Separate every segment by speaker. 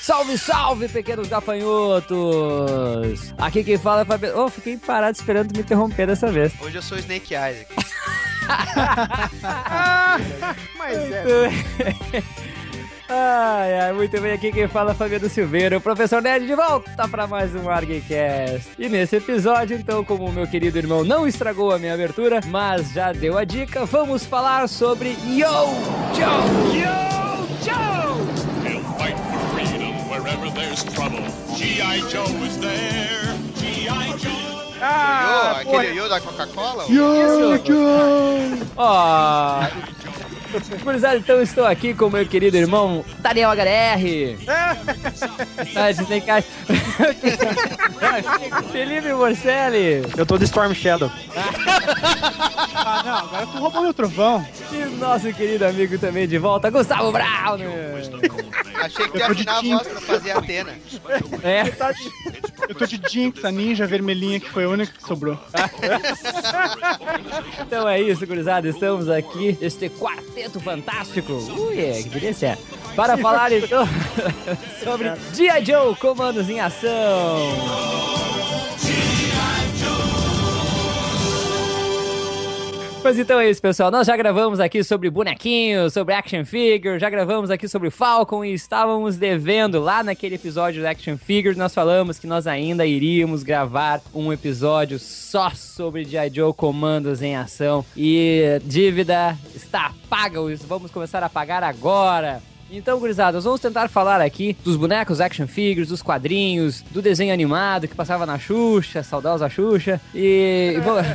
Speaker 1: Salve, salve, pequenos gafanhotos! Aqui quem fala é Fabiano. Oh, fiquei parado esperando me interromper dessa vez.
Speaker 2: Hoje eu sou Snake Eyes aqui.
Speaker 3: Mas é.
Speaker 1: Ai, ai, muito bem, aqui quem fala é Fabiano Silveira, o professor Nerd de volta para mais um ArgCast. E nesse episódio, então, como o meu querido irmão não estragou a minha abertura, mas já deu a dica, vamos falar sobre Yo Joe!
Speaker 4: Yo, Joe! He'll fight for freedom wherever there's trouble. G.I. Joe is there. G.I. Joe.
Speaker 3: Ah,
Speaker 2: Yo, aquele Yo da Coca-Cola?
Speaker 1: Ó, Gurizada, então estou aqui com o meu querido irmão Daniel HDR. Disney Cast. Felipe Morcelli.
Speaker 3: Eu tô de Storm Shadow. ah, não, agora tu roubou meu trovão.
Speaker 1: E nosso querido amigo também de volta, Gustavo Brown.
Speaker 2: Achei que
Speaker 3: Eu
Speaker 2: ia afinar a voz pra fazer a Atena.
Speaker 1: É,
Speaker 3: Tá Eu tô de Jinx, a ninja vermelhinha que foi a única que sobrou.
Speaker 1: então é isso, gurizada. Estamos aqui, este quarteto fantástico. Ui, é, que delícia. Para falar então sobre G.I. Joe, comandos em ação. Pois então é isso, pessoal. Nós já gravamos aqui sobre bonequinhos, sobre action figure, já gravamos aqui sobre Falcon e estávamos devendo lá naquele episódio do action figure. Nós falamos que nós ainda iríamos gravar um episódio só sobre G.I. Joe Comandos em Ação. E dívida está paga, vamos começar a pagar agora. Então, gurizada, nós vamos tentar falar aqui dos bonecos action figures, dos quadrinhos, do desenho animado que passava na Xuxa, saudosa Xuxa, e... e vamos-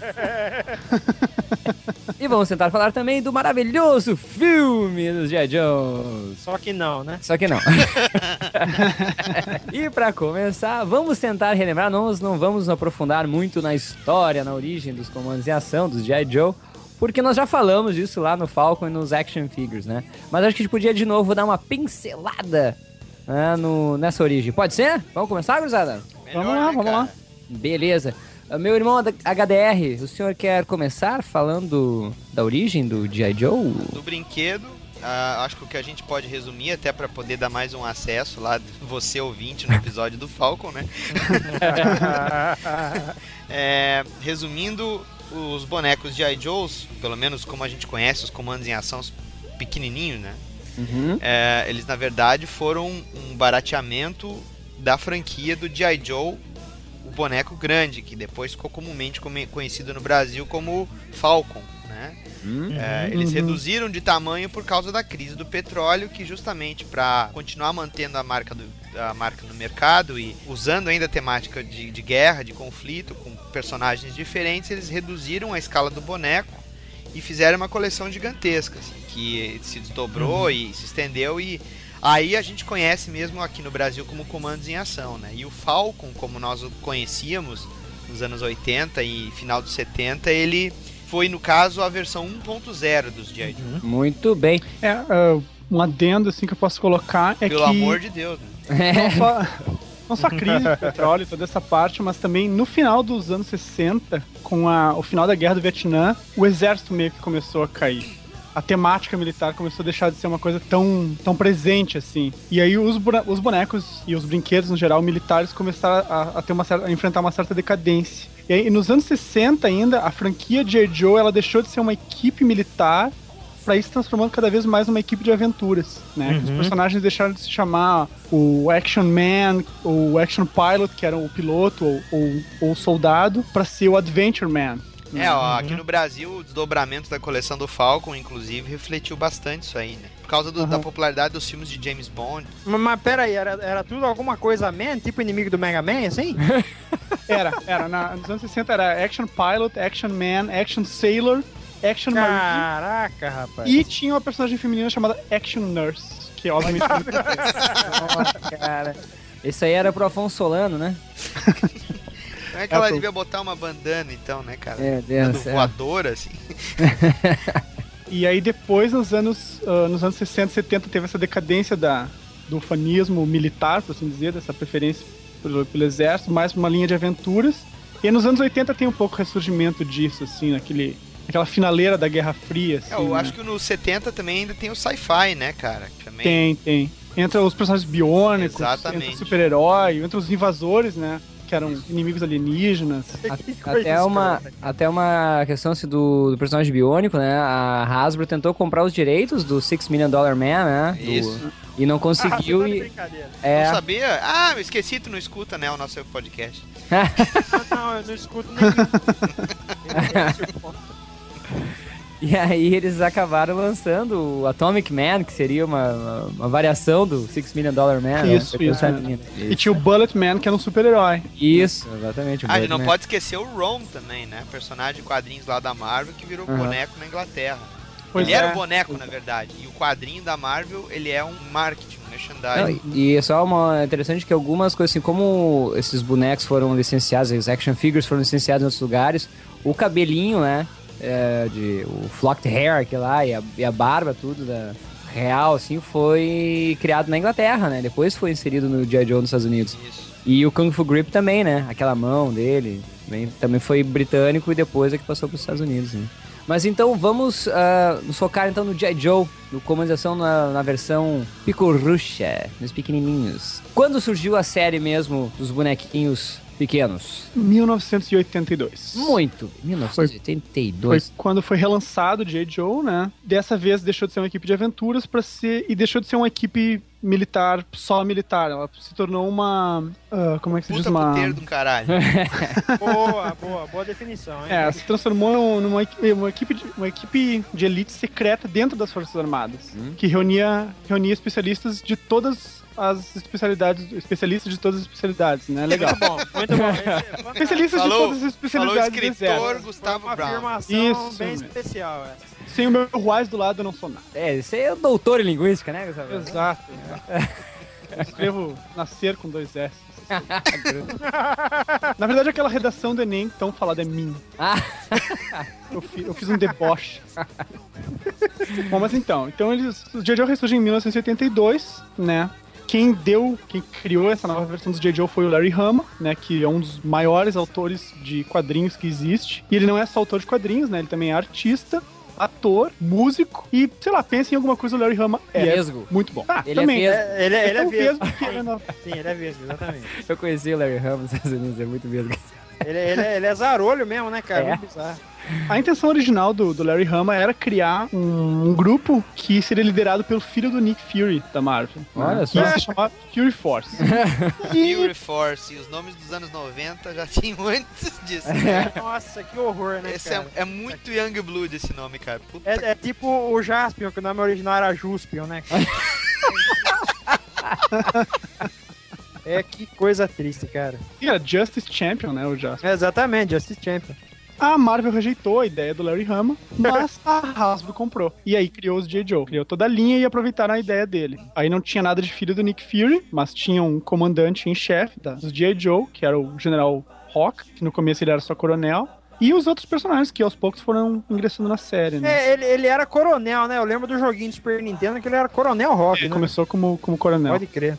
Speaker 1: E vamos tentar falar também do maravilhoso filme dos G.I. Joes.
Speaker 3: Só que não, né?
Speaker 1: Só que não. e pra começar, vamos tentar relembrar, nós não vamos nos aprofundar muito na história, na origem dos comandos em ação dos G.I. Joe, porque nós já falamos disso lá no Falcon e nos action figures, né? Mas acho que a gente podia de novo dar uma pincelada né, no, nessa origem. Pode ser? Vamos começar, gurizada?
Speaker 2: Melhor,
Speaker 3: Vamos lá,
Speaker 2: né,
Speaker 3: vamos
Speaker 2: cara?
Speaker 3: lá.
Speaker 1: Beleza. Ah, Meu irmão HDR, o senhor quer começar falando da origem do G.I. Joe?
Speaker 2: Do brinquedo, ah, acho que o que a gente pode resumir, até pra poder dar mais um acesso lá, você ouvinte, no episódio do Falcon, né? É, resumindo, os bonecos de I. Joe's, pelo menos como a gente conhece os comandos em ação os pequenininhos, né?
Speaker 1: Uhum.
Speaker 2: É, eles na verdade foram um barateamento da franquia do G.I. Joe, o boneco grande, que depois ficou comumente conhecido no Brasil como Falcon, né? É, eles reduziram de tamanho por causa da crise do petróleo, que justamente para continuar mantendo a marca, do, a marca no mercado e usando ainda a temática de, de guerra, de conflito, com personagens diferentes, eles reduziram a escala do boneco e fizeram uma coleção gigantesca, assim, que se desdobrou e se estendeu e aí a gente conhece mesmo aqui no Brasil como Comandos em Ação, né? E o Falcon, como nós o conhecíamos nos anos 80 e final dos 70, ele foi, no caso, a versão 1.0 dos G.I. Joe.
Speaker 1: Muito bem.
Speaker 3: É, ah, um adendo assim que eu posso colocar é
Speaker 2: Pelo
Speaker 3: que
Speaker 2: amor de Deus, né?
Speaker 3: não só, não só a crise do petróleo, toda essa parte, mas também no final dos anos 60, com a- o final da guerra do Vietnã, o exército meio que começou a cair. A temática militar começou a deixar de ser uma coisa tão, tão presente assim. E aí os, os bonecos e os brinquedos no geral militares começaram a, a ter uma certa, a enfrentar uma certa decadência. E aí, nos anos 60 ainda, a franquia J. Joe ela deixou de ser uma equipe militar para ir se transformando cada vez mais numa equipe de aventuras, né? Os personagens deixaram de se chamar o Action Man, o Action Pilot, que era o piloto ou, ou, ou o soldado, para ser o Adventure Man.
Speaker 2: É, ó, aqui no Brasil o desdobramento da coleção do Falcon, inclusive, refletiu bastante isso aí, né? Por causa do- da
Speaker 3: Aham.
Speaker 2: popularidade dos filmes de James Bond.
Speaker 5: Mas, mas pera aí, era, era tudo alguma coisa Man, tipo inimigo do Mega Man, assim?
Speaker 3: Era, era. Na, nos anos 60 era Action Pilot, Action Man, Action Sailor, Action Marine
Speaker 5: Caraca, rapaz.
Speaker 3: e tinha uma personagem feminina chamada Action Nurse, que obviamente
Speaker 1: Nossa, cara. Esse aí era pro Afonso Solano, né?
Speaker 2: Não é que ela
Speaker 3: pro-
Speaker 2: devia botar uma bandana, então, né, cara?
Speaker 1: É, Deus céu.
Speaker 2: voadora, assim.
Speaker 3: E aí depois, nos anos, ah, nos anos 60 e 70, teve essa decadência da, do ufanismo militar, por assim dizer, dessa preferência pelo, pelo exército, mais pra uma linha de aventuras. E aí nos anos 80 tem um pouco ressurgimento disso, assim, naquele, naquela finaleira da Guerra Fria. Assim,
Speaker 2: É, eu
Speaker 3: né?
Speaker 2: acho que nos 70 também ainda tem o sci-fi, né, cara? Também.
Speaker 3: Tem, tem. Entra os personagens biônicos,
Speaker 2: Exatamente.
Speaker 3: entra o super-herói, entra os invasores, né? Que eram inimigos alienígenas.
Speaker 1: Até uma, até uma questão assim, do, do personagem biônico, né? A Hasbro tentou comprar os direitos do Six Million Dollar Man, né? Do-
Speaker 2: Isso.
Speaker 1: e não
Speaker 5: Ah,
Speaker 1: conseguiu
Speaker 5: você tá
Speaker 1: e. É,
Speaker 2: Não sabia? Ah, eu esqueci, tu não escuta, né, o nosso podcast.
Speaker 5: Não, não, eu não escuto nem
Speaker 1: e aí eles acabaram lançando o Atomic Man, que seria uma, uma, uma variação do Six Million Dollar Man. né?
Speaker 3: Isso,
Speaker 1: Foi
Speaker 3: isso, né?
Speaker 1: nisso.
Speaker 3: E tinha o Bullet Man, que era um super-herói.
Speaker 1: Isso, exatamente.
Speaker 2: Ah, a gente não
Speaker 1: Birdman.
Speaker 2: pode esquecer o Ron também, né? Personagem de quadrinhos lá da Marvel que virou
Speaker 1: Aham.
Speaker 2: boneco na Inglaterra.
Speaker 3: Pois
Speaker 2: ele era
Speaker 3: é.
Speaker 2: um boneco, na verdade. E o quadrinho da Marvel, ele é um marketing, um
Speaker 1: Não,
Speaker 2: merchandising.
Speaker 1: e é só uma interessante que algumas coisas assim, como esses bonecos foram licenciados, os action figures foram licenciados em outros lugares, o cabelinho, né, é, de, o flocked hair, aquele lá, e a, e a barba, tudo da real, assim, foi criado na Inglaterra, né, depois foi inserido no G.I. Joe nos Estados Unidos.
Speaker 2: Isso.
Speaker 1: E o Kung Fu Grip também, né, aquela mão dele, também, também foi britânico e depois é que passou para os Estados Unidos, né. Mas então vamos ah, nos focar então no G.I. Joe, no comandação na, na versão picorrucha, nos pequenininhos. Quando surgiu a série mesmo dos bonequinhos pequenos?
Speaker 3: 1982.
Speaker 1: Muito,
Speaker 3: Foi
Speaker 1: 1982.
Speaker 3: quando foi relançado o J. Joe, né? Dessa vez deixou de ser uma equipe de aventuras para ser e deixou de ser uma equipe militar só militar. Ela se tornou uma ah, como é que se diz
Speaker 2: Puta
Speaker 3: uma
Speaker 2: puteiro do caralho.
Speaker 5: Boa, boa, boa definição, hein?
Speaker 3: é, se transformou numa uma equipe de, uma equipe de elite secreta dentro das Forças Armadas,
Speaker 1: Hum.
Speaker 3: que reunia reunia especialistas de todas as especialidades, especialistas de todas as especialidades, né? Legal.
Speaker 5: Muito bom, muito bom. É
Speaker 2: Falou-
Speaker 3: de todas as
Speaker 2: Falou o
Speaker 3: especialidades do
Speaker 2: escritor. Gustavo
Speaker 5: uma
Speaker 2: Brown.
Speaker 5: afirmação
Speaker 3: Isso
Speaker 5: bem
Speaker 3: mesmo.
Speaker 5: especial essa.
Speaker 3: Sem o meu Ruais do lado eu não sou nada.
Speaker 1: É, aí é doutor em linguística, né, Gustavo?
Speaker 3: Exato. Eu escrevo nascer com dois S. Na verdade, aquela redação do Enem tão falada é minha.
Speaker 1: Ah.
Speaker 3: Eu, fi- eu fiz um deboche. Bom, mas então, então eles. O J. Joe ressurge em 1982, né? Quem deu, quem criou essa nova versão do J. Joe foi o Larry Hama, né? Que é um dos maiores autores de quadrinhos que existe. E ele não é só autor de quadrinhos, né? Ele também é artista, ator, músico e, sei lá, pensa em alguma coisa o Larry Hama é.
Speaker 1: Vesgo.
Speaker 3: Muito bom. Ah,
Speaker 1: Ele é
Speaker 3: também.
Speaker 1: vesgo.
Speaker 5: É, ele, é- ele é
Speaker 3: tão
Speaker 5: vesgo.
Speaker 3: vesgo
Speaker 5: Sim, ele é vesgo, exatamente.
Speaker 1: Eu conheci o Larry Ramos nos Estados Unidos, é muito mesmo.
Speaker 5: Ele, ele, é- ele é zarolho mesmo, né, cara?
Speaker 1: É.
Speaker 5: Bizarro.
Speaker 3: A intenção original do, do Larry Hama era criar um, um grupo que seria liderado pelo filho do Nick Fury da Marvel.
Speaker 1: Olha
Speaker 3: né?
Speaker 1: só.
Speaker 3: Que ia se chamar Fury Force. e
Speaker 2: Fury Force. E os nomes dos anos 90 já tinham antes disso.
Speaker 5: Nossa, que horror, né,
Speaker 2: Esse é,
Speaker 5: cara?
Speaker 2: é muito Young Blood esse nome, cara. Puta
Speaker 5: É, é tipo o Jaspion, que o nome original era Juspion, né? É que coisa triste, cara.
Speaker 3: e era Justice Champion, né? O Jasper.
Speaker 5: É, exatamente, Justice Champion.
Speaker 3: A Marvel rejeitou a ideia do Larry Hama, mas a Hasbro comprou. E aí criou os J. Joe. Criou toda a linha e aproveitaram a ideia dele. Aí não tinha nada de filho do Nick Fury, mas tinha um comandante em chefe dos J. Joe, que era o General Rock, que no começo ele era só coronel. E os outros personagens que aos poucos foram ingressando na série, né?
Speaker 5: É, ele, ele era coronel, né? Eu lembro do joguinho do Super Nintendo que ele era coronel Rock,
Speaker 3: Ele
Speaker 5: né?
Speaker 3: começou como, como coronel.
Speaker 5: Pode crer.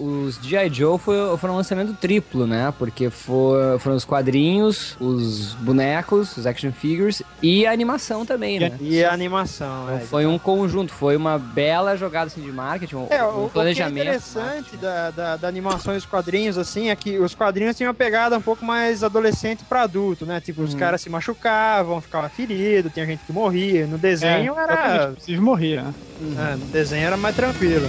Speaker 1: Os G.I. Joe foi, foram um lançamento triplo, né? Porque for, foram os quadrinhos, os bonecos, os action figures e a animação também, né?
Speaker 5: E a animação,
Speaker 1: Então
Speaker 5: é.
Speaker 1: foi um conjunto, foi uma bela jogada assim, de marketing, um,
Speaker 5: É,
Speaker 1: um
Speaker 5: o, o que é
Speaker 1: planejamento.
Speaker 5: interessante da, da, da animação e dos quadrinhos, assim, é que os quadrinhos tinham uma pegada um pouco mais adolescente pra adulto, né? Tipo, os
Speaker 1: Hum.
Speaker 5: caras se machucavam, ficavam feridos, tinha gente que morria. No desenho
Speaker 3: É,
Speaker 5: era.
Speaker 3: Inclusive morria. né?
Speaker 5: é, no desenho era mais tranquilo.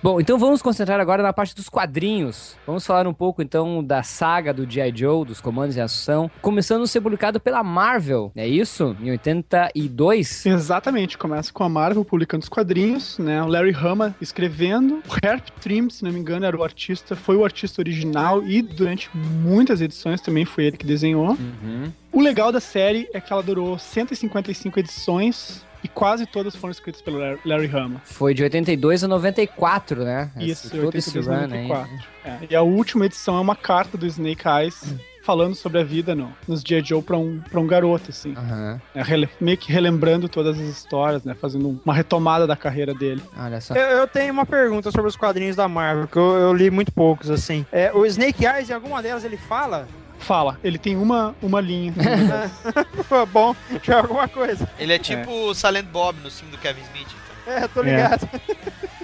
Speaker 1: Bom, então vamos concentrar agora na parte dos quadrinhos. Vamos falar um pouco então da saga do G.I. Joe, dos comandos em ação, começando a ser publicado pela Marvel, é isso? Em 82?
Speaker 3: Exatamente, começa com a Marvel publicando os quadrinhos, né? O Larry Hama escrevendo. O Herb Trim, se não me engano, era o artista, foi o artista original e durante muitas edições também foi ele que desenhou.
Speaker 1: Uhum.
Speaker 3: O legal da série é que ela durou 155 edições e quase todas foram escritas pelo Larry- Hama.
Speaker 1: Foi de 82 a 94, né?
Speaker 3: Isso,
Speaker 1: Esse- todo esse
Speaker 3: 82
Speaker 1: run aí.
Speaker 3: 94. É, E a última edição é uma carta do Snake Eyes falando sobre a vida no, nos G.I. Joe pra um, pra um garoto, assim.
Speaker 1: Aham.
Speaker 3: né, rele- meio que relembrando todas as histórias, né? Fazendo uma retomada da carreira dele.
Speaker 1: Olha só.
Speaker 5: Eu, eu tenho uma pergunta sobre os quadrinhos da Marvel, que eu, eu li muito poucos, assim. É, o Snake Eyes, em alguma delas, ele fala?
Speaker 3: Fala, ele tem uma, uma linha.
Speaker 5: Bom, já é alguma coisa.
Speaker 2: Ele é tipo o Silent Bob no filme do Kevin Smith. Então.
Speaker 5: É, tô ligado.
Speaker 3: é,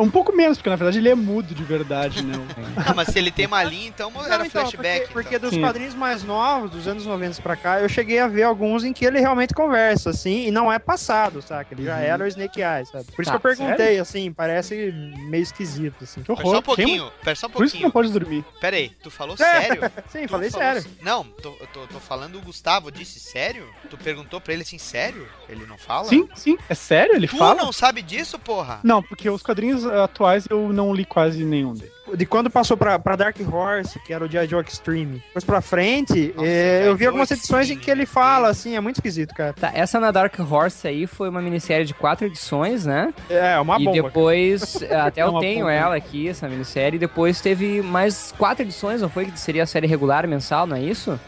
Speaker 3: um pouco menos, porque na verdade ele é mudo de verdade, né?
Speaker 2: Não, mas se ele tem uma linha, então era
Speaker 5: Não, então,
Speaker 2: flashback.
Speaker 5: Porque, porque
Speaker 2: então.
Speaker 5: dos
Speaker 3: Sim.
Speaker 5: quadrinhos mais novos, dos anos 90 pra cá, eu cheguei a ver alguns em que ele realmente conversa, assim, e não é passado, saca? Ele já
Speaker 3: Uhum.
Speaker 5: era o Snake Eyes, sabe? Por isso
Speaker 3: Tá,
Speaker 5: que eu perguntei, assim, parece meio esquisito, assim.
Speaker 3: Que
Speaker 2: Pera só um
Speaker 3: horror. Quem-
Speaker 2: pouquinho, pera só um
Speaker 3: Por isso que não
Speaker 2: pouquinho.
Speaker 3: pode dormir.
Speaker 2: Pera aí, tu falou
Speaker 5: É,
Speaker 2: sério?
Speaker 5: Sim,
Speaker 2: Tu
Speaker 5: falei
Speaker 2: falou-
Speaker 5: sério.
Speaker 2: Não, tô, eu tô, tô falando o Gustavo disse sério? Tu perguntou pra ele assim, sério? Ele não fala?
Speaker 3: Sim, sim. É sério? Ele
Speaker 2: Tu
Speaker 3: fala?
Speaker 2: não sabe disso, porra?
Speaker 3: Não, porque os quadrinhos atuais eu não li quase nenhum deles.
Speaker 5: De quando passou pra, pra Dark Horse, que era o G.I. Joe Extreme, depois pra frente,
Speaker 2: Nossa,
Speaker 5: é, eu vi algumas edições em que ele fala, assim, é muito esquisito, cara.
Speaker 1: Tá, essa na Dark Horse aí foi uma minissérie de quatro edições, né?
Speaker 5: É, uma
Speaker 1: e
Speaker 5: bomba.
Speaker 1: depois, até
Speaker 3: É
Speaker 1: eu tenho
Speaker 3: bomba.
Speaker 1: ela aqui, essa minissérie, e depois teve mais quatro edições, não foi? Que seria a série regular mensal, não é isso?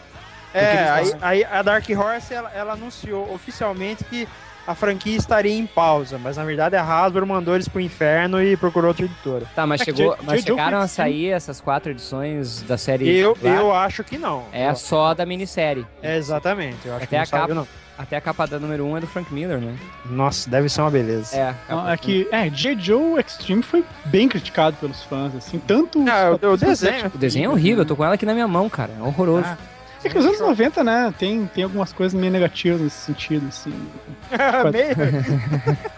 Speaker 5: É, aí, aí a Dark Horse, ela, ela anunciou oficialmente que a franquia estaria em pausa, mas na verdade a Hasbro mandou eles pro inferno e procurou outra editora.
Speaker 1: Tá, mas,
Speaker 3: É
Speaker 1: chegou, mas chegaram a sair essas quatro edições da série
Speaker 5: Eu, eu acho que não.
Speaker 1: É só da minissérie.
Speaker 5: É, exatamente, eu acho
Speaker 1: Até
Speaker 5: que não
Speaker 1: a capa.
Speaker 5: não.
Speaker 1: Até a capa da número 1 um é do Frank Miller, né?
Speaker 5: Nossa, deve ser uma beleza.
Speaker 1: É, capa-
Speaker 3: é que, é, G. Joe Extreme foi bem criticado pelos fãs, assim, tanto...
Speaker 5: Ah, o- desenho.
Speaker 1: O desenho é horrível, eu tô com ela aqui na minha mão, cara. É horroroso.
Speaker 5: Ah.
Speaker 3: É que os anos 90, né, tem, tem algumas coisas meio negativas nesse sentido, assim.
Speaker 5: Meio-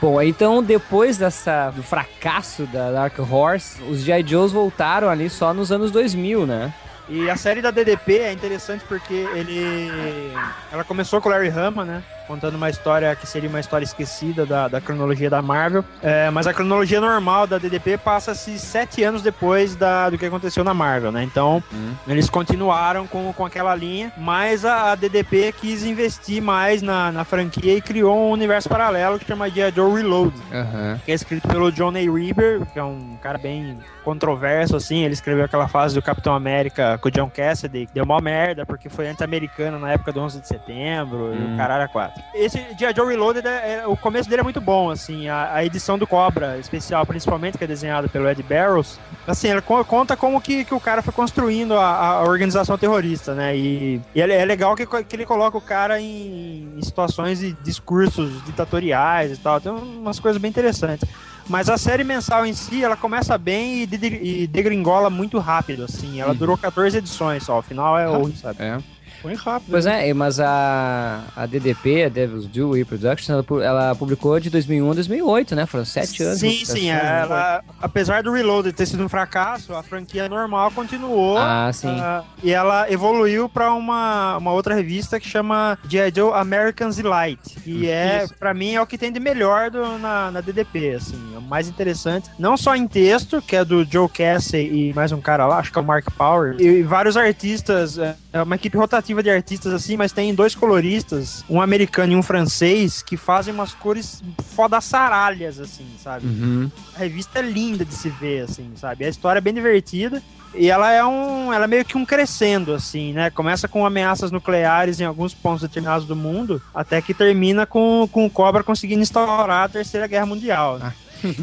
Speaker 1: Bom, então depois dessa do fracasso da Dark Horse, os G.I. Joes voltaram ali só nos anos 2000, né?
Speaker 5: E a série da DDP é interessante porque ele. Ela começou com o Larry Hama, né? Contando uma história que seria uma história esquecida da, da cronologia da Marvel. É, mas a cronologia normal da DDP passa-se sete anos depois da, do que aconteceu na Marvel, né? Então,
Speaker 1: Hum.
Speaker 5: eles continuaram com, com aquela linha, mas a, a DDP quis investir mais na, na franquia e criou um universo paralelo que chama G.I. Joe Reload
Speaker 1: Aham.
Speaker 5: que é escrito pelo John A. Reaver, que é um cara bem controverso, assim. Ele escreveu aquela fase do Capitão América com o John Cassidy, que deu uma merda, porque foi anti-americano na época do 11 de setembro, e
Speaker 1: Hum.
Speaker 5: o caralho a quatro. Esse G.I. Joe Reloaded, é, é- o começo dele é muito bom, assim. A, a edição do Cobra, especial, principalmente, que é desenhada pelo Ed Barrows, assim, ela co- conta como que, que o cara foi construindo a, a organização terrorista, né? E, e é, é legal que, que ele coloca o cara em, em situações e discursos ditatoriais e tal. Tem umas coisas bem interessantes. Mas a série mensal em si, ela começa bem e, de- degringola muito rápido, assim. Ela
Speaker 1: Uhum.
Speaker 5: durou 14 edições só. O final é horrível, sabe?
Speaker 1: É.
Speaker 3: Foi rápido.
Speaker 1: Pois
Speaker 3: né?
Speaker 1: é, mas a, a DDP, a Devil's Due Reproduction, ela, ela publicou de 2001 a 2008, né? Foram sete anos. de
Speaker 5: Sim, sim.
Speaker 1: né?
Speaker 5: Ela, apesar do Reloaded ter sido um fracasso, a franquia normal continuou.
Speaker 1: Ah, sim.
Speaker 5: ah, e ela evoluiu pra uma, uma outra revista que chama G.I. Joe Americans Elite. Que é,
Speaker 3: Isso.
Speaker 5: pra mim, é o que tem de melhor do- na, na DDP, assim. Mais interessante. Não só em texto, que é do Joe Casey e mais um cara lá, acho que é o Mark Power. E vários artistas, é é uma equipe rotativa de artistas, assim, mas tem dois coloristas, um americano e um francês, que fazem umas cores fodaçaralhas, assim, sabe?
Speaker 1: Uhum.
Speaker 5: A revista é linda de se ver, assim, sabe? A história é bem divertida. E ela é um. Ela é meio que um crescendo, assim, né? Começa com ameaças nucleares em alguns pontos determinados do mundo, até que termina com, com o Cobra conseguindo instaurar a Terceira Guerra Mundial. né?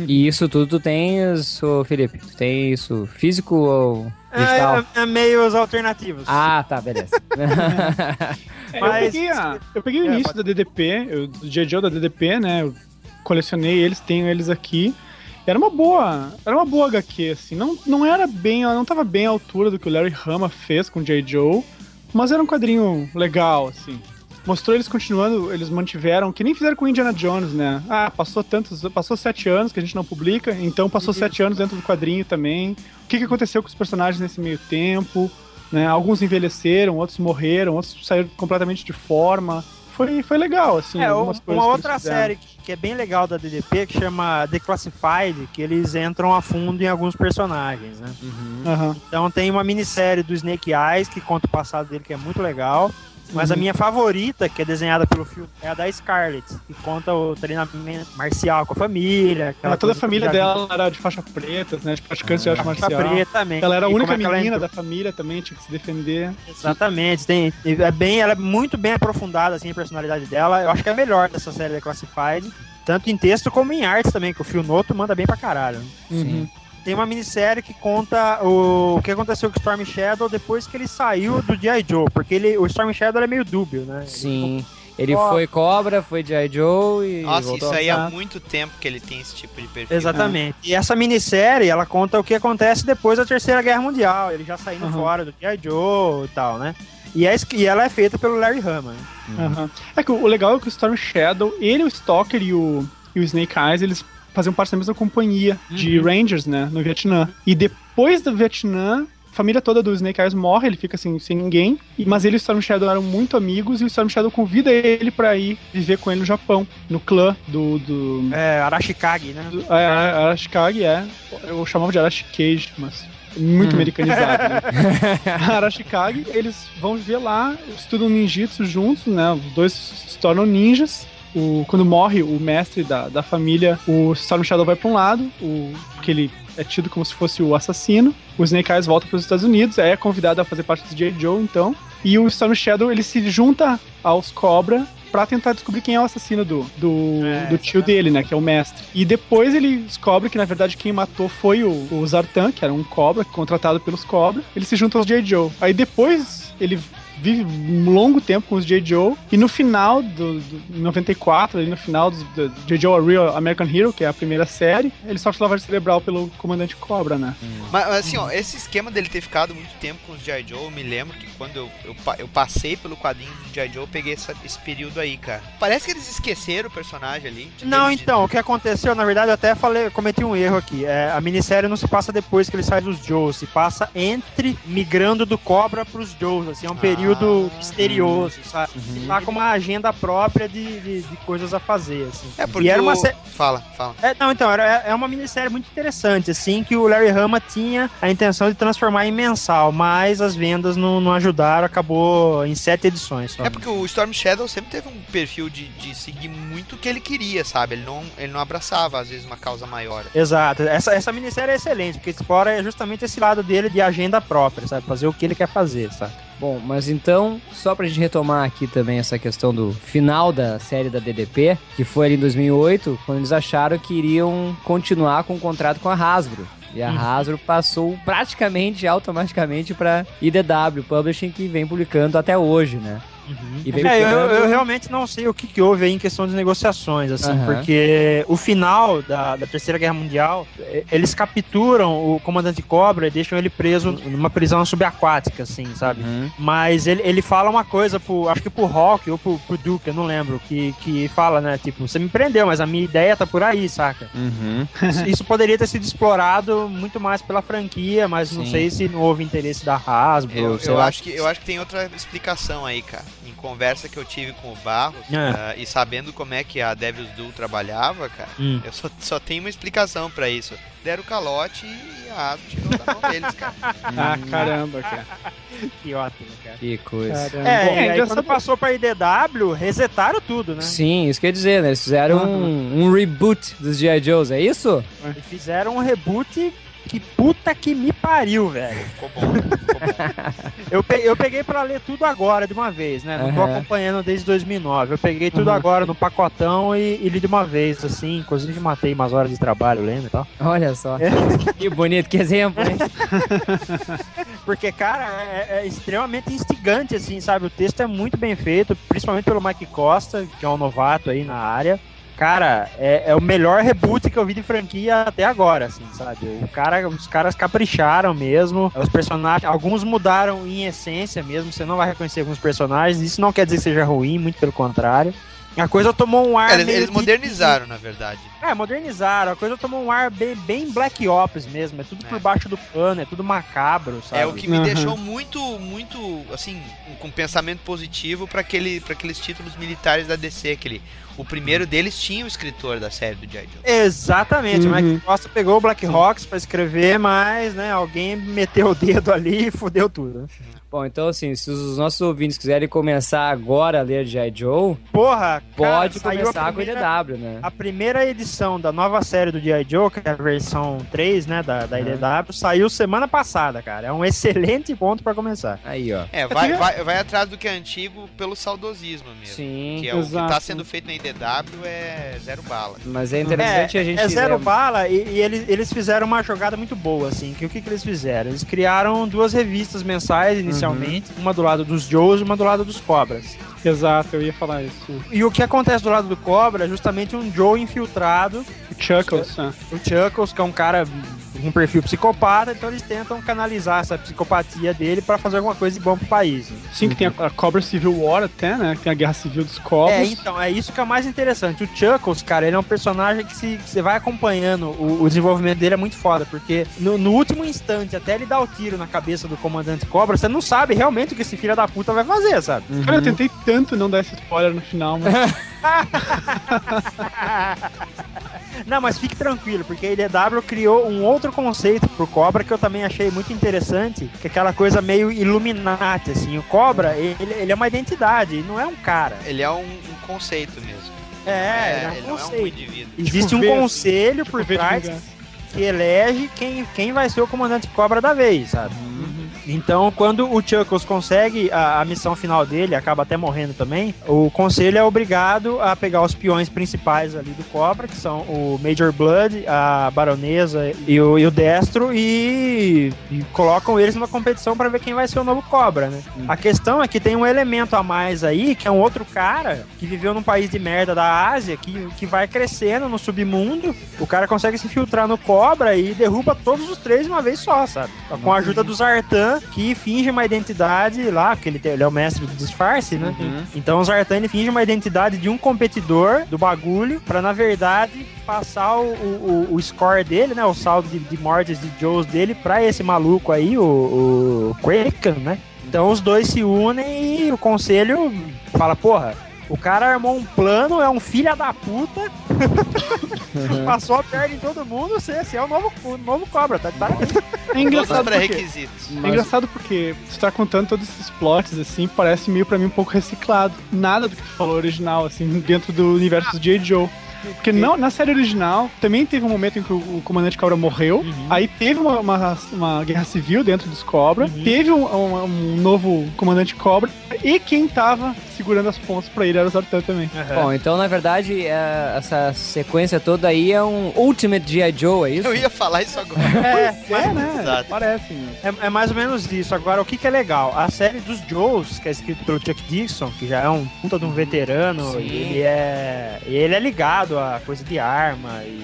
Speaker 1: E isso tudo tu tens, ô Felipe? Tu tem isso físico ou digital?
Speaker 5: É, é, é meios alternativos.
Speaker 1: Ah, tá, beleza.
Speaker 3: É,
Speaker 5: Mas-
Speaker 3: eu peguei, a- eu peguei o
Speaker 5: É,
Speaker 3: início da DDP, eu, do. Joe da DDP, né? Eu colecionei eles, tenho eles aqui. Era uma boa, era uma boa HQ, assim. Não, não era bem, ela não tava bem à altura do que o Larry Hama fez com o J. Joe, mas era um quadrinho legal, assim. Mostrou eles continuando, eles mantiveram, que nem fizeram com Indiana Jones, né? Ah, passou tantos, passou sete anos que a gente não publica, então passou
Speaker 5: Isso.
Speaker 3: sete anos dentro do quadrinho também. O que, que aconteceu com os personagens nesse meio tempo? Né? Alguns envelheceram, outros morreram, outros saíram completamente de forma. Foi, foi legal, assim.
Speaker 5: É, um- uma
Speaker 3: que
Speaker 5: outra série que, que é bem legal da DDP, que chama Declassified, que eles entram a fundo em alguns personagens, né?
Speaker 1: Uhum.
Speaker 3: Aham.
Speaker 5: Então tem uma minissérie do Snake Eyes, que conta o passado dele, que é muito legal. Mas a
Speaker 3: Uhum.
Speaker 5: minha favorita, que é desenhada pelo filme, é a da Scarlett, que conta o treinamento marcial com a família. aquela
Speaker 3: Ela, toda a família
Speaker 5: já vi.
Speaker 3: dela era de faixa preta, né? De praticantes de arte
Speaker 5: Faixa
Speaker 3: marcial.
Speaker 5: preta também.
Speaker 3: Ela era a única
Speaker 5: é
Speaker 3: menina
Speaker 5: entrou-
Speaker 3: da família também, tinha que se defender.
Speaker 5: Exatamente, tem, é bem, ela é muito bem aprofundada assim, a personalidade dela. Eu acho que é a melhor dessa série da Classified, tanto em texto como em arte também, que o Phil Noto manda bem pra caralho. né?
Speaker 1: Sim.
Speaker 5: Tem uma minissérie que conta o, o que aconteceu com o Storm Shadow depois que ele saiu do G.I. Joe, porque ele, o Storm Shadow é meio dúbio, né?
Speaker 1: Sim. Ele
Speaker 5: Ó.
Speaker 1: foi Cobra, foi G.I. Joe e.
Speaker 2: Nossa,
Speaker 1: voltou
Speaker 2: isso aí há muito tempo que ele tem esse tipo de perfil.
Speaker 5: Exatamente. E essa minissérie, ela conta o que acontece depois da Terceira Guerra Mundial, ele já saindo
Speaker 3: Uhum.
Speaker 5: fora do G.I. Joe e tal, né? E, é, e ela é feita pelo Larry Hama. né?
Speaker 3: Aham. É que o o legal é que o Storm Shadow, ele, o Stalker e o, e o Snake Eyes, eles faziam parte da mesma companhia de
Speaker 5: Uhum.
Speaker 3: Rangers, né? No Vietnã. E depois do Vietnã, a família toda do Snake Eyes morre, ele fica assim, sem ninguém. Mas ele e o Storm Shadow eram muito amigos, e o Storm Shadow convida ele pra ir viver com ele no Japão, no clã do. do,
Speaker 5: É, Arashikage, né?
Speaker 3: do é, Arashikage, é. Eu chamava de Arashikage, mas muito
Speaker 1: Hum.
Speaker 3: americanizado, né? Arashikage, eles vão viver lá, estudam ninjitsu juntos, né? Os dois se tornam ninjas. O, quando morre o mestre da, da família, o Storm Shadow vai pra um lado, o, que ele é tido como se fosse o assassino. O Snake Eyes volta para os Estados Unidos, aí é convidado a fazer parte do J. Joe, então. E o Storm Shadow ele se junta aos Cobra pra tentar descobrir quem é o assassino do, do,
Speaker 5: É,
Speaker 3: do tio dele, né? Que é o mestre. E depois ele descobre que, na verdade, quem matou foi o, o Zartan, que era um Cobra, contratado pelos Cobra. Ele se junta aos J. Joe. Aí depois ele vive um longo tempo com os J. Joe. E no final do, do em 94, ali no final do, do J. Joe A Real American Hero, que é a primeira série, ele sofre lavagem cerebral pelo comandante Cobra, né?
Speaker 2: Mas mas, assim, ó, esse esquema dele ter ficado muito tempo com os G.I. Joe, eu me lembro que quando eu, eu, eu passei pelo quadrinho do G.I. Joe, eu peguei essa- esse período aí, cara. Parece que eles esqueceram o personagem ali.
Speaker 5: Não, então, o que aconteceu, na verdade, eu até falei, cometi um erro aqui. É, a minissérie não se passa depois que ele sai dos Joes, se passa entre migrando do Cobra pros Joes, assim, é um período
Speaker 2: Ah.
Speaker 5: misterioso, sabe?
Speaker 1: Uhum.
Speaker 5: Tá com uma agenda própria de, de, de coisas a fazer, assim.
Speaker 2: É porque
Speaker 5: E era uma
Speaker 2: Fala, fala.
Speaker 5: É, não, então, era, é uma minissérie muito interessante, assim, que o Larry Hama tinha a intenção de transformar em mensal, mas as vendas não, não ajudaram, acabou em sete edições só.
Speaker 2: É porque o Storm Shadow sempre teve um perfil de, de seguir muito o que ele queria, sabe? Ele não, ele não abraçava, às vezes, uma causa maior.
Speaker 5: Exato, essa, essa minissérie é excelente, porque explora justamente esse lado dele de agenda própria, sabe? Fazer o que ele quer fazer, sabe?
Speaker 1: Bom, mas então, só pra gente retomar aqui também essa questão do final da série da DDP, que foi ali em 2008, quando eles acharam que iriam continuar com o contrato com a Hasbro. E a
Speaker 5: Uhum.
Speaker 1: Hasbro passou praticamente automaticamente pra IDW Publishing, que vem publicando até hoje, né? E vem
Speaker 5: É, eu, eu realmente não sei o que, que houve aí em questão de negociações, assim,
Speaker 1: Aham.
Speaker 5: porque o final da, da Terceira Guerra Mundial, eh, eles capturam o comandante Cobra e deixam ele preso numa prisão subaquática, assim, sabe?
Speaker 1: Uhum.
Speaker 5: Mas ele, ele fala uma coisa pro, acho que pro Rock ou pro, pro Duke, eu não lembro, que, que fala, né, tipo, você me prendeu, mas a minha ideia tá por aí, saca?
Speaker 1: Uhum.
Speaker 5: Isso, isso poderia ter sido explorado muito mais pela franquia, mas não
Speaker 1: Sim.
Speaker 5: sei se não houve interesse da Hasbro,
Speaker 2: Eu, eu acho que, eu acho que tem outra explicação aí, cara. Em conversa que eu tive com o Barros,
Speaker 5: É.
Speaker 2: ah, e sabendo como é que a Devil's Duel trabalhava, cara,
Speaker 5: Hum.
Speaker 2: eu só, só tenho uma explicação pra isso. Deram o calote e a Asmo tirou da mão deles, cara.
Speaker 3: Ah, caramba, cara.
Speaker 5: Que ótimo, cara.
Speaker 1: Que coisa.
Speaker 3: Caramba.
Speaker 5: É,
Speaker 3: Bom,
Speaker 5: e aí
Speaker 3: engraçado-
Speaker 5: quando passou pra IDW, resetaram tudo, né?
Speaker 1: Sim, isso quer dizer, né? Eles fizeram um, um reboot dos G.I. Joes, é isso?
Speaker 5: E fizeram um reboot que puta que me pariu, velho.
Speaker 2: Ficou bom, ficou bom.
Speaker 5: Eu peguei, eu peguei pra ler tudo agora de uma vez, né? Não tô
Speaker 1: Aham.
Speaker 5: acompanhando desde 2009. Eu peguei tudo
Speaker 3: Uhum.
Speaker 5: agora no pacotão e, e li de uma vez, assim. Inclusive matei umas horas de trabalho lendo e tal.
Speaker 1: Olha só. Que bonito, que exemplo, hein?
Speaker 5: Porque, cara, é, é extremamente instigante, assim, sabe? O texto é muito bem feito, principalmente pelo Mike Costa, que é um novato aí na área. Cara, é, é o melhor reboot que eu vi de franquia até agora, assim, sabe? O cara, os caras capricharam mesmo. Os personagens, alguns mudaram em essência mesmo. Você não vai reconhecer alguns personagens. Isso não quer dizer que seja ruim, muito pelo contrário. A coisa tomou um ar.
Speaker 2: Eles,
Speaker 5: meio
Speaker 2: eles
Speaker 5: que-
Speaker 2: modernizaram, na verdade.
Speaker 5: É, modernizaram. A coisa tomou um ar bem, bem Black Ops mesmo. É tudo por
Speaker 2: É.
Speaker 5: baixo do pano, é tudo macabro, sabe?
Speaker 2: É o que me
Speaker 3: Aham.
Speaker 2: deixou muito, muito, assim, com pensamento positivo para aquele, pra aqueles títulos militares da DC. Aquele, o primeiro deles tinha o escritor da série do G.I. Joe.
Speaker 5: Exatamente. O
Speaker 3: Uhum.
Speaker 5: Mike Costa pegou o Black Hawks pra escrever, mas, né, alguém meteu o dedo ali e fudeu tudo. né?
Speaker 1: Bom, então assim, se os nossos ouvintes quiserem começar agora a ler G.I. Joe,
Speaker 5: Porra,
Speaker 1: pode
Speaker 5: cara,
Speaker 1: começar
Speaker 5: a
Speaker 1: com
Speaker 5: primeira-
Speaker 1: IDW, né?
Speaker 5: A primeira edição da nova série do G.I. Joe, que é a versão 3, né, da, da IDW, saiu semana passada, cara. É um excelente ponto pra começar.
Speaker 1: Aí, ó.
Speaker 2: É, vai, vai, vai atrás do que é antigo pelo saudosismo mesmo.
Speaker 1: Sim.
Speaker 2: Que é o que tá
Speaker 3: Exato.
Speaker 2: sendo feito na IDW é zero bala.
Speaker 1: Mas é interessante a gente.
Speaker 5: É zero
Speaker 1: lembra-
Speaker 5: bala e, e eles, eles fizeram uma jogada muito boa, assim. Que o que, que eles fizeram? Eles criaram duas revistas mensais inicialmente, uma do lado dos Joes e uma do lado dos Cobras.
Speaker 3: Exato, eu ia falar isso.
Speaker 5: E o que acontece do lado do Cobra é justamente um Joe infiltrado,
Speaker 3: O Chuckles, né?
Speaker 5: o Chuckles, que é um cara um perfil psicopata, então eles tentam canalizar essa psicopatia dele pra fazer alguma coisa de bom pro país. né?
Speaker 3: Sim, que tem a, a Cobra Civil War até, né? Que tem a Guerra Civil dos Cobras.
Speaker 5: É, então, é isso que é o mais interessante. O Chuckles, cara, ele é um personagem que se que você vai acompanhando, o, o desenvolvimento dele é muito foda, porque no, no último instante, até ele dar o tiro na cabeça do comandante Cobra, você não sabe realmente o que esse filho da puta vai fazer, sabe?
Speaker 3: Cara, eu tentei tanto não dar esse spoiler no final, mas
Speaker 5: Não, mas fique tranquilo, porque a IDW criou um outro conceito pro Cobra que eu também achei muito interessante, que é aquela coisa meio Illuminati, assim. O Cobra, ele, ele é uma identidade, não é um cara.
Speaker 2: Ele é um, um conceito mesmo.
Speaker 5: É, ele é
Speaker 2: ele
Speaker 5: um
Speaker 2: não é um indivíduo.
Speaker 5: Existe
Speaker 3: Tipo
Speaker 5: um conselho por
Speaker 3: V de
Speaker 5: trás que elege quem, quem vai ser o comandante Cobra da vez, sabe? Então, quando o Chuckles consegue a, a missão final dele, acaba até morrendo também, o conselho é obrigado a pegar os peões principais ali do Cobra, que são o Major Blood, a Baronesa e o, e o Destro, e, e colocam eles numa competição para ver quem vai ser o novo Cobra, né? A questão é que tem um elemento a mais aí, que é um outro cara que viveu num país de merda da Ásia, que, que vai crescendo no submundo, o cara consegue se infiltrar no Cobra e derruba todos os três de uma vez só, sabe? Com a ajuda do Zartan, que finge uma identidade lá, porque ele, ele é o mestre do disfarce, né? Então o Zartan ele finge uma identidade de um competidor do bagulho, pra na verdade passar o, o, o score dele, né? O saldo de, de mortes de Joes dele pra esse maluco aí, o, o Kraken, né? Então os dois se unem e o conselho fala, porra, o cara armou um plano, é um filho da puta, passou a perna em todo mundo, você, você é o novo, o novo cobra, tá de parabéns.
Speaker 3: é engraçado porque...
Speaker 2: pré-requisitos.
Speaker 3: É engraçado porque você tá contando todos esses plots, assim, parece meio pra mim um pouco reciclado. Nada do que tu falou original, assim, dentro do universo do J. Joe. Porque não, na série original também teve um momento em que o, o comandante Cobra morreu, aí teve uma, uma, uma guerra civil dentro dos Cobra, teve um, um- um novo comandante Cobra, e quem tava segurando as pontas pra ele era o Zartan também.
Speaker 1: Bom, então na verdade é, essa sequência toda aí é um Ultimate G.I. Joe, é isso?
Speaker 2: Eu ia falar isso agora.
Speaker 5: É,
Speaker 3: É, né?
Speaker 2: Exato.
Speaker 3: Parece, né?
Speaker 5: É, é mais ou menos isso. Agora, o que, que é legal? A série dos Joes, que é escrito pelo Chuck Dixon, que já é um puta de um veterano,
Speaker 1: Sim.
Speaker 5: ele é. Ele é ligado a coisa de arma. E,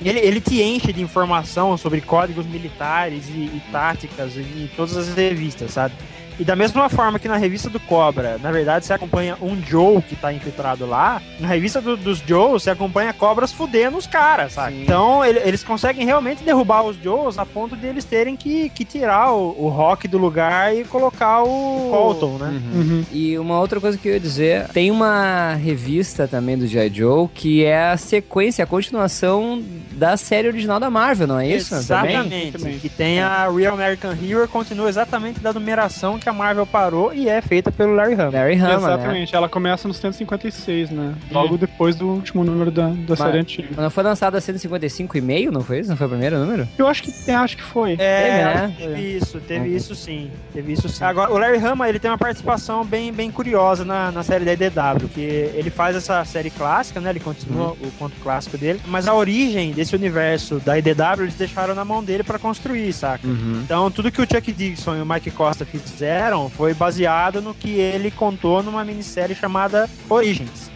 Speaker 5: e ele, ele te enche de informação sobre códigos militares e, e táticas em todas as revistas, sabe? E da mesma forma que na revista do Cobra, na verdade, você acompanha um Joe que tá infiltrado lá, na revista do- dos Joes, você acompanha cobras fudendo os caras, sabe?
Speaker 1: Sim.
Speaker 5: Então, ele- eles conseguem realmente derrubar os Joes a ponto de eles terem que, que tirar o, o Rock do lugar e colocar o Colton, né?
Speaker 3: Uhum.
Speaker 1: E uma outra coisa que eu ia dizer, tem uma revista também do G.I. Joe que é a sequência, a continuação da série original da Marvel, não é isso?
Speaker 5: Exatamente.
Speaker 3: Também.
Speaker 5: Que tem a Real American Hero, continua exatamente da numeração que a Marvel parou e é feita pelo Larry Hama.
Speaker 1: Larry Hama, né?
Speaker 3: Exatamente, ela começa no 156, né? Logo depois do último número da, da série antiga.
Speaker 1: Quando foi lançada a 155,5, não foi isso? Não foi o primeiro número?
Speaker 3: Eu acho que, é, acho que foi.
Speaker 5: É,
Speaker 1: Teve, né?
Speaker 5: teve isso, teve
Speaker 1: Uhum.
Speaker 5: isso sim. Teve isso sim. Agora, o Larry Hama, ele tem uma participação bem, bem curiosa na, na série da EDW, que ele faz essa série clássica, né? Ele continua
Speaker 1: Uhum.
Speaker 5: o conto clássico dele, mas a origem desse universo da EDW eles deixaram na mão dele pra construir, saca?
Speaker 1: Uhum.
Speaker 5: Então, tudo que o Chuck Dixon e o Mike Costa fizeram foi baseado no que ele contou numa minissérie chamada Origins.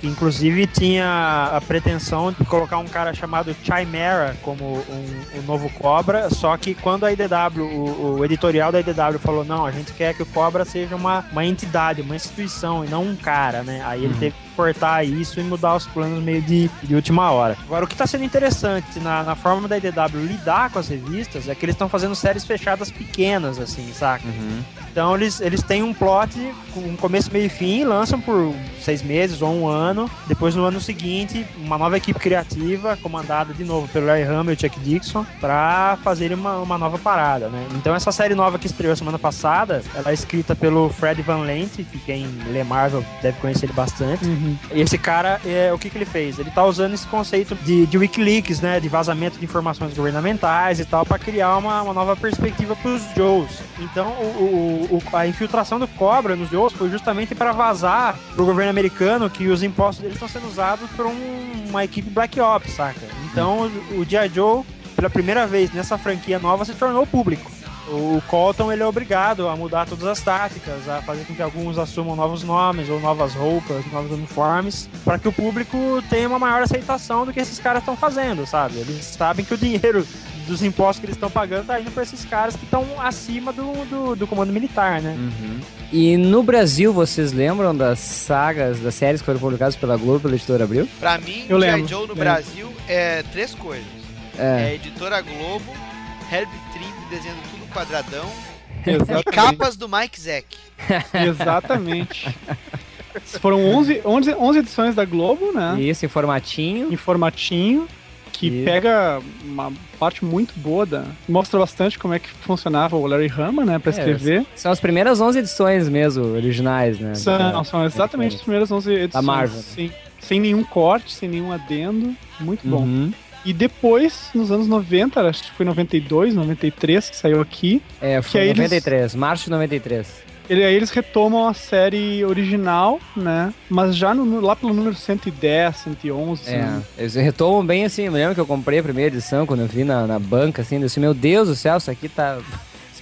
Speaker 5: Que inclusive tinha a pretensão de colocar um cara chamado Chimera como um, um novo Cobra, só que quando a IDW, o, o editorial da IDW falou, não, a gente quer que o Cobra seja uma, uma entidade, uma instituição e não um cara, né? Aí ele teve que cortar isso e mudar os planos meio de, de última hora. Agora, o que tá sendo interessante na, na forma da IDW lidar com as revistas é que eles estão fazendo séries fechadas pequenas, assim, saca? Então eles, eles têm um plot com um começo, meio e fim, lançam por seis meses ou um ano. Depois, no ano seguinte, uma nova equipe criativa, comandada de novo pelo Larry Hamill e Chuck Dixon, pra fazer uma, uma nova parada, né? Então essa série nova que estreou semana passada, ela é escrita pelo Fred Van Lente, que quem lê Marvel deve conhecer ele bastante. E esse cara, é, o que, que ele fez? Ele tá usando esse conceito de, de Wikileaks, né? De vazamento de informações governamentais e tal, pra criar uma, uma nova perspectiva pros Joes. Então, o, o- o- a infiltração do Cobra nos Joes foi justamente para vazar pro governo americano que os impostos deles estão sendo usados por um- uma equipe Black Ops, saca? Então, o, o G.I. Joe, pela primeira vez nessa franquia nova, se tornou público. O Colton ele é obrigado a mudar todas as táticas, a fazer com que alguns assumam novos nomes ou novas roupas, novos uniformes, para que o público tenha uma maior aceitação do que esses caras estão fazendo, sabe? Eles sabem que o dinheiro dos impostos que eles estão pagando tá indo para esses caras que estão acima do, do, do comando militar, né?
Speaker 1: E no Brasil, vocês lembram das sagas, das séries que foram publicadas pela Globo, pela editora Abril?
Speaker 2: Pra mim,
Speaker 3: Eu lembro,
Speaker 2: Joe no
Speaker 3: lembro.
Speaker 2: Brasil é três coisas. É
Speaker 1: É.
Speaker 2: a editora Globo, Herb Trimp desenhando tudo quadradão e
Speaker 3: Exatamente.
Speaker 2: capas do Mike Zack.
Speaker 3: Exatamente. Foram 11, 11, 11 edições da Globo, né?
Speaker 1: Isso, em formatinho.
Speaker 3: Em formatinho, que
Speaker 1: E-
Speaker 3: pega uma parte muito boa da. Mostra bastante como é que funcionava o Larry Hama, né? Pra
Speaker 1: É,
Speaker 3: escrever.
Speaker 1: São as primeiras 11 edições mesmo, originais, né?
Speaker 3: São, são exatamente as primeiras 11 edições.
Speaker 1: Marvel.
Speaker 3: Sim. Sem nenhum corte, sem nenhum adendo. Muito bom.
Speaker 1: Uhum.
Speaker 3: E depois, nos anos 90, acho que foi 92, 93 que saiu aqui,
Speaker 1: É,
Speaker 3: Que
Speaker 1: foi
Speaker 3: aí
Speaker 1: em
Speaker 3: eles-
Speaker 1: 93, março de 93.
Speaker 3: Ele, aí eles retomam a série original, né? Mas já no- lá pelo número 110, 111.
Speaker 1: É,
Speaker 3: né?
Speaker 1: eles retomam bem assim. Eu lembro que eu comprei a primeira edição quando eu vi na, na banca, assim. Eu disse, meu Deus do céu, isso aqui tá.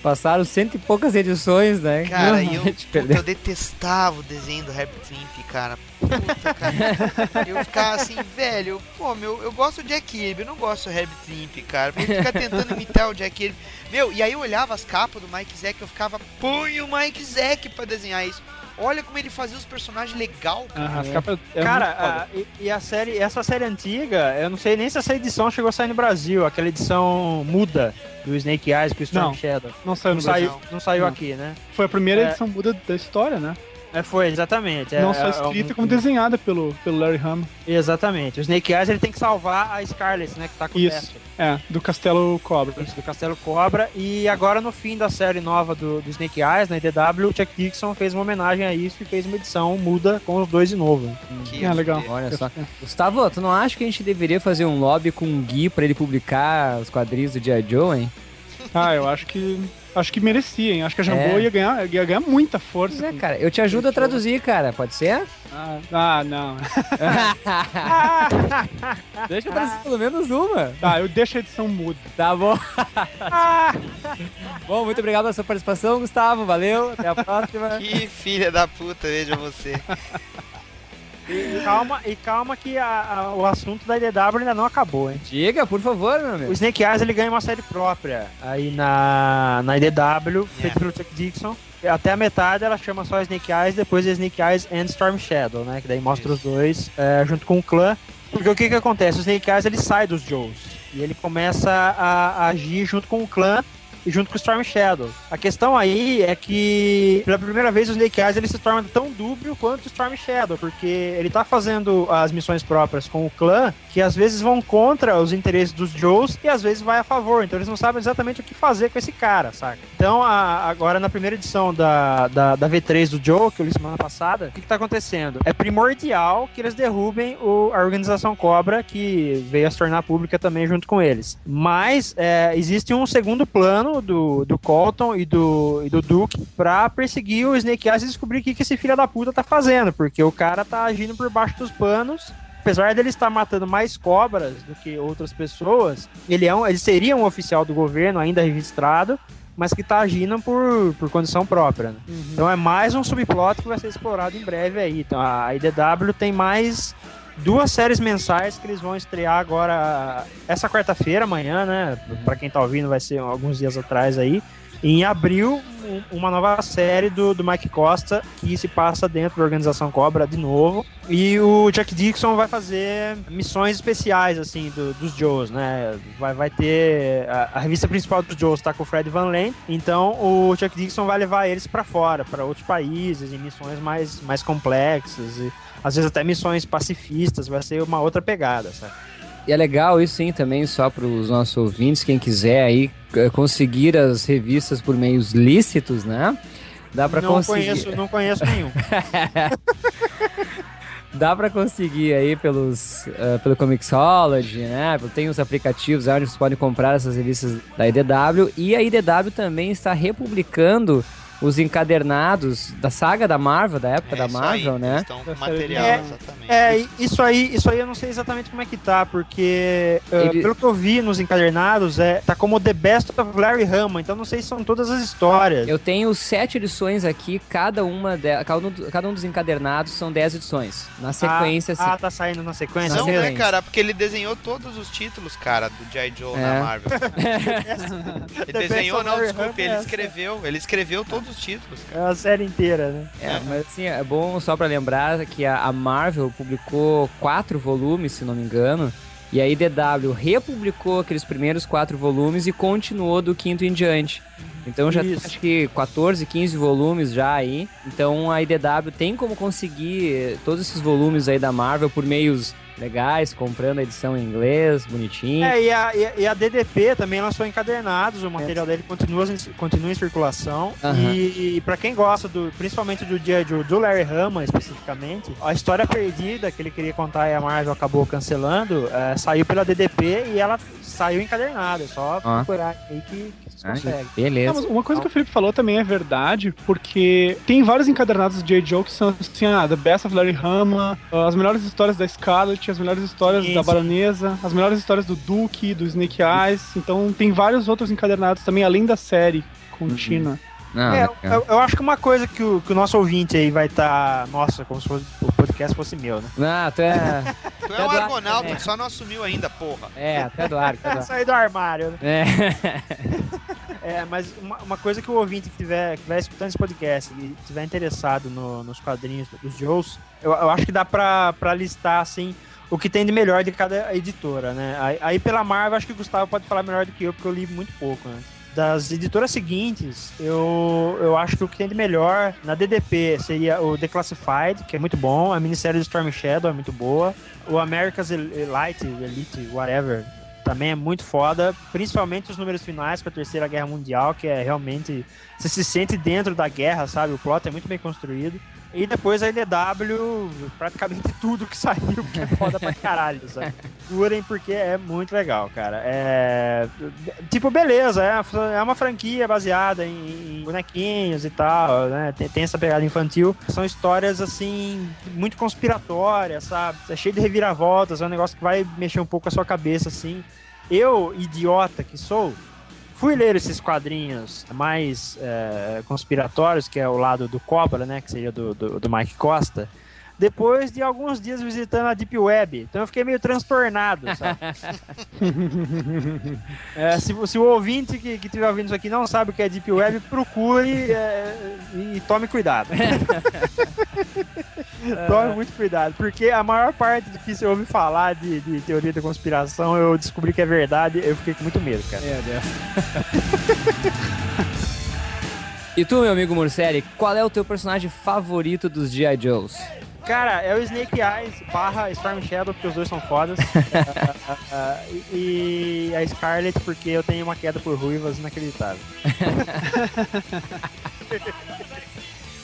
Speaker 1: Passaram cento e poucas edições, né?
Speaker 2: Cara, eu, puta, eu detestava o desenho do Herb Trimp, cara. Puta, cara. Eu ficava assim, velho, pô, meu, eu gosto do Jack Kirby, eu não gosto do Herb Trimp, cara. Ele fica tentando imitar o Jack Kirby. Meu, e aí eu olhava as capas do Mike Zack eu ficava, põe o Mike Zack pra desenhar isso. Olha como ele fazia os personagens legal, cara.
Speaker 3: Ah, as capas é
Speaker 5: Cara, a- e, e a série, essa série antiga, eu não sei nem se essa edição chegou a sair no Brasil, aquela edição muda do Snake Eyes com o Storm
Speaker 3: Não.
Speaker 5: Shadow.
Speaker 3: não saiu
Speaker 5: Não
Speaker 3: no Brasil.
Speaker 5: saiu, não saiu
Speaker 3: Não.
Speaker 5: aqui, né?
Speaker 3: Foi a primeira
Speaker 5: É.
Speaker 3: edição muda da história, né?
Speaker 5: É, foi, exatamente. É,
Speaker 3: não só
Speaker 5: é,
Speaker 3: escrita,
Speaker 5: é,
Speaker 3: como desenhada pelo, pelo Larry Hama.
Speaker 5: Exatamente. O Snake Eyes ele tem que salvar a Scarlet, né? Que tá com
Speaker 3: Isso. É, do Castelo Cobra.
Speaker 5: Isso, do Castelo Cobra. E agora, no fim da série nova do, do Snake Eyes, na IDW, o Chuck Dixon fez uma homenagem a isso e fez uma edição muda com os dois de novo.
Speaker 2: Que
Speaker 3: É, legal.
Speaker 1: Olha só. Gustavo, tu não acha que a gente deveria fazer um lobby com o Gui pra ele publicar os quadrinhos do G.I. Joe, hein?
Speaker 3: Ah, eu acho que. Acho que merecia, hein? Acho que a Jambô
Speaker 1: É.
Speaker 3: ia, ganhar, ia ganhar muita força.
Speaker 1: Pois é, cara. Eu te ajudo a traduzir, cara. Pode ser?
Speaker 3: Ah, ah, não.
Speaker 1: Deixa eu traduzir pelo menos uma.
Speaker 3: Tá, eu deixo a edição muda.
Speaker 1: Tá bom. bom, muito obrigado pela sua participação, Gustavo. Valeu. Até a próxima.
Speaker 2: Que filha da puta, veja você.
Speaker 5: E calma, e calma que a- a- o assunto da IDW ainda não acabou, hein?
Speaker 1: Diga, por favor, meu
Speaker 5: O
Speaker 1: amigo.
Speaker 5: Snake Eyes ele ganha uma série própria aí na, na IDW, feita pelo Chuck Dixon. Até a metade ela chama só Snake Eyes, depois é Snake Eyes and Storm Shadow, né? Que daí mostra os dois é, junto com o clã. Porque o que que acontece? O Snake Eyes ele sai dos Joes e ele começa a, a agir junto com o clã junto com o Storm Shadow. A questão aí é que pela primeira vez o Snake Eyes ele se torna tão dúbio quanto o Storm Shadow, porque ele tá fazendo as missões próprias com o clã que às vezes vão contra os interesses dos Joes e às vezes vai a favor. Então eles não sabem exatamente o que fazer com esse cara, saca? Então a- agora na primeira edição da, da, da V3 do Joe, que eu li semana passada, o que, que tá acontecendo? É primordial que eles derrubem o, a organização Cobra, que veio a se tornar pública também junto com eles. Mas é, existe um segundo plano do, do Colton e do, e do Duke pra perseguir o Snake Eyes e descobrir o que, que esse filho da puta tá fazendo, porque o cara tá agindo por baixo dos panos apesar dele estar matando mais cobras do que outras pessoas, ele, é um, ele seria um oficial do governo ainda registrado, mas que está agindo por, por condição própria. né? Então é mais um subplot que vai ser explorado em breve aí. Então a IDW tem mais duas séries mensais que eles vão estrear agora essa quarta-feira, amanhã, né? Pra quem tá ouvindo, vai ser alguns dias atrás aí. em abril um- uma nova série do, do Mike Costa que se passa dentro da organização Cobra de novo. E o Jack Dixon vai fazer missões especiais, assim, do- dos Joes, né? Vai, vai ter. A, a revista principal dos Joes tá com o Fred Van Lane, então o Jack Dixon vai levar eles pra fora, pra outros países, em missões mais, mais complexas. E, às vezes até missões pacifistas, vai ser uma outra pegada, sabe?
Speaker 1: E é legal isso sim também, só para os nossos ouvintes, quem quiser aí eh, conseguir as revistas por meios lícitos, né? Dá para
Speaker 5: não
Speaker 1: conseguir.
Speaker 5: conheço, não conheço nenhum.
Speaker 1: Dá pra conseguir aí pelos, eh, pelo Comixology, né? Tem os aplicativos onde vocês podem comprar essas revistas da IDW. E a IDW também está republicando os encadernados da saga da Marvel, da época
Speaker 2: É
Speaker 1: da
Speaker 2: isso
Speaker 1: Marvel,
Speaker 2: aí,
Speaker 1: né?
Speaker 2: Estão com material,
Speaker 5: É,
Speaker 2: exatamente.
Speaker 5: É, isso aí, isso aí eu não sei exatamente como é que tá, porque uh,
Speaker 1: Ele-
Speaker 5: pelo que eu vi nos encadernados, é, tá como The Best of Larry Hama, então não sei se são todas as histórias.
Speaker 1: Eu tenho sete edições aqui, cada uma de, cada, um, cada um dos encadernados são dez edições. Na sequência,
Speaker 5: ah,
Speaker 1: assim.
Speaker 5: ah, tá saindo na sequência.
Speaker 2: Não,
Speaker 1: sequência.
Speaker 2: né, cara? Porque ele desenhou todos os títulos, cara, do G.I. Joe
Speaker 1: É.
Speaker 2: na Marvel. Ele desenhou,
Speaker 5: of
Speaker 2: não, desculpe, ele
Speaker 5: é
Speaker 2: escreveu. Ele escreveu todos os títulos, cara.
Speaker 5: É a série inteira, né?
Speaker 1: É, mas assim, é bom só pra lembrar que a, a Marvel publicou quatro volumes, se não me engano, e a IDW republicou aqueles primeiros quatro volumes e continuou do quinto em diante. Então já tem acho que 14, 15 volumes já aí. Então a IDW tem como conseguir todos esses volumes aí da Marvel por meios legais, comprando a edição em inglês, bonitinho.
Speaker 5: É, e a, e a- DDP também lançou encadernados, o material dele continua, em- continua em circulação. E, e para quem gosta, do, principalmente do dia do, do Larry Hama especificamente, a história perdida que ele queria contar e a Marvel acabou cancelando, é, saiu pela DDP e ela saiu encadernada. É só
Speaker 1: Ah.
Speaker 5: procurar aí que, que você
Speaker 1: Ah,
Speaker 5: consegue.
Speaker 3: Não,
Speaker 1: Beleza.
Speaker 3: mas uma coisa que o Felipe falou também é verdade, porque tem vários encadernados de J. Joe que são assim, ah, The Best of Larry Hama, ah, as melhores histórias da Scarlet, as melhores histórias
Speaker 5: Sim,
Speaker 3: da. Baronesa, as melhores histórias do Duke, do Snake Eyes. Então tem vários outros encadernados também, além da série contínua.
Speaker 1: Não,
Speaker 5: É, eu, eu acho que uma coisa que o, que o nosso ouvinte aí vai estar. nossa, como se fosse, o podcast fosse meu, né?
Speaker 1: Não, tu é.
Speaker 2: Tu é
Speaker 1: Tá
Speaker 2: um
Speaker 1: ar
Speaker 2: argonauta,
Speaker 1: também.
Speaker 2: só não assumiu ainda, porra.
Speaker 1: É, até do ar, até do ar.
Speaker 5: Sair do armário, né?
Speaker 1: É.
Speaker 5: É, mas uma, uma coisa que o ouvinte que estiver que estiver escutando esse podcast e estiver interessado no- nos quadrinhos dos Joes, eu, eu acho que dá pra, pra listar, assim, o que tem de melhor de cada editora, né? Aí, aí pela Marvel, acho que o Gustavo pode falar melhor do que eu, porque eu li muito pouco, né? Das editoras seguintes, eu, eu acho que o que tem de melhor na DDP seria o Declassified, que é muito bom, a minissérie do Storm Shadow é muito boa, o America's Elite, Elite, whatever, também é muito foda, principalmente os números finais com a Terceira Guerra Mundial, que é realmente. Você se sente dentro da guerra, sabe? O plot é muito bem construído. E depois a IDW, praticamente tudo que saiu, que é foda pra caralho, sabe? Curem porque é muito legal, cara. É. Tipo, beleza, é uma- é uma franquia baseada em, bonequinhos e tal, né? Tem essa pegada infantil. São histórias, assim, muito conspiratórias, sabe? É cheio de reviravoltas, é um negócio que vai mexer um pouco a sua cabeça, assim. Eu, idiota que sou, fui ler esses quadrinhos mais é, conspiratórios, que é o lado do Cobra, né? Que seria do, do, do Mike Costa. Depois de alguns dias visitando a Deep Web. Então eu fiquei meio transtornado, sabe? É, se, se o ouvinte que, estiver ouvindo isso aqui não sabe o que é Deep Web, procure é, e tome cuidado. tome muito cuidado, porque a maior parte do que você ouve falar de, de teoria da conspiração, eu descobri que é verdade, eu fiquei com muito medo, cara.
Speaker 1: Meu Deus. E tu, meu amigo Murcelli, qual é o teu personagem favorito dos G.I. Joes?
Speaker 5: Cara, é o Snake Eyes barra Storm Shadow, porque os dois são fodas. Ah, e, e a Scarlet, porque eu tenho uma queda por ruivas inacreditável.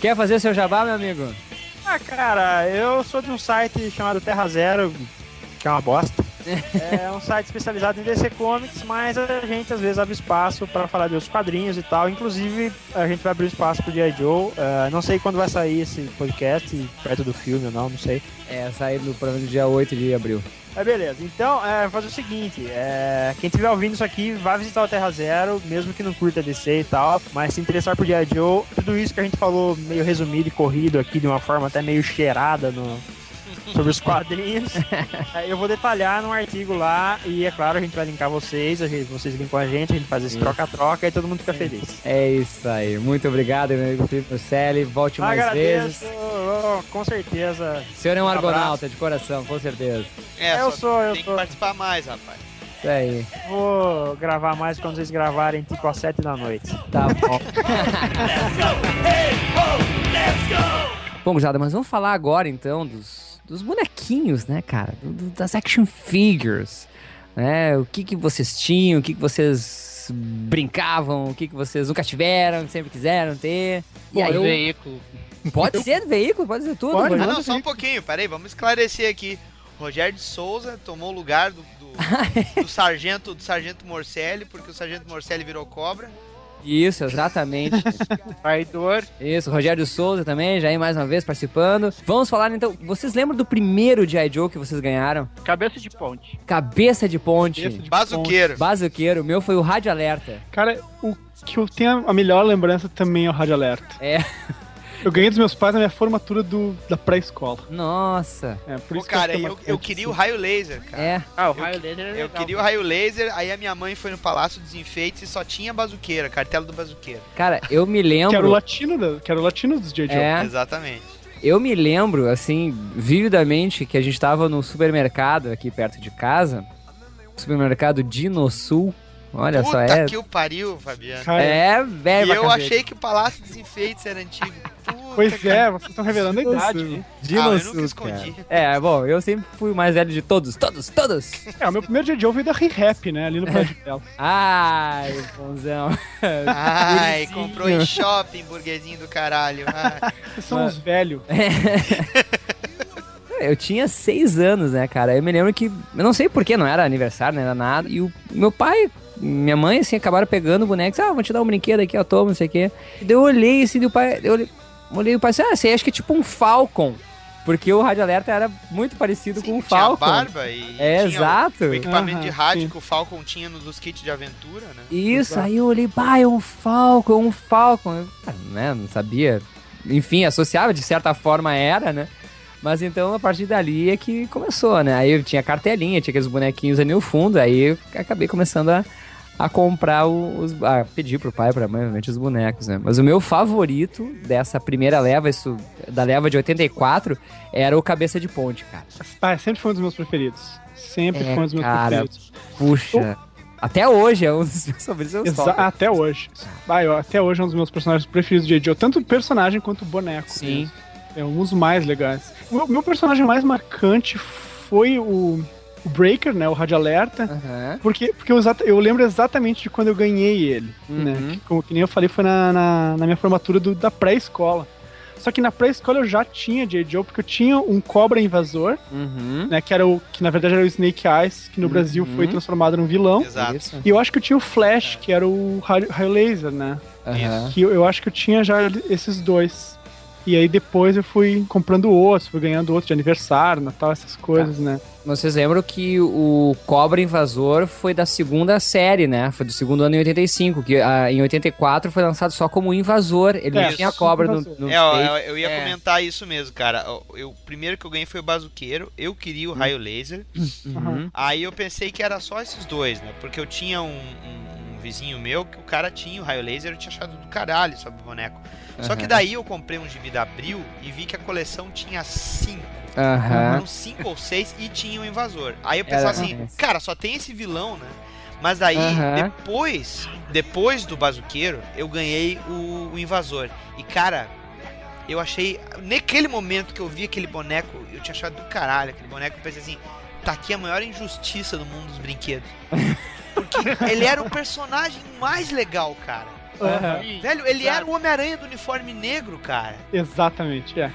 Speaker 1: Quer fazer seu jabá, meu amigo?
Speaker 5: Ah, cara, eu sou de um site chamado Terra Zero, que é uma bosta. É um site especializado em DC Comics, mas a gente às vezes abre espaço para falar de outros quadrinhos e tal. Inclusive, a gente vai abrir espaço pro G.I. Joe. Ah, não sei quando vai sair esse podcast, perto do filme ou não, não sei.
Speaker 1: É, sair no dia 8 de abril.
Speaker 5: Mas beleza, então, é, fazer o seguinte, é, quem estiver ouvindo isso aqui, vai visitar o Terra Zero, mesmo que não curta DC e tal, mas se interessar por G.I. Joe, tudo isso que a gente falou meio resumido e corrido aqui, de uma forma até meio cheirada no, sobre os quadrinhos. Eu vou detalhar num artigo lá e é claro, a gente vai linkar vocês, a gente, vocês linkam a gente, a gente faz esse troca-troca e todo mundo fica feliz.
Speaker 1: É isso aí. Muito obrigado, meu amigo Felipe Marcelli. Volte mais
Speaker 5: Agradeço,
Speaker 1: vezes.
Speaker 5: oh, com certeza.
Speaker 1: O senhor é um
Speaker 5: Um abraço.
Speaker 1: argonauta de coração, com certeza.
Speaker 2: É,
Speaker 5: Eu sou, eu
Speaker 2: tem
Speaker 5: sou.
Speaker 2: que participar mais, rapaz.
Speaker 1: Isso aí.
Speaker 5: Vou gravar mais quando vocês gravarem tipo às 7 da noite.
Speaker 1: Tá bom. Bom, Guzada, mas vamos falar agora então dos, dos bonequinhos, né, cara? Do- do- das action figures. Né? O que, que vocês tinham, o que, que vocês brincavam, o que, que vocês nunca tiveram, que sempre quiseram ter. E aí,
Speaker 6: veículo.
Speaker 1: pode ser veículo, pode ser tudo.
Speaker 3: Pode,
Speaker 2: Ah, não, só um pouquinho, peraí, vamos esclarecer aqui. Rogério de Souza tomou o lugar do, do, do sargento do sargento Morcelli, porque o sargento Morcelli virou cobra.
Speaker 1: Isso, exatamente.
Speaker 6: Traidor.
Speaker 1: Isso, Rogério Souza também, já aí mais uma vez participando. Vamos falar então, vocês lembram do primeiro G.I. Joe que vocês ganharam?
Speaker 6: Cabeça de ponte.
Speaker 1: Cabeça de ponte.
Speaker 3: Cabeça de
Speaker 2: Bazuqueiro.
Speaker 1: Bazuqueiro, o meu foi o Rádio Alerta.
Speaker 3: Cara, o que eu tenho a melhor lembrança também é o Rádio Alerta.
Speaker 1: É.
Speaker 3: Eu ganhei dos meus pais na minha formatura do, da pré-escola.
Speaker 1: Nossa.
Speaker 3: É, por
Speaker 2: Pô,
Speaker 3: isso
Speaker 2: cara,
Speaker 3: que
Speaker 2: eu, eu queria o raio laser, cara.
Speaker 1: É.
Speaker 6: Ah, o
Speaker 2: Eu-
Speaker 6: raio laser é
Speaker 2: Eu
Speaker 6: legal.
Speaker 2: queria o raio laser, aí a minha mãe foi no Palácio dos Enfeites e só tinha bazuqueira, cartela do bazuqueiro.
Speaker 1: Cara, eu me
Speaker 3: Que era o
Speaker 1: lembro.
Speaker 3: latino, da, que era o latino dos J. Joe.
Speaker 1: É,
Speaker 2: Exatamente.
Speaker 1: eu me lembro, assim, vividamente, que a gente tava no supermercado aqui perto de casa. Supermercado Dinosul. Olha
Speaker 2: Puta
Speaker 1: só, é.
Speaker 2: que o pariu, Fabiano.
Speaker 1: É velho.
Speaker 2: e eu
Speaker 1: cacete.
Speaker 2: achei que o Palácio dos Enfeites era antigo.
Speaker 3: Pois é, vocês estão revelando a idade. Né?
Speaker 2: Ah, eu
Speaker 1: Dinosul,
Speaker 2: nunca escondi.
Speaker 1: cara. É, bom, eu sempre fui o mais velho de todos, todos, todos.
Speaker 3: É, o meu primeiro J. Joe veio da Re-Rap, né? Ali no Prédio Belo.
Speaker 1: Ai, bonzão.
Speaker 2: Ai, comprou em shopping, burguesinho do caralho.
Speaker 3: São uns velhos.
Speaker 1: Eu tinha seis anos, né, cara? Eu me lembro que. Eu não sei porquê, não era aniversário, não era nada. E o meu pai, minha mãe, assim, acabaram pegando bonecos. Ah, vou te dar um brinquedo aqui, ó, toma, não sei o quê. E daí eu olhei assim, do pai. Eu olhei, olhei o pai ah, você acha que é tipo um Falcon. Porque o Rádio Alerta era muito parecido com o
Speaker 2: tinha
Speaker 1: Falcon.
Speaker 2: barba e
Speaker 1: É,
Speaker 2: tinha
Speaker 1: exato.
Speaker 2: o, o equipamento de
Speaker 3: Aham,
Speaker 2: rádio
Speaker 3: sim.
Speaker 2: que o Falcon tinha nos kits de aventura, né?
Speaker 1: Isso, aí eu olhei, bah, é um Falcon, é um Falcon. Eu, ah, né, não sabia. Enfim, associava, de certa forma era, né? Mas então, a partir dali é que começou, né? Aí eu tinha cartelinha, tinha aqueles bonequinhos ali no fundo, aí eu acabei começando a, a comprar os... A pedir pro pai, pra mãe, obviamente, os bonecos, né? Mas o meu favorito dessa primeira leva, isso da leva de 84, era o Cabeça de Ponte, cara.
Speaker 3: Ah, sempre foi um dos meus preferidos. Sempre
Speaker 1: É,
Speaker 3: foi um dos meus
Speaker 1: cara.
Speaker 3: preferidos.
Speaker 1: Puxa... Até hoje é um dos meus favoritos. é
Speaker 3: Exa- até hoje. Ah, eu- até hoje é um dos meus personagens preferidos do J. Joe. Tanto o personagem quanto o boneco.
Speaker 1: Sim.
Speaker 3: mesmo. É um dos mais legais. O meu personagem mais marcante foi o, o Breaker, né? O Rádio Alerta.
Speaker 1: Aham.
Speaker 3: Porque, porque eu, exata- eu lembro exatamente de quando eu ganhei ele. Né?
Speaker 1: Uhum.
Speaker 3: Que, como que nem eu falei, foi na, na, na minha formatura do- da pré-escola. Só que na pré-escola eu já tinha J. Joe, porque eu tinha um cobra invasor,
Speaker 1: Uhum.
Speaker 3: né? Que era o. Que na verdade era o Snake Eyes, que no Brasil
Speaker 1: Uhum.
Speaker 3: foi transformado num vilão.
Speaker 2: Exato.
Speaker 1: Isso.
Speaker 3: E eu acho que eu tinha o Flash, que era o raio, raio laser, né?
Speaker 1: Aham.
Speaker 3: Que eu, eu acho que eu tinha já esses dois. E aí depois eu fui comprando outros, fui ganhando outros de aniversário, Natal, essas coisas, né?
Speaker 1: Vocês lembram que o Cobra Invasor foi da segunda série, né? Foi do segundo ano em 85, que ah, em 84 foi lançado só como Invasor. Ele não
Speaker 3: É,
Speaker 1: tinha
Speaker 3: só
Speaker 1: cobra no, no
Speaker 2: É, eu, eu- eu ia
Speaker 1: É.
Speaker 2: comentar isso mesmo, cara. Eu, o primeiro que eu ganhei foi o bazuqueiro, eu queria o raio laser.
Speaker 1: Uhum.
Speaker 2: Aí eu pensei que era só esses dois, né? Porque eu tinha um, um- um vizinho meu que o cara tinha o raio laser, eu tinha achado do caralho sobre o boneco. Só que daí eu comprei um gibi da Abril e vi que a coleção tinha cinco.
Speaker 1: Aham.
Speaker 2: Eram cinco ou seis e tinha o invasor. Aí eu pensava
Speaker 1: Era-
Speaker 2: assim, cara, só tem esse vilão, né? Mas daí,
Speaker 1: Aham.
Speaker 2: depois, depois do bazuqueiro, eu ganhei o, o invasor. E cara, eu achei. Naquele momento que eu vi aquele boneco, eu tinha achado do caralho aquele boneco, eu pensei assim, tá aqui a maior injustiça do mundo dos brinquedos. Porque ele era o personagem mais legal, cara.
Speaker 1: Aham.
Speaker 2: Velho, ele era o Homem-Aranha do uniforme negro, cara.
Speaker 3: Exatamente, é.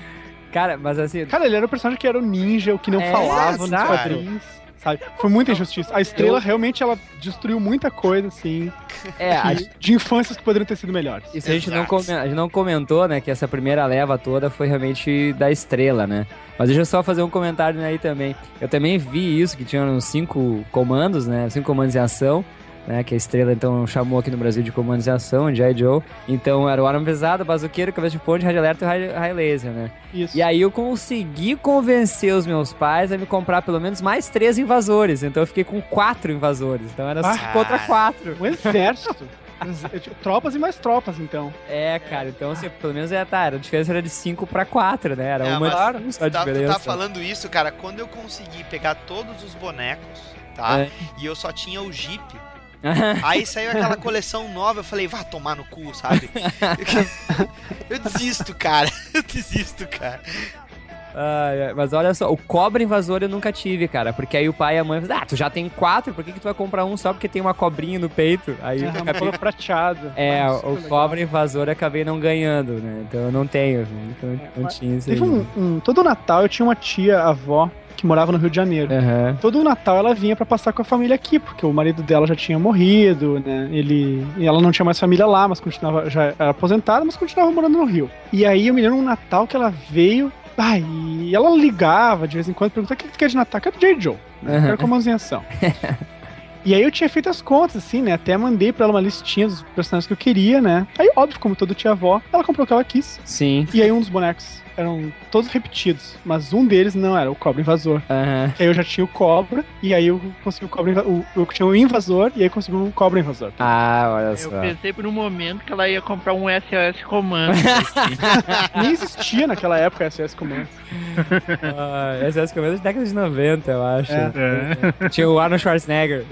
Speaker 1: Cara, mas assim.
Speaker 3: Cara, ele era o personagem que era o ninja, o que não
Speaker 1: É,
Speaker 3: falava nos quadrinhos. Sabe? Foi muita injustiça. A estrela realmente ela destruiu muita coisa, assim,
Speaker 1: É, a,
Speaker 3: que- de infâncias que poderiam ter sido melhores.
Speaker 1: isso a gente, não a gente não comentou, né? Que essa primeira leva toda foi realmente da estrela, né? Mas deixa eu só fazer um comentário aí também. Eu também vi isso, que tinha uns cinco comandos, né? Cinco comandos em ação. né? Que a estrela então chamou aqui no Brasil de comandos de ação, G.I. Joe. Então era o arma pesada, bazuqueiro, cabeça de ponte, rádio alerta e raio, raio laser, né?
Speaker 3: Isso.
Speaker 1: E aí eu consegui convencer os meus pais a me comprar pelo menos mais três invasores. Então eu fiquei com quatro invasores. Então era
Speaker 3: Ah,
Speaker 1: cinco contra quatro.
Speaker 3: Um exército. Ex- tipo, tropas e mais tropas, então.
Speaker 1: É, cara, então assim, pelo menos é, tá, a diferença era de 5 pra 4, né? Era
Speaker 2: É,
Speaker 1: uma
Speaker 2: Tu tá, tu tá falando isso, cara, quando eu consegui pegar todos os bonecos, tá?
Speaker 1: É.
Speaker 2: E eu só tinha o Jeep. Aí saiu aquela coleção nova, eu falei, vá tomar no cu, sabe? Eu desisto, cara. Eu desisto, cara.
Speaker 1: Ai, ai, mas olha só, o cobra invasor eu nunca tive, cara. Porque aí o pai e a mãe falam, ah, tu já tem quatro, por que, que tu vai comprar um só porque tem uma cobrinha no peito? Aí eu
Speaker 3: É,
Speaker 1: acabei...
Speaker 3: uma prateado.
Speaker 1: É,
Speaker 3: Ah,
Speaker 1: o
Speaker 3: legal.
Speaker 1: cobra invasor eu acabei não ganhando, né? Então eu não tenho, então não, não
Speaker 3: mas
Speaker 1: tinha isso aí.
Speaker 3: Teve um, um- Todo Natal eu tinha uma tia, avó, que morava no Rio de Janeiro.
Speaker 1: Aham.
Speaker 3: Todo Natal ela vinha pra passar com a família aqui, porque o marido dela já tinha morrido, né? Ele, e ela não tinha mais família lá, mas continuava já era aposentada, mas continuava morando no Rio. E aí eu me lembro um Natal que ela veio, ai, e ela ligava de vez em quando, perguntava o que tu quer de Natal? Quero J. Joe?
Speaker 1: Aham.
Speaker 3: quero ação. E aí eu tinha feito as contas, assim, né? Até mandei pra ela uma listinha dos personagens que eu queria, né? Aí, óbvio, como todo tia-avó, ela comprou o que ela quis.
Speaker 1: Sim.
Speaker 3: E aí um dos bonecos eram todos repetidos, mas um deles não era o Cobra Invasor. Que aí eu já tinha o Cobra, e aí eu consegui o Cobra o, Eu tinha o Invasor, e aí consegui o Cobra Invasor.
Speaker 1: Ah, olha
Speaker 6: Eu
Speaker 1: só.
Speaker 6: pensei por um momento que ela ia comprar um SOS Comando.
Speaker 3: Nem existia naquela época SS Command.
Speaker 1: Ah, essa é as coisas da década de 90, eu acho.
Speaker 3: É.
Speaker 1: Tinha o Arnold Schwarzenegger.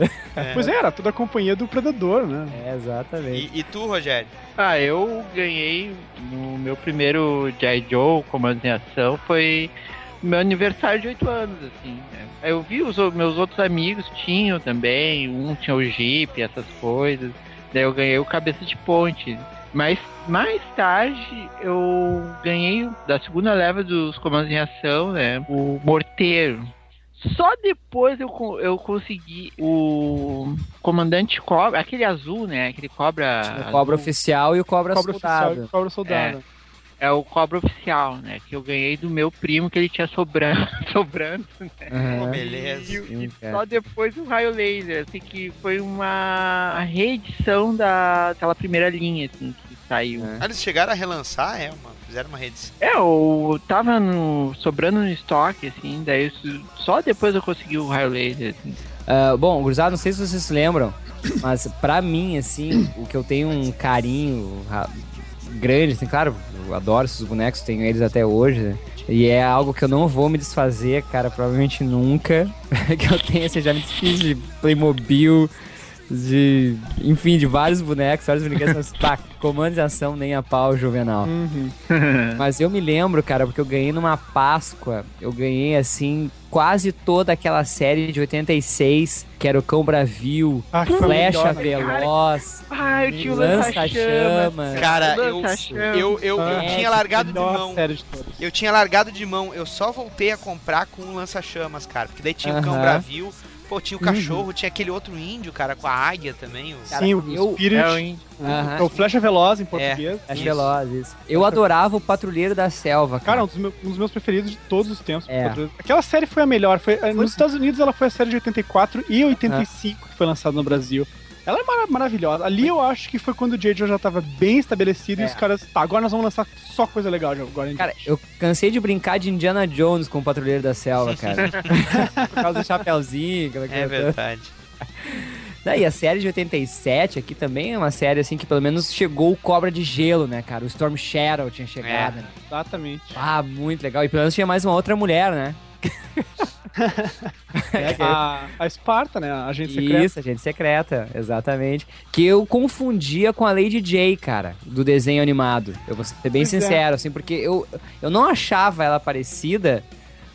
Speaker 3: Pois é, era toda a companhia do Predador, né?
Speaker 1: É, exatamente.
Speaker 2: E, e tu, Rogério?
Speaker 6: Ah, eu ganhei no meu primeiro G.I. Joe Comando em Ação foi meu aniversário de 8 anos, assim. né? Eu vi os meus outros amigos tinham também, um tinha o Jeep, essas coisas. Daí eu ganhei o Cabeça de Ponte. Mas mais tarde eu ganhei da segunda leva dos comandos em ação, né? O Morteiro. Só depois eu, eu consegui o comandante cobra, aquele azul, né? Aquele cobra.
Speaker 1: O cobra
Speaker 6: azul.
Speaker 1: oficial e o cobra,
Speaker 3: Cobra
Speaker 1: soldado.
Speaker 3: oficial e Cobra soldado.
Speaker 6: É o cobra oficial, né? Que eu ganhei do meu primo que ele tinha sobrando. sobrando
Speaker 1: Aham.
Speaker 2: Pô, beleza.
Speaker 6: e,
Speaker 1: Sim,
Speaker 6: e só depois o raio laser, assim, que foi uma reedição daquela primeira linha, assim, que saiu.
Speaker 1: É.
Speaker 2: Ah, eles chegaram a relançar, é, uma, fizeram uma rede.
Speaker 6: É, eu tava no, sobrando no estoque, assim, daí isso- só depois eu consegui o raio laser, assim.
Speaker 1: Ah, bom, gurizada, não sei se vocês se lembram, mas pra mim, assim, o que eu tenho um carinho ra- grande, assim, claro, eu adoro esses bonecos, tenho eles até hoje, né? E é algo que eu não vou me desfazer, cara, provavelmente nunca. que eu tenho, assim, já me desfiz de Playmobil, de. Enfim, de vários bonecos, vários brinquedos, mas pá, comandos de ação nem a pau, Juvenal.
Speaker 3: Uhum.
Speaker 1: Mas eu me lembro, cara, porque eu ganhei numa Páscoa, eu ganhei assim quase toda aquela série de 86, que era o Cão Bravio,
Speaker 3: Ah,
Speaker 1: Flecha. Veloz,
Speaker 6: Ah, eu tinha o lança-chamas.
Speaker 2: Cara, eu, eu, eu, eu tinha largado de mão. Eu tinha largado de mão. Eu só voltei a comprar com um lança-chamas, cara. Porque daí tinha o cão bravio. Pô, tinha o cachorro, tinha aquele outro índio, cara, com a águia também. o-
Speaker 1: Cara,
Speaker 3: Sim, o
Speaker 1: eu-
Speaker 3: Spirit.
Speaker 6: É o índio.
Speaker 1: Aham.
Speaker 3: É o Flecha Veloz em português.
Speaker 1: Flecha
Speaker 2: Isso.
Speaker 1: Veloz, isso. Eu adorava o Patrulheiro da Selva,
Speaker 3: Cara,
Speaker 1: cara.
Speaker 3: um dos, meus, um dos meus preferidos de todos os tempos.
Speaker 1: É.
Speaker 3: Aquela série foi a melhor. Foi, eh, nos Estados Unidos ela foi a série de 84 e 85
Speaker 1: Ah.
Speaker 3: que foi lançada no Brasil. Ela é mara- maravilhosa. Ali eu acho que foi quando o J.J. já tava bem estabelecido e
Speaker 1: É.
Speaker 3: os caras. Tá, agora nós vamos lançar só coisa legal de agora.
Speaker 1: Cara,
Speaker 3: diante."
Speaker 1: eu cansei de brincar de Indiana Jones com o Patrulheiro da Selva, cara. Por causa do chapéuzinho, aquela
Speaker 2: É verdade.
Speaker 1: Daí a série de 87 aqui também é uma série assim que pelo menos chegou o Cobra de Gelo, né, cara? O Storm Shadow tinha chegado. né?
Speaker 3: Exatamente.
Speaker 1: Ah, muito legal. E pelo menos tinha mais uma outra mulher, né? É, que-
Speaker 3: A, a Esparta, né? A agente secreta.
Speaker 1: Isso, agente secreta, exatamente. Que eu confundia com a Lady J, cara, do desenho animado. Eu vou ser bem
Speaker 3: Pois é.
Speaker 1: sincero, assim, porque eu, eu não achava ela parecida,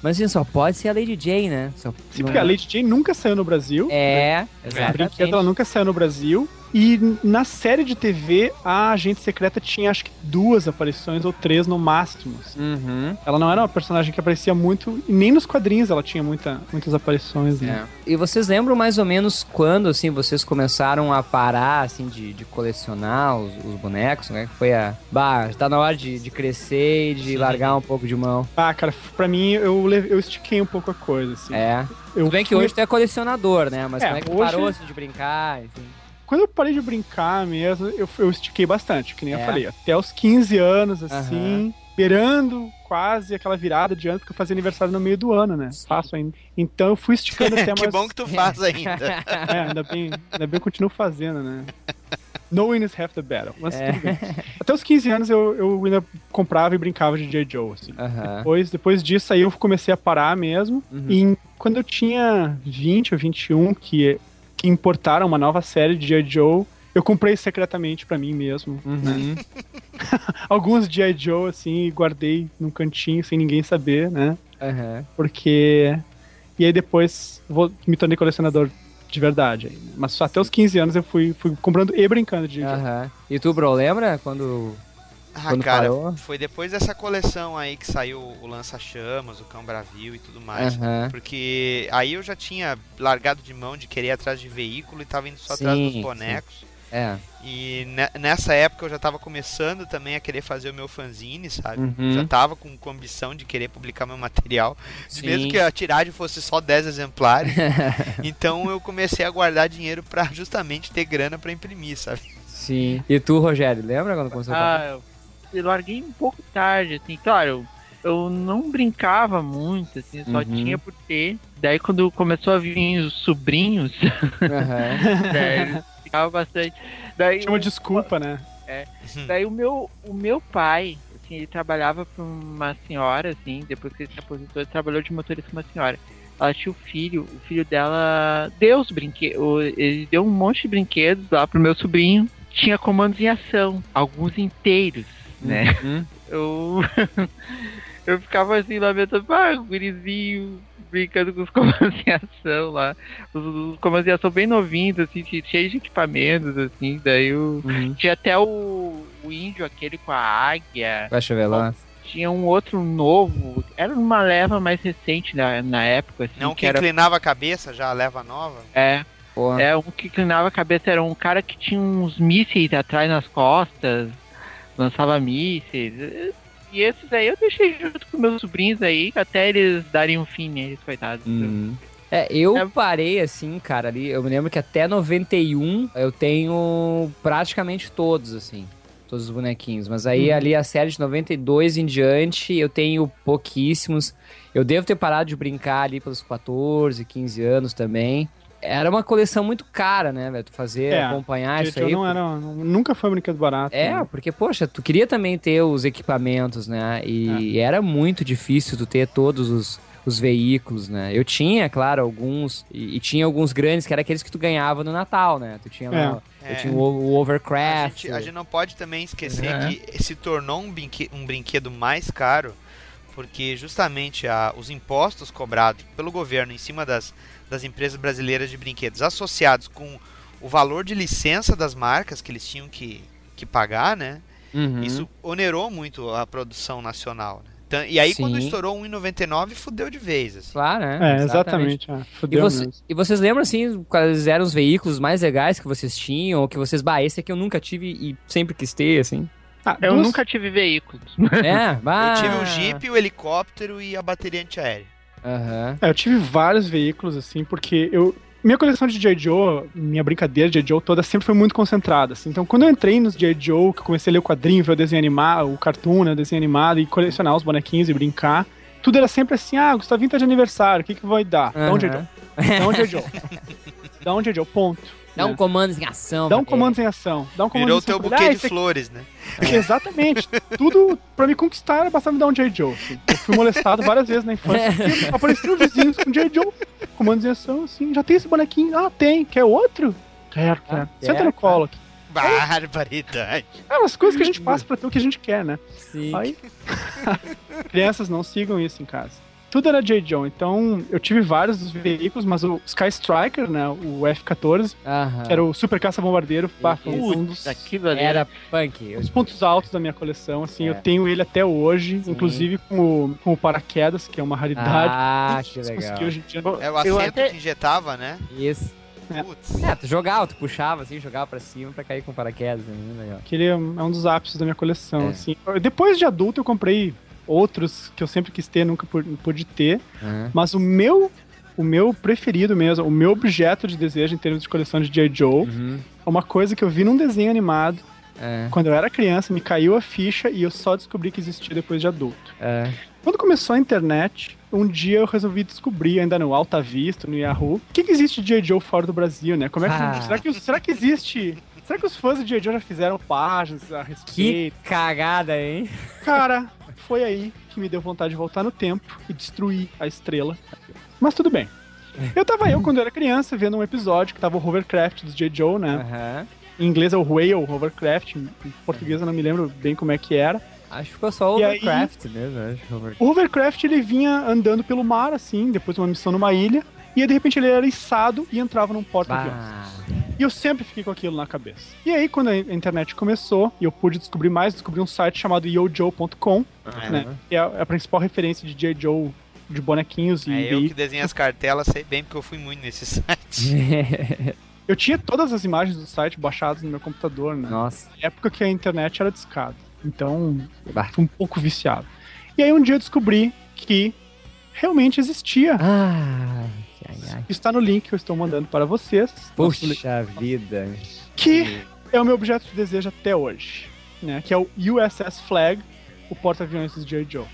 Speaker 1: mas assim, só pode ser a Lady J, né? Só,
Speaker 3: Sim,
Speaker 1: não-
Speaker 3: porque a Lady Jane nunca saiu no Brasil.
Speaker 1: É,
Speaker 3: A
Speaker 1: exatamente.
Speaker 3: brinquedo ela nunca saiu no Brasil. E na série de TV, a agente secreta tinha acho que duas aparições ou três no máximo. assim.
Speaker 1: Uhum.
Speaker 3: Ela não era uma personagem que aparecia muito, e nem nos quadrinhos ela tinha muita, muitas aparições. Né?
Speaker 1: É. E vocês lembram mais ou menos quando, assim, vocês começaram a parar, assim, de, de colecionar os, os bonecos, né? Que foi a... Bah, tá na hora de, de crescer e de largar um pouco de mão.
Speaker 3: Ah, cara, pra mim eu, eu estiquei um pouco a coisa, assim.
Speaker 1: É.
Speaker 3: eu
Speaker 1: Tudo bem que hoje tu é colecionador, né? Mas
Speaker 3: É,
Speaker 1: como é que
Speaker 3: hoje-
Speaker 1: parou, assim, de brincar, enfim?
Speaker 3: Quando eu parei de brincar mesmo, eu, eu estiquei bastante, que nem
Speaker 1: É.
Speaker 3: eu falei. Até os 15 anos, assim, beirando quase aquela virada de ano, porque eu fazia aniversário no meio do ano, né? Faço ainda. Então eu fui esticando até
Speaker 2: que
Speaker 3: mais.
Speaker 2: bom que tu faz ainda.
Speaker 3: É, ainda bem, ainda bem que eu continuo fazendo, né? Knowing is half the battle. Mas
Speaker 1: É.
Speaker 3: tudo bem. Até os 15 anos eu, eu ainda comprava e brincava de J. Joe, assim.
Speaker 1: Aham.
Speaker 3: Depois, depois disso aí eu comecei a parar mesmo.
Speaker 1: Uhum.
Speaker 3: E quando eu tinha 20 ou 21, que, que importaram uma nova série de G.I. Joe, eu comprei secretamente pra mim mesmo.
Speaker 1: Uhum.
Speaker 3: Alguns G.I. Joe, assim, guardei num cantinho sem ninguém saber, né?
Speaker 1: Aham.
Speaker 3: Porque. E aí depois vou, me tornei colecionador de verdade. aí, né? Mas até os 15 anos eu fui, fui comprando e brincando de G.I. Joe.
Speaker 1: Aham. E tu, bro, lembra quando.
Speaker 2: Ah,
Speaker 1: Quando
Speaker 2: cara,
Speaker 1: parou?
Speaker 2: foi depois dessa coleção aí que saiu o Lança-Chamas, o Cão Bravio e tudo mais. Porque aí eu já tinha largado de mão de querer ir atrás de veículo e tava indo só atrás
Speaker 1: Sim,
Speaker 2: dos bonecos.
Speaker 1: É.
Speaker 2: E ne- nessa época eu já tava começando também a querer fazer o meu fanzine, sabe?
Speaker 1: Uhum.
Speaker 2: Já tava com, com ambição de querer publicar meu material. De
Speaker 1: Sim.
Speaker 2: mesmo que a tiragem fosse só 10 exemplares. então eu comecei a guardar dinheiro pra justamente ter grana pra imprimir, sabe?
Speaker 1: Sim. E tu, Rogério, lembra quando começou a parar?
Speaker 6: Ah, eu larguei um pouco tarde, assim, claro, eu não brincava muito, assim, só
Speaker 1: Uhum.
Speaker 6: tinha por ter. Daí quando começou a vir os sobrinhos,
Speaker 1: Aham.
Speaker 6: daí eles ficavam bastante. Daí,
Speaker 3: Tinha uma desculpa, né?
Speaker 6: daí o meu, o meu pai, assim, ele trabalhava pra uma senhora, assim, depois que ele se aposentou, ele trabalhou de motorista com uma senhora. Ela tinha o filho, o filho dela deu os brinquedos, ele deu um monte de brinquedos lá pro meu sobrinho. Tinha comandos em ação, alguns inteiros, né?
Speaker 1: Uhum.
Speaker 6: eu eu ficava assim lamentando, ah, o gurizinho brincando com os comandos em ação lá. Os, os comandos em ação bem novinhos, assim, che- cheios de equipamentos, assim, daí eu...
Speaker 1: Uhum.
Speaker 6: Tinha até o, o índio aquele com a águia,
Speaker 1: chover lá.
Speaker 6: tinha um outro novo, era uma leva mais recente na, na época, assim,
Speaker 2: Não
Speaker 6: que
Speaker 2: que
Speaker 6: era...
Speaker 2: inclinava a cabeça, já a leva nova.
Speaker 6: É,
Speaker 1: Pô.
Speaker 6: é, um que inclinava a cabeça era um cara que tinha uns mísseis atrás nas costas, lançava mísseis. E esses aí eu deixei junto com meus sobrinhos aí, até eles darem um fim neles, coitados.
Speaker 1: Uhum. É, eu
Speaker 6: É.
Speaker 1: parei assim, cara, ali. Eu me lembro que até 91 eu tenho praticamente todos, assim. Todos os bonequinhos. Mas aí
Speaker 3: Uhum.
Speaker 1: ali a série de 92 em diante eu tenho pouquíssimos. Eu devo ter parado de brincar ali pelos 14, 15 anos também. Era uma coleção muito cara, né, velho? Tu fazer,
Speaker 3: É,
Speaker 1: acompanhar isso aí.
Speaker 3: não era, nunca foi um brinquedo barato.
Speaker 1: É,
Speaker 3: né?
Speaker 1: porque, poxa, tu queria também ter os equipamentos, né? E
Speaker 3: É.
Speaker 1: era muito difícil tu ter todos os, os veículos, né? Eu tinha, claro, alguns, e, e tinha alguns grandes que era aqueles que tu ganhava no Natal, né? Tu tinha lá,
Speaker 2: É.
Speaker 1: eu tinha o, o
Speaker 2: A
Speaker 1: Overcraft.
Speaker 2: gente, a gente não pode também esquecer
Speaker 6: Uhum.
Speaker 2: que se tornou um, brinque- um brinquedo mais caro porque justamente a- os impostos cobrados pelo governo em cima das, das empresas brasileiras de brinquedos associados com o valor de licença das marcas que eles tinham que, que pagar, né?
Speaker 1: Uhum.
Speaker 2: Isso onerou muito a produção nacional. né? Então, e aí quando
Speaker 1: Sim.
Speaker 2: estourou 1,99 fudeu de vez. Assim.
Speaker 1: Claro, né?
Speaker 3: É, exatamente. é,
Speaker 1: E,
Speaker 3: fudeu
Speaker 1: você-
Speaker 3: mesmo.
Speaker 1: e vocês lembram, assim, quais eram os veículos mais legais que vocês tinham, ou que vocês, bah, esse aqui eu nunca tive e sempre quis ter, assim?
Speaker 3: Ah,
Speaker 6: Eu
Speaker 3: duas-
Speaker 6: nunca tive veículos.
Speaker 1: É, bah...
Speaker 2: Eu tive o Jeep, o helicóptero e a bateria antiaérea.
Speaker 1: Aham.
Speaker 3: É, eu tive vários veículos, assim, porque eu. Minha coleção de J. Joe, minha brincadeira de J. Joe toda sempre foi muito concentrada. Assim. Então, quando eu entrei nos J. Joe, que eu comecei a ler o quadrinho, ver o desenho animado, o cartoon, né, o desenho animado, e colecionar os bonequinhos e brincar, tudo era sempre assim: ah, Gustavinho tá de aniversário, o que, que vai dar? Dá um J. Joe. Dá um J. Joe. Dá um J. Joe, ponto.
Speaker 1: Dá um
Speaker 3: né?
Speaker 1: comando em ação.
Speaker 3: Dá um
Speaker 1: pra
Speaker 3: comando em ação. Dá um comando
Speaker 2: Virou
Speaker 3: em
Speaker 2: o teu buquê
Speaker 3: Ah,
Speaker 2: de flores, né?
Speaker 3: Exatamente. Tudo pra me conquistar era bastava me dar um J. Joe. assim. Eu fui molestado várias vezes na infância. porque Apareciam vizinhos com J. Joe. Comandos em ação, assim. Já tem esse bonequinho? Ah, tem. Quer outro? Quero, quero.
Speaker 1: Ah,
Speaker 3: Senta
Speaker 1: quer,
Speaker 3: no colo aqui.
Speaker 2: Barbaridade.
Speaker 3: É umas coisas que a gente passa pra ter o que a gente quer, né?
Speaker 1: Sim.
Speaker 3: Aí. Crianças não sigam isso em casa. Tudo era J. Joe. Então, eu tive vários dos veículos, mas o Sky Striker, né? O F-14,
Speaker 1: Aham.
Speaker 3: que era o super caça-bombardeiro,
Speaker 1: Isso.
Speaker 3: um dos,
Speaker 1: Era punk.
Speaker 3: Os pontos altos da minha coleção, assim,
Speaker 1: É.
Speaker 3: eu tenho ele até hoje,
Speaker 1: Sim.
Speaker 3: inclusive com o, com o paraquedas, que é uma raridade.
Speaker 1: Ah,
Speaker 3: Muito
Speaker 1: que legal.
Speaker 3: conseguir hoje em dia.
Speaker 2: É o assento
Speaker 6: até-
Speaker 2: que injetava, né?
Speaker 1: Isso.
Speaker 3: É.
Speaker 2: Putz.
Speaker 1: É, tu jogava, tu puxava assim, jogava pra cima pra cair com paraquedas. né? Muito legal.
Speaker 3: Que ele é um é um dos ápices da minha coleção,
Speaker 1: É.
Speaker 3: assim. Depois de adulto eu comprei outros que eu sempre quis ter, nunca pu- pude ter,
Speaker 1: Aham.
Speaker 3: mas o meu o meu preferido mesmo, o meu objeto de desejo em termos de coleção de J. Joe
Speaker 1: Uhum.
Speaker 3: uma coisa que eu vi num desenho animado
Speaker 1: É,
Speaker 3: quando eu era criança, me caiu a ficha e eu só descobri que existia depois de adulto.
Speaker 1: é.
Speaker 3: Quando começou a internet, um dia eu resolvi descobrir, ainda no Alta Vista, no Yahoo, o que, que existe de J. Joe fora do Brasil, né? Como é que,
Speaker 1: Ah.
Speaker 3: será, que, será que existe... Será que os fãs de J. Joe já fizeram páginas a
Speaker 1: Que
Speaker 3: respeito?
Speaker 1: cagada, hein?
Speaker 3: Cara, foi aí que me deu vontade de voltar no tempo e destruir a estrela. Mas tudo bem. Eu tava eu, quando eu era criança, vendo um episódio que tava o Hovercraft dos J. Joe, né?
Speaker 1: Aham.
Speaker 3: Em inglês é o Whale Hovercraft, em português eu não me lembro bem como é que era.
Speaker 1: Acho que ficou só o
Speaker 3: E aí-
Speaker 1: mesmo, acho. Over-
Speaker 3: O Hovercraft ele vinha andando pelo mar, assim, depois de uma missão numa ilha, e aí, de repente ele era içado e entrava num porta-aviões. E eu sempre fiquei com aquilo na cabeça. E aí, quando a internet começou, e eu pude descobrir mais, descobri um site chamado yojoe.com,
Speaker 2: É,
Speaker 3: né? Que é a, principal referência de J. Joe de bonequinhos e
Speaker 2: É eu que desenho as cartelas, sei bem porque eu fui muito nesse site.
Speaker 3: Eu tinha todas as imagens do site baixadas no meu computador, né?
Speaker 1: Nossa.
Speaker 3: Na época que a internet era discada. Então,
Speaker 1: Bah.
Speaker 3: fui um pouco viciado. E aí um dia eu descobri que realmente existia.
Speaker 1: Ah, ai, ai.
Speaker 3: Está no link que eu estou mandando para vocês.
Speaker 1: Puxa vida.
Speaker 3: Que é o meu objeto de desejo até hoje. Né? Que é o USS Flag, o porta-aviões dos J. Joe.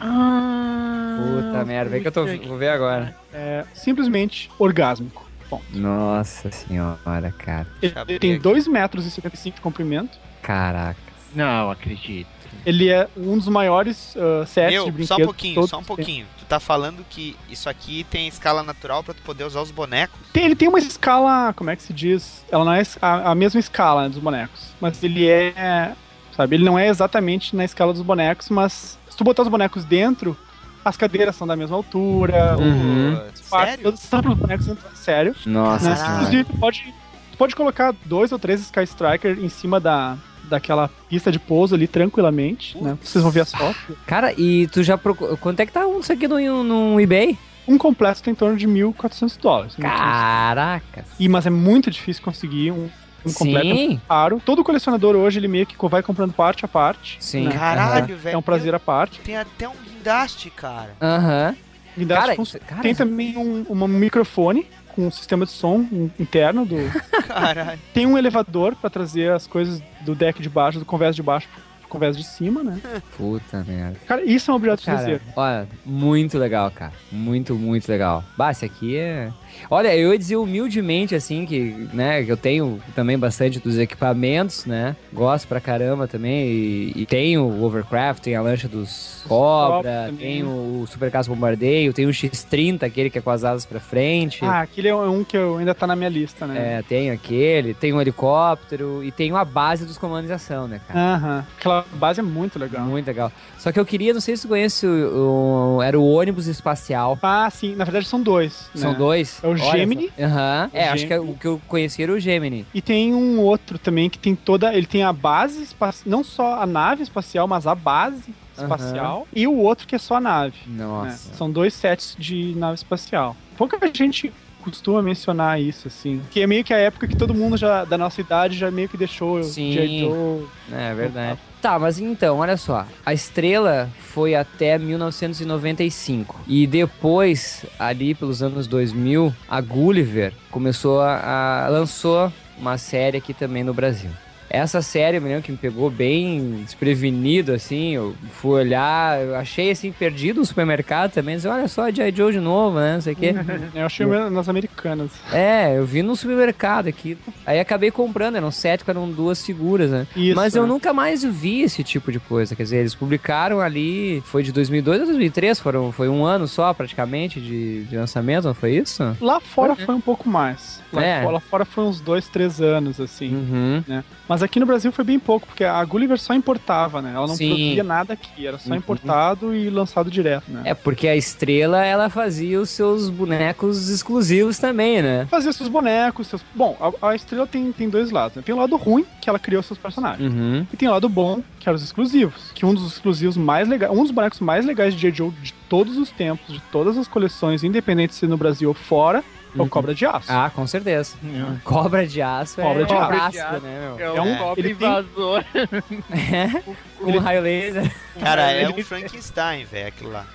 Speaker 6: Ah,
Speaker 1: Puta merda. Vem que eu tô, vou ver agora.
Speaker 3: É simplesmente orgásmico. Bom,
Speaker 1: Nossa senhora, cara.
Speaker 3: ele tem
Speaker 2: abrir
Speaker 3: 2 metros e 55 de comprimento.
Speaker 1: Caraca.
Speaker 6: Não, acredito.
Speaker 3: Ele é um dos maiores uh, sets de
Speaker 2: Meu,
Speaker 3: brinquedos.
Speaker 2: só um
Speaker 3: de
Speaker 2: pouquinho, só um pouquinho. Tá falando que isso aqui tem escala natural pra tu poder usar os bonecos?
Speaker 3: Tem- ele tem uma escala, como é que se diz? Ela não é a, a mesma escala né, dos bonecos. Mas ele é. Sabe, ele não é exatamente na escala dos bonecos, mas se tu botar os bonecos dentro, as cadeiras são da mesma altura,
Speaker 1: Uhum.
Speaker 3: os partes, todos são os bonecos dentro, sério.
Speaker 1: Nossa
Speaker 3: Né? Inclusive, tu pode, tu pode colocar dois ou três Sky Striker em cima da, daquela pista de pouso ali tranquilamente, né? Vocês vão ver as fotos.
Speaker 1: Cara, e tu já procurou. Quanto é que tá um isso aqui no, no eBay?
Speaker 3: Um completo tem em torno de 1.400 dólares.
Speaker 1: Caracas.
Speaker 3: E, mas é muito difícil conseguir um, um completo
Speaker 1: Sim.
Speaker 3: caro. Todo colecionador hoje, ele meio que vai comprando parte a parte.
Speaker 1: Sim.
Speaker 3: né?
Speaker 2: Caralho, velho.
Speaker 3: É um prazer à parte.
Speaker 2: Tem até um guindaste, cara.
Speaker 1: Aham.
Speaker 3: Guindaste
Speaker 1: Cara, cara,
Speaker 3: tem também um, um microfone com um sistema de som in- interno. Do...
Speaker 2: Caralho.
Speaker 3: tem um elevador pra trazer as coisas do deck de baixo, do convés de baixo convés de cima, né?
Speaker 1: Puta merda.
Speaker 3: Cara, isso é um objeto de
Speaker 1: Cara, olha, muito legal, cara. Muito, muito legal. Bah, esse aqui é. Olha, eu ia dizer humildemente, assim, que, né, que eu tenho também bastante dos equipamentos, né? Gosto pra caramba também. E, e tenho o Overcraft, tem a lancha dos
Speaker 3: Cobra
Speaker 1: tem o Super Caça Bombardeio, tem o X30, aquele que é com as asas pra frente.
Speaker 3: Ah, aquele é um que eu, ainda tá na minha lista, né?
Speaker 1: É, tem aquele, tem um helicóptero e tem a base dos comandos de ação, né, cara?
Speaker 3: Aham. Aquela base é muito legal.
Speaker 1: Muito legal. Só que eu queria, não sei se tu conhece, o, o- era o ônibus espacial.
Speaker 3: Ah, sim. Na verdade são dois.
Speaker 1: São
Speaker 3: né?
Speaker 1: dois.
Speaker 3: É o Gemini.
Speaker 1: Aham.
Speaker 3: O
Speaker 1: É, acho que é
Speaker 3: Gemini.
Speaker 1: o que eu conheci era o Gemini.
Speaker 3: E tem um outro também que tem toda. Ele tem a base espacial. Não só a nave espacial, mas a base espacial. E o outro que é só a nave. né?
Speaker 1: Nossa.
Speaker 3: São dois sets de nave espacial. Pouca gente costuma mencionar isso, assim. Que é meio que a época que todo mundo já, da nossa idade, já meio que deixou o
Speaker 1: Sim.
Speaker 3: G.I. Joe.
Speaker 1: É verdade. Tá, mas então, olha só. A estrela foi até 1995. E depois, ali pelos anos 2000, a Gulliver começou a, a- lançou uma série aqui também no Brasil. Essa série, eu me lembro que me pegou bem desprevenido, assim. Eu fui olhar, eu achei assim, perdido no supermercado também. Disse, olha só, G.I. Joe de novo, né? Não sei o quê.
Speaker 3: Eu achei nas americanas.
Speaker 1: É, eu vi no supermercado aqui. Aí acabei comprando, eram sete, eram duas figuras, né?
Speaker 3: Isso,
Speaker 1: Mas eu
Speaker 3: é.
Speaker 1: nunca mais vi esse tipo de coisa. Quer dizer, eles publicaram ali. Foi de 2002 a 2003, foram, foi um ano só praticamente de, de lançamento, não foi isso?
Speaker 3: Lá fora foi um pouco mais. Lá,
Speaker 1: É.
Speaker 3: fora, lá fora foi uns dois, três anos, assim.
Speaker 1: Uhum.
Speaker 3: Mas aqui no Brasil foi bem pouco, porque a Gulliver só importava, né? Ela não
Speaker 1: Sim.
Speaker 3: produzia nada aqui, era só
Speaker 1: Uhum.
Speaker 3: importado e lançado direto, né?
Speaker 1: É, porque a estrela, ela fazia os seus bonecos exclusivos também, né?
Speaker 3: Fazia seus bonecos, seus. Bom, a, a estrela tem, tem dois lados, né? Tem o lado ruim, que ela criou seus personagens.
Speaker 1: Uhum.
Speaker 3: E tem o lado bom, que eram os exclusivos. Que um dos exclusivos mais legais. Um dos bonecos mais legais de J. Joe de todos os tempos, de todas as coleções, independente se no Brasil ou fora, é o
Speaker 1: Uhum.
Speaker 3: Cobra de Aço.
Speaker 1: Ah, com certeza. Cobra de aço
Speaker 3: Cobra
Speaker 1: é
Speaker 3: de
Speaker 1: um
Speaker 3: aço.
Speaker 1: clássico, né, meu?
Speaker 3: É um-
Speaker 6: cobre
Speaker 3: ele tem-
Speaker 6: invasor.
Speaker 1: Com um raio laser.
Speaker 2: Cara, é um Frankenstein, velho, aquilo lá.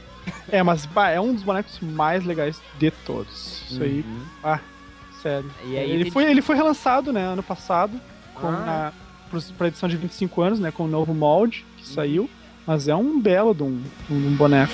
Speaker 3: É, mas bah, é um dos bonecos mais legais de todos. Isso aí,
Speaker 1: Uhum.
Speaker 3: ah, série.
Speaker 1: E aí
Speaker 3: ele,
Speaker 1: tem-
Speaker 3: foi, ele foi relançado, né, ano passado, com
Speaker 1: Ah.
Speaker 3: a, pra edição de 25 anos, né, com o novo molde que saiu. Mas é um belo de um, de um boneco.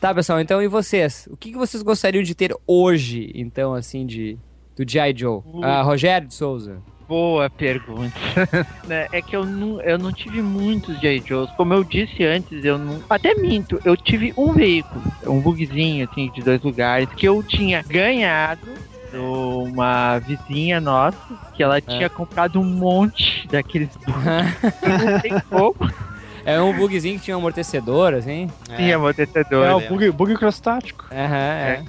Speaker 1: Tá, pessoal, então e vocês? O que, que vocês gostariam de ter hoje, então, assim, de do G.I. Joe?
Speaker 6: Uh.
Speaker 1: Ah, Rogério de Souza.
Speaker 6: Boa pergunta. Né, é que eu não, eu não tive muitos J. Joes. Como eu disse antes, eu não. Até minto, eu tive um veículo, um bugzinho, assim, de dois lugares, que eu tinha ganhado de uma vizinha nossa, que ela tinha comprado um monte daqueles bugs. Não como.
Speaker 1: É um bugzinho que tinha um amortecedor, assim.
Speaker 6: Tinha amortecedor.
Speaker 3: É, o
Speaker 2: né?
Speaker 3: bug, bug crostático.
Speaker 1: Aham, é.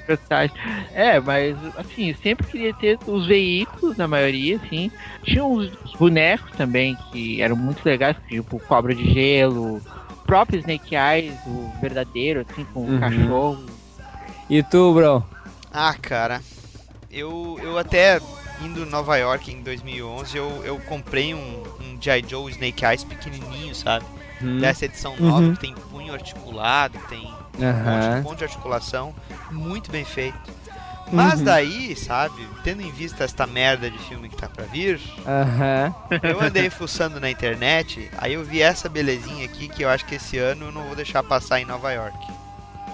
Speaker 6: É, é, mas assim, eu sempre queria ter os veículos, na maioria, assim. Tinha uns bonecos também que eram muito legais, tipo Cobra de Gelo, o próprio Snake Eyes, o verdadeiro, assim, com
Speaker 1: Uhum.
Speaker 6: o cachorro.
Speaker 1: E tu, bro?
Speaker 2: Ah, cara, eu, eu até indo em Nova York em 2011, eu, eu comprei um, um G.I. Joe Snake Eyes pequenininho, sabe?
Speaker 1: Hum.
Speaker 2: Dessa edição
Speaker 3: Uhum.
Speaker 2: nova, que tem punho articulado, tem um monte,
Speaker 1: Aham.
Speaker 2: um monte de articulação, muito bem feito. Mas
Speaker 3: Uhum.
Speaker 2: daí, sabe, tendo em vista esta merda de filme que tá pra vir, eu andei fuçando na internet, aí eu vi essa belezinha aqui que eu acho que esse ano eu não vou deixar passar em Nova York.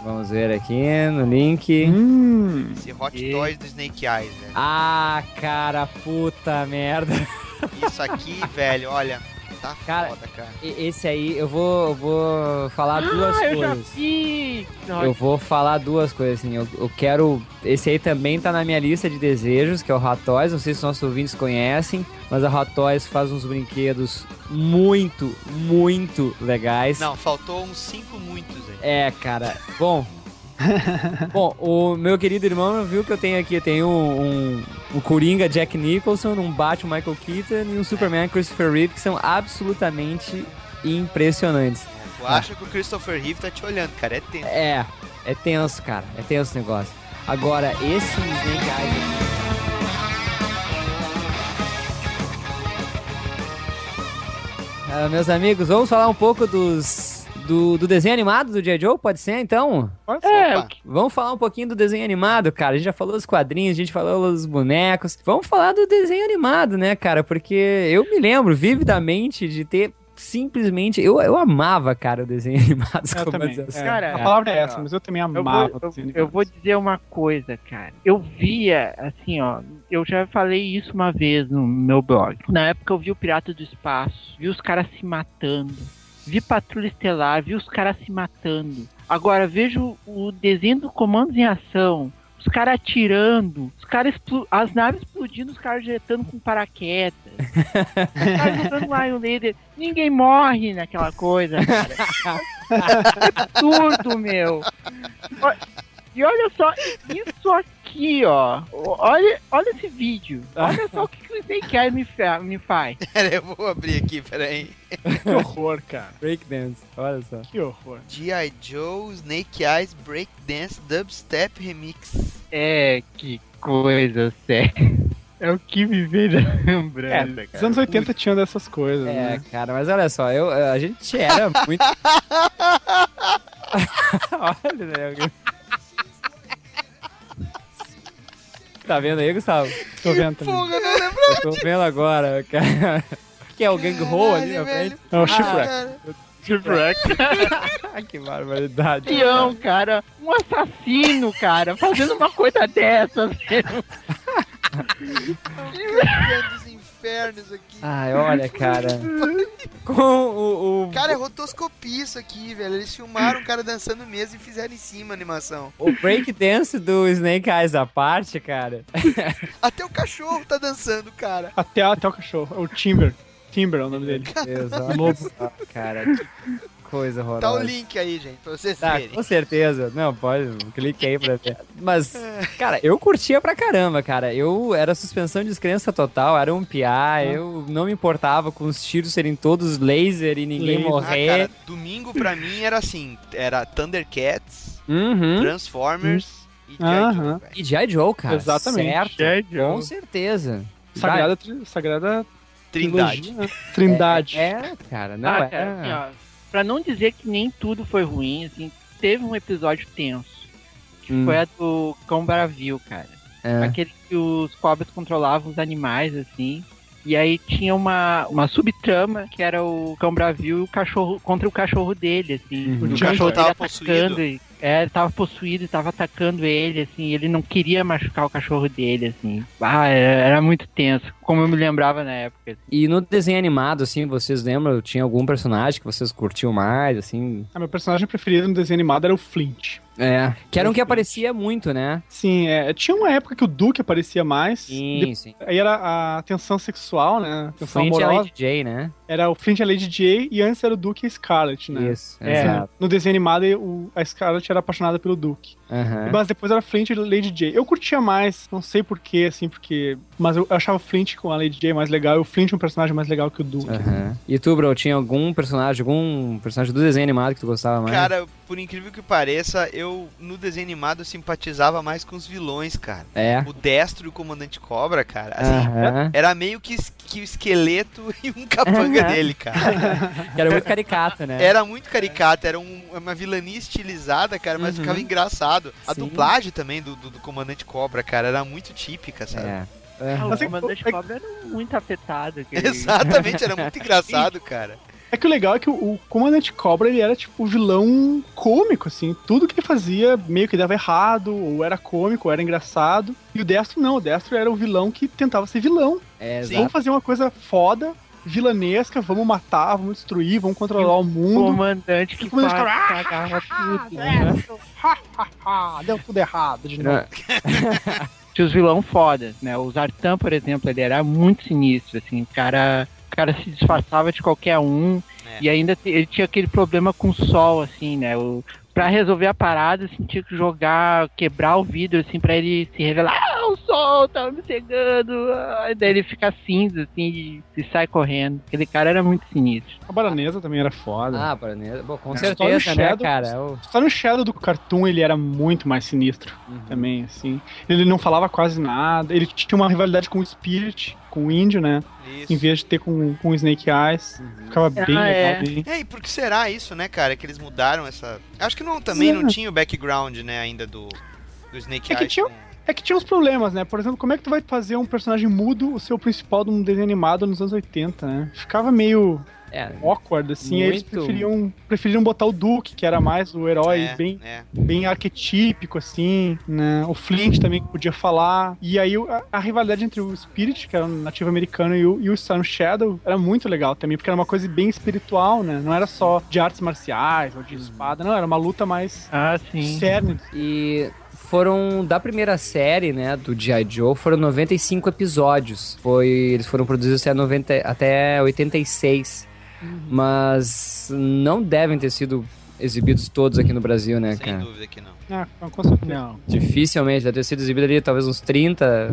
Speaker 1: Vamos ver aqui no link.
Speaker 3: Hum.
Speaker 2: Esse Hot
Speaker 6: E-
Speaker 2: Toys do Snake Eyes, velho.
Speaker 1: Ah, cara, puta merda.
Speaker 2: Isso aqui, velho, olha, tá
Speaker 1: Cara,
Speaker 2: foda, cara.
Speaker 1: Esse aí, eu vou, eu vou falar duas
Speaker 6: Ah, eu já
Speaker 1: coisas.
Speaker 6: vi!
Speaker 1: Eu vou falar duas coisas, assim. Eu, eu quero. Esse aí também tá na minha lista de desejos, que é o Toys. Não sei se nossos ouvintes conhecem, mas a Toys faz uns brinquedos muito, muito legais.
Speaker 2: Não, faltou uns cinco muitos aí.
Speaker 1: É, cara. Bom. Bom, o meu querido irmão viu que eu tenho aqui, eu tenho um, um, um Coringa Jack Nicholson, um Batman Michael Keaton e um Superman Christopher Reeve, que são absolutamente impressionantes.
Speaker 2: Tu acha que o Christopher Reeve tá te olhando, cara, é tempo.
Speaker 1: É, é tenso, cara. É tenso o negócio. Agora, esse Snake Eyes. Ah, meus amigos, vamos falar um pouco dos. Do, do desenho animado do J. Joe, pode ser então?
Speaker 6: É,
Speaker 2: Opa.
Speaker 6: o que-
Speaker 1: Vamos falar um pouquinho do desenho animado, cara. A gente já falou dos quadrinhos, a gente falou dos bonecos. Vamos falar do desenho animado, né, cara? Porque eu me lembro vividamente de ter simplesmente. Eu, eu amava, cara, o desenho animado.
Speaker 3: Eu
Speaker 1: como
Speaker 3: também.
Speaker 1: assim.
Speaker 3: É,
Speaker 6: Cara,
Speaker 3: a palavra é
Speaker 6: é,
Speaker 3: essa, mas eu também
Speaker 6: Eu
Speaker 3: amava.
Speaker 6: vou, eu,
Speaker 3: desenho
Speaker 6: eu vou dizer uma coisa, cara. Eu via, assim, ó. Eu já falei isso uma vez no meu blog. Na época eu vi o Pirata do Espaço, vi os caras se matando, vi Patrulha Estelar, vi os caras se matando. Agora vejo o desenho do Comandos em Ação. Os caras atirando, os caras as naves explodindo, os caras jetando com paraquedas. Os caras jogando Lion Leader. Ninguém morre naquela coisa, cara. É absurdo, meu. E olha só, isso aqui, ó. Olha, olha esse vídeo. Olha só o que, que o Snake Eyes me, fa- me faz.
Speaker 2: Pera, eu vou abrir aqui, peraí.
Speaker 3: Que horror, cara.
Speaker 1: Breakdance, olha só.
Speaker 3: Que horror.
Speaker 2: G.I. Joe Snake Eyes Breakdance Dubstep Remix.
Speaker 6: É, que coisa séria. É o que me veio
Speaker 3: É,
Speaker 6: lembrando,
Speaker 3: os anos 80 tinham dessas coisas,
Speaker 1: É,
Speaker 3: né?
Speaker 1: cara, mas olha só, eu, a gente era muito. olha, né? Tá vendo aí, Gustavo?
Speaker 3: Tô vendo também.
Speaker 2: Eu não
Speaker 1: tô vendo agora, cara. Que é o Gang Ho ali na frente?
Speaker 3: É o Shipwreck.
Speaker 6: Shipwreck.
Speaker 1: que barbaridade.
Speaker 6: Peão, cara. Um assassino, cara. Fazendo uma coisa dessas.
Speaker 2: Inferno dos infernos aqui.
Speaker 1: Ai, olha, cara. Com o, o,
Speaker 2: Cara, é rotoscopia isso aqui, velho. Eles filmaram o cara dançando mesmo e fizeram em cima a animação.
Speaker 1: o breakdance do Snake Eyes à parte, cara.
Speaker 2: Até o cachorro tá dançando, cara.
Speaker 3: Até, até o cachorro. É o Timber. Timber é o nome dele.
Speaker 1: Olha
Speaker 3: Lobo.
Speaker 1: só, cara. Coisa horrorosa.
Speaker 2: Tá o link aí, gente, pra vocês
Speaker 1: Tá,
Speaker 2: verem.
Speaker 1: com certeza. Não, pode, clique aí pra ver. Mas, cara, eu curtia pra caramba, cara. Eu era suspensão de descrença total, era um piá, eu não me importava com os tiros serem todos laser e ninguém
Speaker 3: Laser.
Speaker 2: Ah,
Speaker 1: morrer.
Speaker 2: cara, domingo pra mim era assim, era Thundercats,
Speaker 1: Uhum.
Speaker 2: Transformers e G.I.
Speaker 3: Aham.
Speaker 2: Joe.
Speaker 1: E G.I. Joe, cara.
Speaker 3: Exatamente.
Speaker 1: Certo. Com certeza.
Speaker 3: Sagrada, sagrada
Speaker 2: Trindade.
Speaker 3: né? Trindade.
Speaker 1: É, cara, não
Speaker 6: ah,
Speaker 1: é.
Speaker 6: cara, pra não dizer que nem tudo foi ruim, assim, teve um episódio tenso. Que
Speaker 1: Hum.
Speaker 6: foi a do Cão Bravio, cara.
Speaker 1: É.
Speaker 6: Aquele que os cobras controlavam os animais, assim. E aí tinha uma, uma subtrama que era o cão bravio e o cachorro contra o cachorro dele, assim.
Speaker 1: Uhum.
Speaker 6: O
Speaker 2: O
Speaker 6: cachorro
Speaker 2: tava
Speaker 6: atacando. e- É, ele tava possuído e tava atacando ele, assim. Ele não queria machucar o cachorro dele, assim. Ah, era, era muito tenso, como eu me lembrava na época. assim.
Speaker 1: E no desenho animado, assim, vocês lembram? Tinha algum personagem que vocês curtiam mais, assim?
Speaker 3: Ah, meu personagem preferido no desenho animado era o Flint.
Speaker 1: É. Que era um que aparecia muito, né?
Speaker 3: Sim, é, tinha uma época que o Duke aparecia mais.
Speaker 1: Sim, sim.
Speaker 3: Aí era a tensão sexual, né? A tensão
Speaker 1: Flint e a
Speaker 3: amorosa.
Speaker 1: Lady J, né?
Speaker 3: Era o Flint e a Lady J e antes era o Duke e a Scarlet, né?
Speaker 1: Isso,
Speaker 3: É,
Speaker 1: exato.
Speaker 3: no desenho animado o- a Scarlet era apaixonada pelo Duke.
Speaker 1: Aham.
Speaker 3: Mas depois era Flint e Lady J. Eu curtia mais, não sei porquê, assim, porque. Mas eu achava o Flint com a Lady J mais legal e o Flint um personagem mais legal que o Duke.
Speaker 1: Aham. E tu, bro, tinha algum personagem, algum personagem do desenho animado que tu gostava mais?
Speaker 2: Cara, por incrível que pareça, eu no desenho animado eu simpatizava mais com os vilões, cara.
Speaker 1: É.
Speaker 2: O Destro e o Comandante Cobra, cara. Assim,
Speaker 1: Aham.
Speaker 2: era meio que, es- que o esqueleto e um capanga dele, cara.
Speaker 1: Era muito caricato, né?
Speaker 2: Era muito caricato, era um- uma vilania estilizada, cara, mas
Speaker 1: Uhum.
Speaker 2: ficava engraçado. A
Speaker 1: Sim.
Speaker 2: dublagem também do, do, do Comandante Cobra, cara, era muito típica, sabe?
Speaker 1: É.
Speaker 6: Ah,
Speaker 1: Aham.
Speaker 6: o
Speaker 3: é
Speaker 6: comandante
Speaker 3: é-
Speaker 6: cobra era muito afetado. aquele-
Speaker 2: Exatamente, era muito engraçado, cara.
Speaker 3: É que o legal é que o, o Comandante Cobra ele era tipo o vilão cômico, assim. Tudo que ele fazia meio que dava errado, ou era cômico, ou era engraçado. E o Destro não, o Destro era o vilão que tentava ser vilão.
Speaker 1: É.
Speaker 3: Vamos fazer uma coisa foda, vilanesca, vamos matar, vamos destruir, vamos controlar o
Speaker 6: O
Speaker 3: mundo.
Speaker 6: comandante que
Speaker 3: O comandante
Speaker 6: quase
Speaker 3: cobra-
Speaker 6: cagava tudo.
Speaker 3: É,
Speaker 6: né?
Speaker 3: Ah, deu tudo errado de novo.
Speaker 6: Tinha os vilão fodas, né? O Zartan, por exemplo, ele era muito sinistro, assim. O cara, o cara se disfarçava de qualquer um.
Speaker 2: É.
Speaker 6: E ainda ele tinha aquele problema com o sol, assim, né? O, pra resolver a parada, assim, tinha que jogar, quebrar o vidro, assim, pra ele se revelar. Ah, o sol tava me cegando. Ah, daí ele fica cinza, assim, e, sai correndo. Aquele cara era muito sinistro.
Speaker 3: A baranesa também era foda.
Speaker 1: Ah, Baronesa. Bom, com
Speaker 3: É.
Speaker 1: certeza,
Speaker 3: Só no
Speaker 1: né,
Speaker 3: Shadow-
Speaker 1: cara? O-
Speaker 3: Só no Shadow do Cartoon ele era muito mais sinistro
Speaker 1: Uhum.
Speaker 3: também, assim. Ele não falava quase nada. Ele tinha uma rivalidade com o Spirit, com o Índio, né? Em
Speaker 2: Isso.
Speaker 3: vez de ter com, com o Snake Eyes. Ficava bem
Speaker 6: Ah, é.
Speaker 3: legal. Bem...
Speaker 2: É, e por que será isso, né, cara? Que eles mudaram essa. Acho que não, também
Speaker 3: É.
Speaker 2: não tinha o background, né, ainda do, do Snake
Speaker 3: É que
Speaker 2: Eyes.
Speaker 3: tinha-
Speaker 2: com-
Speaker 3: É que tinha uns problemas, né? Por exemplo, como é que tu vai fazer um personagem mudo, o seu principal de um desenho animado nos anos 80, né? Ficava meio
Speaker 1: É,
Speaker 3: awkward, assim. aí Eles
Speaker 1: Muito.
Speaker 3: preferiam, preferiram botar o Duke, que era mais o herói
Speaker 2: É,
Speaker 3: bem,
Speaker 2: é.
Speaker 3: bem arquetípico, assim, né? O Flint também que podia falar. E aí a, a rivalidade entre o Spirit, que era um nativo americano, e o, e o Storm Shadow era muito legal também, porque era uma coisa bem espiritual, né? Não era só de artes marciais ou de espada, não, era uma luta mais
Speaker 6: Ah, sim.
Speaker 3: cerne.
Speaker 1: E foram da primeira série, né, do G.I. Joe, foram 95 episódios. Foi, eles foram produzidos até 90, até 86. Mas não devem ter sido exibidos todos aqui no Brasil, né,
Speaker 2: Sem
Speaker 1: cara?
Speaker 2: dúvida que não.
Speaker 3: Ah, com certeza.
Speaker 6: Não.
Speaker 1: Dificilmente, deve ter sido exibido ali talvez uns 30,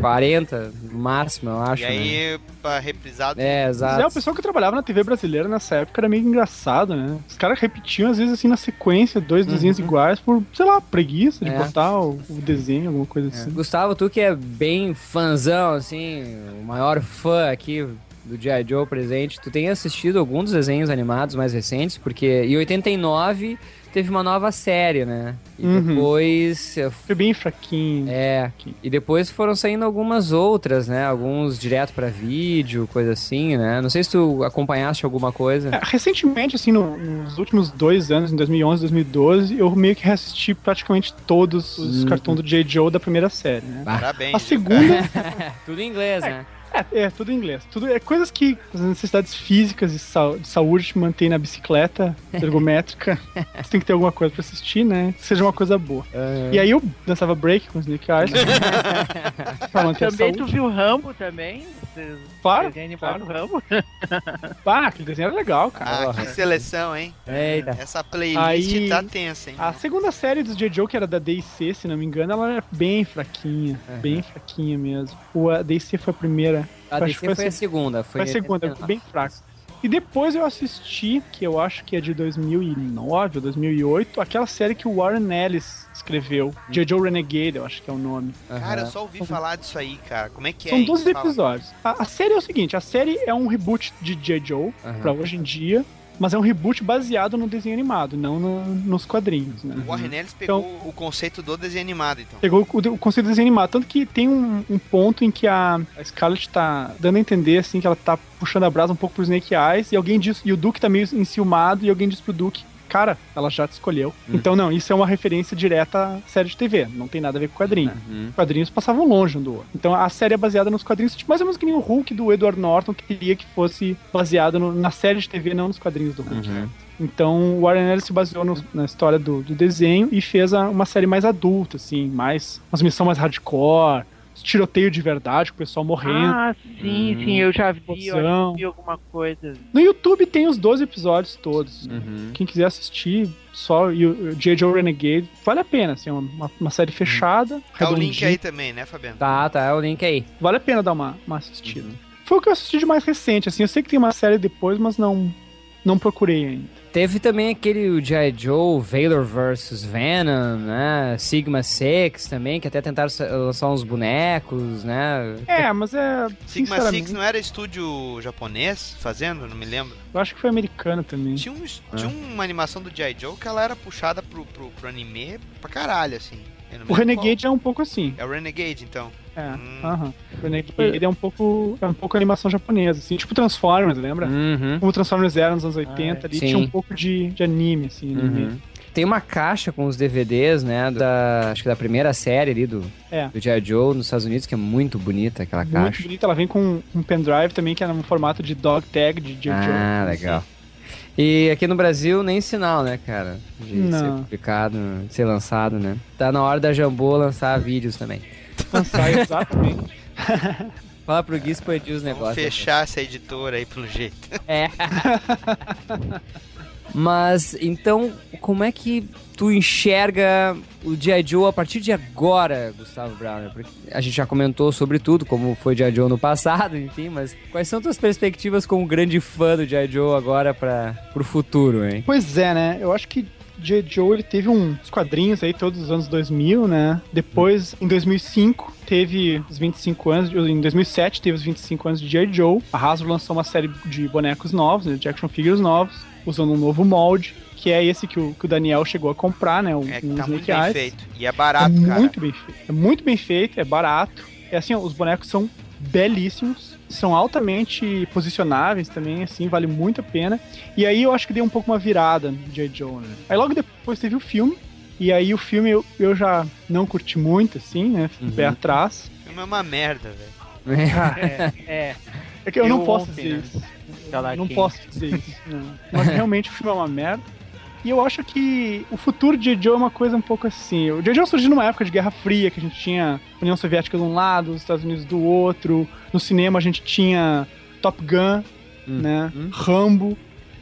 Speaker 1: 40 no máximo, eu acho,
Speaker 2: E
Speaker 1: né?
Speaker 2: aí, pra reprisado.
Speaker 1: É,
Speaker 3: Mas é, o
Speaker 1: exato.
Speaker 3: pessoal que trabalhava na TV brasileira nessa época era meio engraçado, né? Os caras repetiam, às vezes, assim, na sequência, dois desenhos iguais, por, sei lá, preguiça de
Speaker 1: É.
Speaker 3: botar o, o desenho, alguma coisa assim.
Speaker 1: Gustavo, tu que é bem fãzão, assim, o maior fã aqui do G.I. Joe presente, tu tem assistido algum dos desenhos animados mais recentes? Porque em 89 teve uma nova série, né? E
Speaker 3: Uhum.
Speaker 1: depois...
Speaker 3: Foi bem fraquinho.
Speaker 1: É, e depois foram saindo algumas outras, né? Alguns direto pra vídeo, coisa assim, né? Não sei se tu acompanhaste alguma coisa.
Speaker 3: É, recentemente, assim, no- nos últimos dois anos, em 2011, 2012, eu meio que reassisti praticamente todos os
Speaker 1: Hum.
Speaker 3: cartões do J. Joe da primeira série, né?
Speaker 2: Parabéns.
Speaker 3: A segunda,
Speaker 1: Tudo em inglês, né?
Speaker 3: É, é tudo em inglês. Tudo, é coisas que as necessidades físicas e sa- de saúde te mantém na bicicleta ergométrica. Você tem que ter alguma coisa pra assistir, né? Que seja uma coisa boa.
Speaker 1: É.
Speaker 3: E aí eu dançava break com o Snake Eyes. pra manter a
Speaker 6: Também tu viu Rambo também? Você-
Speaker 3: Claro,
Speaker 6: desenho animado Rambo?
Speaker 3: Ah, aquele desenho era legal, cara.
Speaker 2: Ah, que seleção, hein?
Speaker 1: Eita.
Speaker 2: Essa playlist
Speaker 3: Aí-
Speaker 2: tá tensa, hein?
Speaker 3: A segunda série do J. Joe, que era da DC, se não me engano, ela era bem fraquinha. Bem fraquinha mesmo. O, a DC foi a primeira.
Speaker 1: A
Speaker 3: Acho
Speaker 1: DC
Speaker 3: que foi
Speaker 1: foi
Speaker 3: a
Speaker 1: segunda. Foi
Speaker 3: Foi a segunda, foi bem fraca. E depois eu assisti, que eu acho que é de 2009 ou 2008, aquela série que o Warren Ellis escreveu. J. Joe Renegade, eu acho que é o nome.
Speaker 2: Cara, eu só ouvi falar disso aí, cara. Como é que é?
Speaker 3: São
Speaker 2: hein?
Speaker 3: 12
Speaker 2: Fala.
Speaker 3: episódios. A, a série é o seguinte, a série é um reboot de J. Joe,
Speaker 1: Aham.
Speaker 3: pra hoje em dia. Mas é um reboot baseado no desenho animado, não no- nos quadrinhos, né?
Speaker 2: O Warren Ellis pegou o conceito do desenho animado, então.
Speaker 3: Pegou o, o conceito de desenho animado. Tanto que tem um, um ponto em que a, a Scarlett tá dando a entender, assim, que ela tá puxando a brasa um pouco pro Snake Eyes, e alguém diz, e o Duke tá meio enciumado, e alguém diz pro Duke, cara, ela já te escolheu. Então, não, isso é uma referência direta à série de TV, não tem nada a ver com quadrinho. Os quadrinhos passavam longe um do outro. Então a série é baseada nos quadrinhos, tipo, mais ou menos que nem o Hulk do Edward Norton, que queria que fosse baseado no- na série de TV, não nos quadrinhos do Hulk. Então o Warren Ellis se baseou no- na história do, do desenho e fez a- uma série mais adulta, assim, mais. umas missões mais hardcore, tiroteio de verdade, com o pessoal morrendo.
Speaker 6: Ah, sim, sim, eu já vi, eu vi alguma coisa.
Speaker 3: No YouTube tem os 12 episódios todos.
Speaker 1: Uhum.
Speaker 3: Quem quiser assistir, só e o J.J. Renegade, vale a pena, assim, uma, uma série fechada.
Speaker 2: Tá o link aí também, né, Fabiano?
Speaker 1: Tá, tá, é o link aí.
Speaker 3: Vale a pena dar uma, uma assistida. Foi o que eu assisti de mais recente, assim. Eu sei que tem uma série depois, mas não, não procurei ainda.
Speaker 1: Teve também aquele o G.I. Joe, Valor vs Venom, né? Sigma Six também, que até tentaram lançar uns bonecos, né?
Speaker 3: É, mas é.
Speaker 2: Sigma
Speaker 3: sinceramente,
Speaker 2: Six não era estúdio japonês fazendo? Não me lembro.
Speaker 3: Eu acho que foi americano também.
Speaker 2: Tinha, um, tinha uma animação do G.I. Joe que ela era puxada pro, pro, pro anime pra caralho, assim.
Speaker 3: O Renegade é um pouco assim.
Speaker 2: qual. É o Renegade, então.
Speaker 3: É,
Speaker 2: Hum.
Speaker 3: aham. Renegade é um pouco. É um pouco animação japonesa, assim. Tipo Transformers, lembra?
Speaker 1: Uhum.
Speaker 3: Como Transformers era nos anos 80, ali
Speaker 1: Sim.
Speaker 3: tinha um pouco de, de anime, assim. anime.
Speaker 1: Uhum. Tem uma caixa com os DVDs, né? Da, acho que da primeira série ali do,
Speaker 3: É.
Speaker 1: do G.I. Joe nos Estados Unidos, que é muito bonita aquela
Speaker 3: Muito
Speaker 1: caixa.
Speaker 3: bonita, ela vem com um pendrive também, que era no formato de dog tag de J.J.
Speaker 1: Ah, legal. E aqui no Brasil, nem sinal, né, cara? De ser
Speaker 3: Não.
Speaker 1: publicado, de ser lançado, né? Tá na hora da Jambô lançar vídeos também.
Speaker 3: Lançar, exatamente.
Speaker 1: Fala pro Gui expandir os
Speaker 2: Vamos
Speaker 1: negócios.
Speaker 2: fechar essa editora aí pelo jeito.
Speaker 1: É. Mas, então, como é que tu enxerga o G.I. Joe a partir de agora, Gustavo Brown? Porque a gente já comentou sobre tudo, como foi G.I. Joe no passado, enfim, mas quais são tuas perspectivas como grande fã do G.I. Joe agora para pro futuro, hein?
Speaker 3: Pois é, né? Eu acho que J. Joe ele teve uns quadrinhos aí todos os anos 2000, né? Depois, em 2005, teve os 25 anos, em 2007 teve os 25 anos de J. Joe. A Hasbro lançou uma série de bonecos novos, né, de action figures novos, usando um novo molde, que é esse que o, que o Daniel chegou a comprar, né? O,
Speaker 2: É que
Speaker 3: um
Speaker 2: tá muito bem
Speaker 3: Eyes.
Speaker 2: feito. E é
Speaker 3: É
Speaker 2: barato, cara.
Speaker 3: muito bem feito. É muito bem feito, é barato. É assim, ó, os bonecos são belíssimos, são altamente posicionáveis também, assim, vale muito a pena. E aí eu acho que deu um pouco uma virada no J. Joe, né? Aí logo depois teve o filme, e aí o filme eu, eu já não curti muito, assim, né? Fiquei
Speaker 1: Uhum.
Speaker 3: pé atrás.
Speaker 2: O filme é uma merda, velho.
Speaker 6: É, é.
Speaker 3: É que eu, não
Speaker 6: Eu
Speaker 3: posso
Speaker 6: ontem,
Speaker 3: dizer
Speaker 6: né?
Speaker 3: isso. Não posso dizer isso. não. Mas realmente o filme é uma merda. E eu acho que o futuro de J. Joe é uma coisa um pouco assim. O J. Joe surgiu numa época de Guerra Fria, que a gente tinha União Soviética de um lado, os Estados Unidos do outro. No cinema a gente tinha Top Gun, né? Rambo.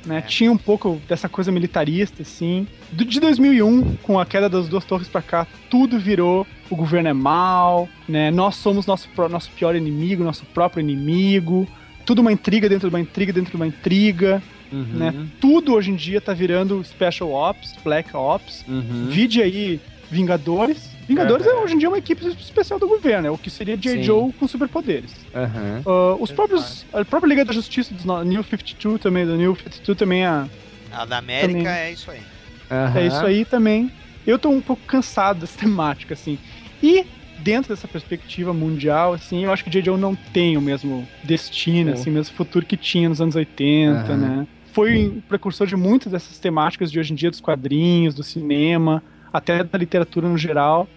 Speaker 3: Né? Tinha um pouco dessa coisa militarista, assim. De 2001, com a queda das duas torres pra cá, tudo virou o governo é mal, né? Nós somos nosso, nosso pior inimigo, nosso próprio inimigo. Tudo uma intriga dentro de uma intriga dentro de uma intriga, né? Tudo hoje em dia tá virando Special Ops, Black Ops.
Speaker 1: Uhum.
Speaker 3: Vide aí Vingadores. Vingadores é hoje em dia uma equipe especial do governo, é o que seria J.
Speaker 1: Sim.
Speaker 3: Joe com superpoderes. Ah, os próprios. A própria Liga da Justiça dos no- New 52 também, do New 52 também é,
Speaker 2: A da América
Speaker 3: Também.
Speaker 2: é isso aí.
Speaker 3: É isso aí também. Eu tô um pouco cansado dessa temática, assim. E dentro dessa perspectiva mundial, assim, eu acho que J. Joe não tem o mesmo destino,
Speaker 1: Oh.
Speaker 3: assim, o mesmo futuro que tinha nos anos 80,
Speaker 1: Aham.
Speaker 3: né? Foi o precursor de muitas dessas temáticas de hoje em dia, dos quadrinhos, do cinema, até da literatura no geral.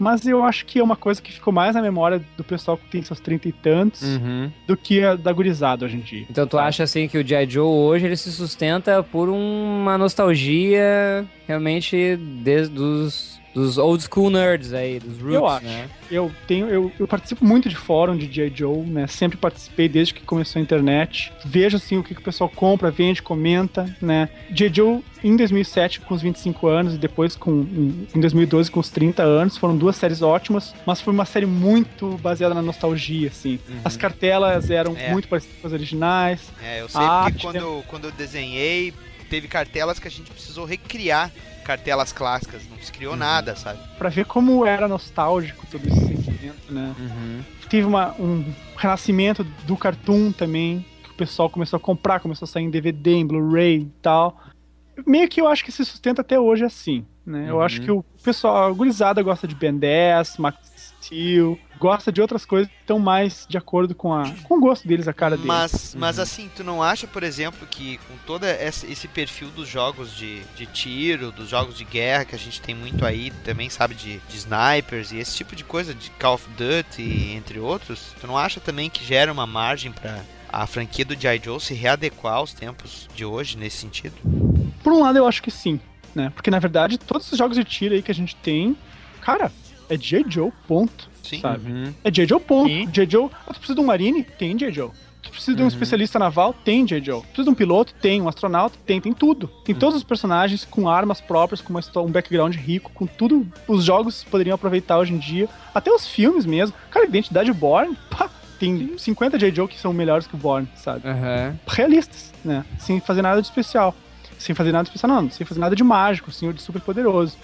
Speaker 3: Mas eu acho que é uma coisa que ficou mais na memória do pessoal que tem seus trinta e tantos
Speaker 1: Uhum.
Speaker 3: do que a da gurizada hoje em dia.
Speaker 1: Então tu acha assim que o G.I. Joe hoje ele se sustenta por uma nostalgia realmente desde os dos old school nerds aí, dos roots,
Speaker 3: Eu acho.
Speaker 1: né?
Speaker 3: Eu tenho, eu, eu participo muito de fórum de J. Joe, né? Sempre participei desde que começou a internet. Vejo assim o que, que o pessoal compra, vende, comenta, né? J. Joe em 2007 com os 25 anos e depois com em em 2012 com os 30 anos, foram duas séries ótimas, mas foi uma série muito baseada na nostalgia, assim. As cartelas eram
Speaker 2: É.
Speaker 3: muito parecidas com as originais.
Speaker 2: É, eu sei
Speaker 3: arte,
Speaker 2: quando, eu, quando eu desenhei, teve cartelas que a gente precisou recriar cartelas clássicas. Não se criou nada, sabe?
Speaker 3: Pra ver como era nostálgico todo esse sentimento, né?
Speaker 1: Uhum.
Speaker 3: teve uma, um renascimento do cartoon também. pessoal começou a comprar, começou a sair em DVD, em Blu-ray e tal. Meio que eu acho que se sustenta até hoje assim, né? Eu
Speaker 1: Uhum.
Speaker 3: acho que o pessoal, a gurizada gosta de Ben 10, Max Steel, gosta de outras coisas que estão mais de acordo com, a, com o gosto deles, a cara deles.
Speaker 2: Mas, mas
Speaker 1: Uhum.
Speaker 2: assim, tu não acha, por exemplo, que com todo esse esse perfil dos jogos de, de tiro, dos jogos de guerra que a gente tem muito aí, também sabe, de, de snipers e esse tipo de coisa, de Call of Duty, entre outros, tu não acha também que gera uma margem pra a franquia do G.I. Joe se readequar aos tempos de hoje nesse sentido?
Speaker 3: Por um lado, eu acho que sim, né? Porque na verdade, todos os jogos de tiro aí que a gente tem, cara, é J. Joe, ponto.
Speaker 2: Sim.
Speaker 3: Sabe?
Speaker 1: Uhum.
Speaker 3: É J. Joe, ponto.
Speaker 5: Sim.
Speaker 3: J. Joe, ah, tu precisa de um marine? Tem J. Joe. Tu precisa de um especialista naval? Tem J. Joe. Precisa de um piloto? Tem. Um astronauta? Tem. Tem tudo. Tem todos os personagens com armas próprias, com uma um background rico, com tudo. Os jogos poderiam aproveitar hoje em dia. Até os filmes mesmo. Cara, Identidade Born, pá, tem 50 J. Joe que são melhores que o Born, sabe?
Speaker 1: Aham.
Speaker 3: realistas, né? Sem fazer nada de especial. Sem fazer nada de especial, não, sem fazer nada de mágico, assim, ou de super poderoso.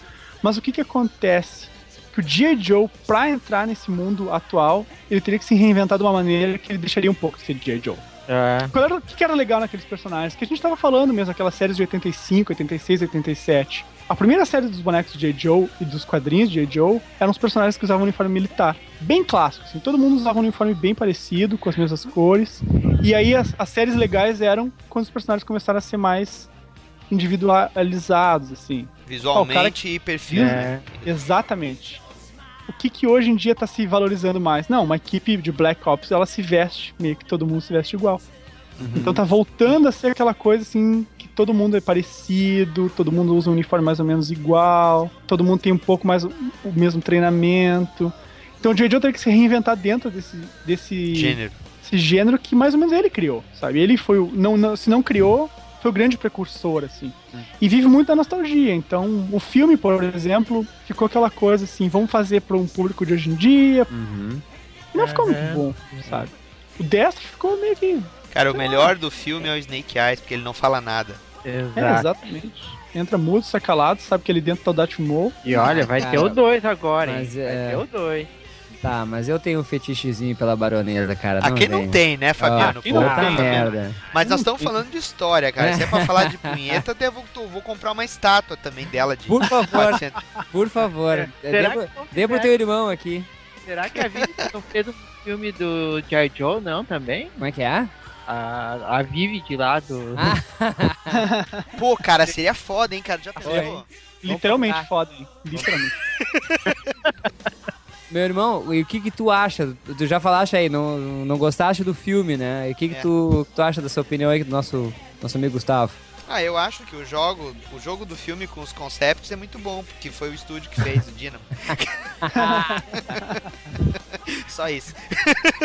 Speaker 3: Mas o que que acontece? Que o G.I. Joe, pra entrar nesse mundo atual, ele teria que se reinventar de uma maneira que ele deixaria um pouco de ser G.I. Joe.
Speaker 5: É.
Speaker 3: O que que era legal naqueles personagens? Que a gente tava falando mesmo, aquelas séries de 85, 86, 87. A primeira série dos bonecos de J. Joe e dos quadrinhos de J. Joe eram os personagens que usavam uniforme militar. Bem clássico, assim. Todo mundo usava um uniforme bem parecido, com as mesmas cores. E aí as, as séries legais eram quando os personagens começaram a ser mais individualizados, assim.
Speaker 2: Visualmente e perfil. né?
Speaker 3: Exatamente. O que que hoje em dia tá se valorizando mais? Não, uma equipe de Black Ops, ela se veste, meio que todo mundo se veste igual. Então tá voltando a ser aquela coisa assim que todo mundo é parecido, todo mundo usa um uniforme mais ou menos igual, todo mundo tem um pouco mais o, mesmo treinamento. Então o J.J. teria que se reinventar dentro desse, desse
Speaker 2: Gênero.
Speaker 3: esse gênero que mais ou menos ele criou, sabe? Ele foi o. Não, não, se não criou, foi o grande precursor, assim. E vive muito da nostalgia. Então, o filme, por exemplo, ficou aquela coisa assim: vamos fazer para um público de hoje em dia.
Speaker 1: Uhum.
Speaker 3: E não ficou muito bom, sabe? O Destro ficou meio que.
Speaker 2: Cara, o melhor do filme é o Snake Eyes, porque ele não fala nada.
Speaker 3: É,
Speaker 5: Exato.
Speaker 3: exatamente. Entra mudo, sai calado, sabe que ali dentro tá o Maul.
Speaker 6: E olha, vai
Speaker 1: Cara,
Speaker 6: ter o 2 agora, hein?
Speaker 1: mas
Speaker 6: Vai
Speaker 1: é-
Speaker 6: ter o 2.
Speaker 1: Tá, mas eu tenho um fetichezinho pela baronesa, cara. Não
Speaker 2: Aqui não tem, né, Fabiano?
Speaker 3: aqui não
Speaker 2: Pô,
Speaker 1: Puta
Speaker 3: tem,
Speaker 1: merda.
Speaker 2: Mas nós estamos falando de história, cara. Se é pra falar de punheta, até vou, vou comprar uma estátua também dela de
Speaker 1: Por favor,
Speaker 2: 400.
Speaker 1: por favor. É,
Speaker 6: Será
Speaker 1: Dê pro- teu irmão aqui.
Speaker 6: Será que a Vivi não fez um filme do J. Joe, não, também?
Speaker 1: Como é que é?
Speaker 6: A, a Vivi de lá do...
Speaker 1: Ah,
Speaker 2: Pô, cara, seria foda, hein, cara? Já pensou?
Speaker 3: Literalmente foda, hein? Literalmente.
Speaker 1: meu irmão, e o que que tu acha? Tu já falaste aí, não, não gostaste do filme, né? E o que que
Speaker 2: É.
Speaker 1: tu, tu acha dessa opinião aí do nosso, nosso amigo Gustavo?
Speaker 2: Ah, eu acho que o jogo, o jogo do filme com os concepts é muito bom, porque foi o estúdio que fez o Dynamo. Só isso.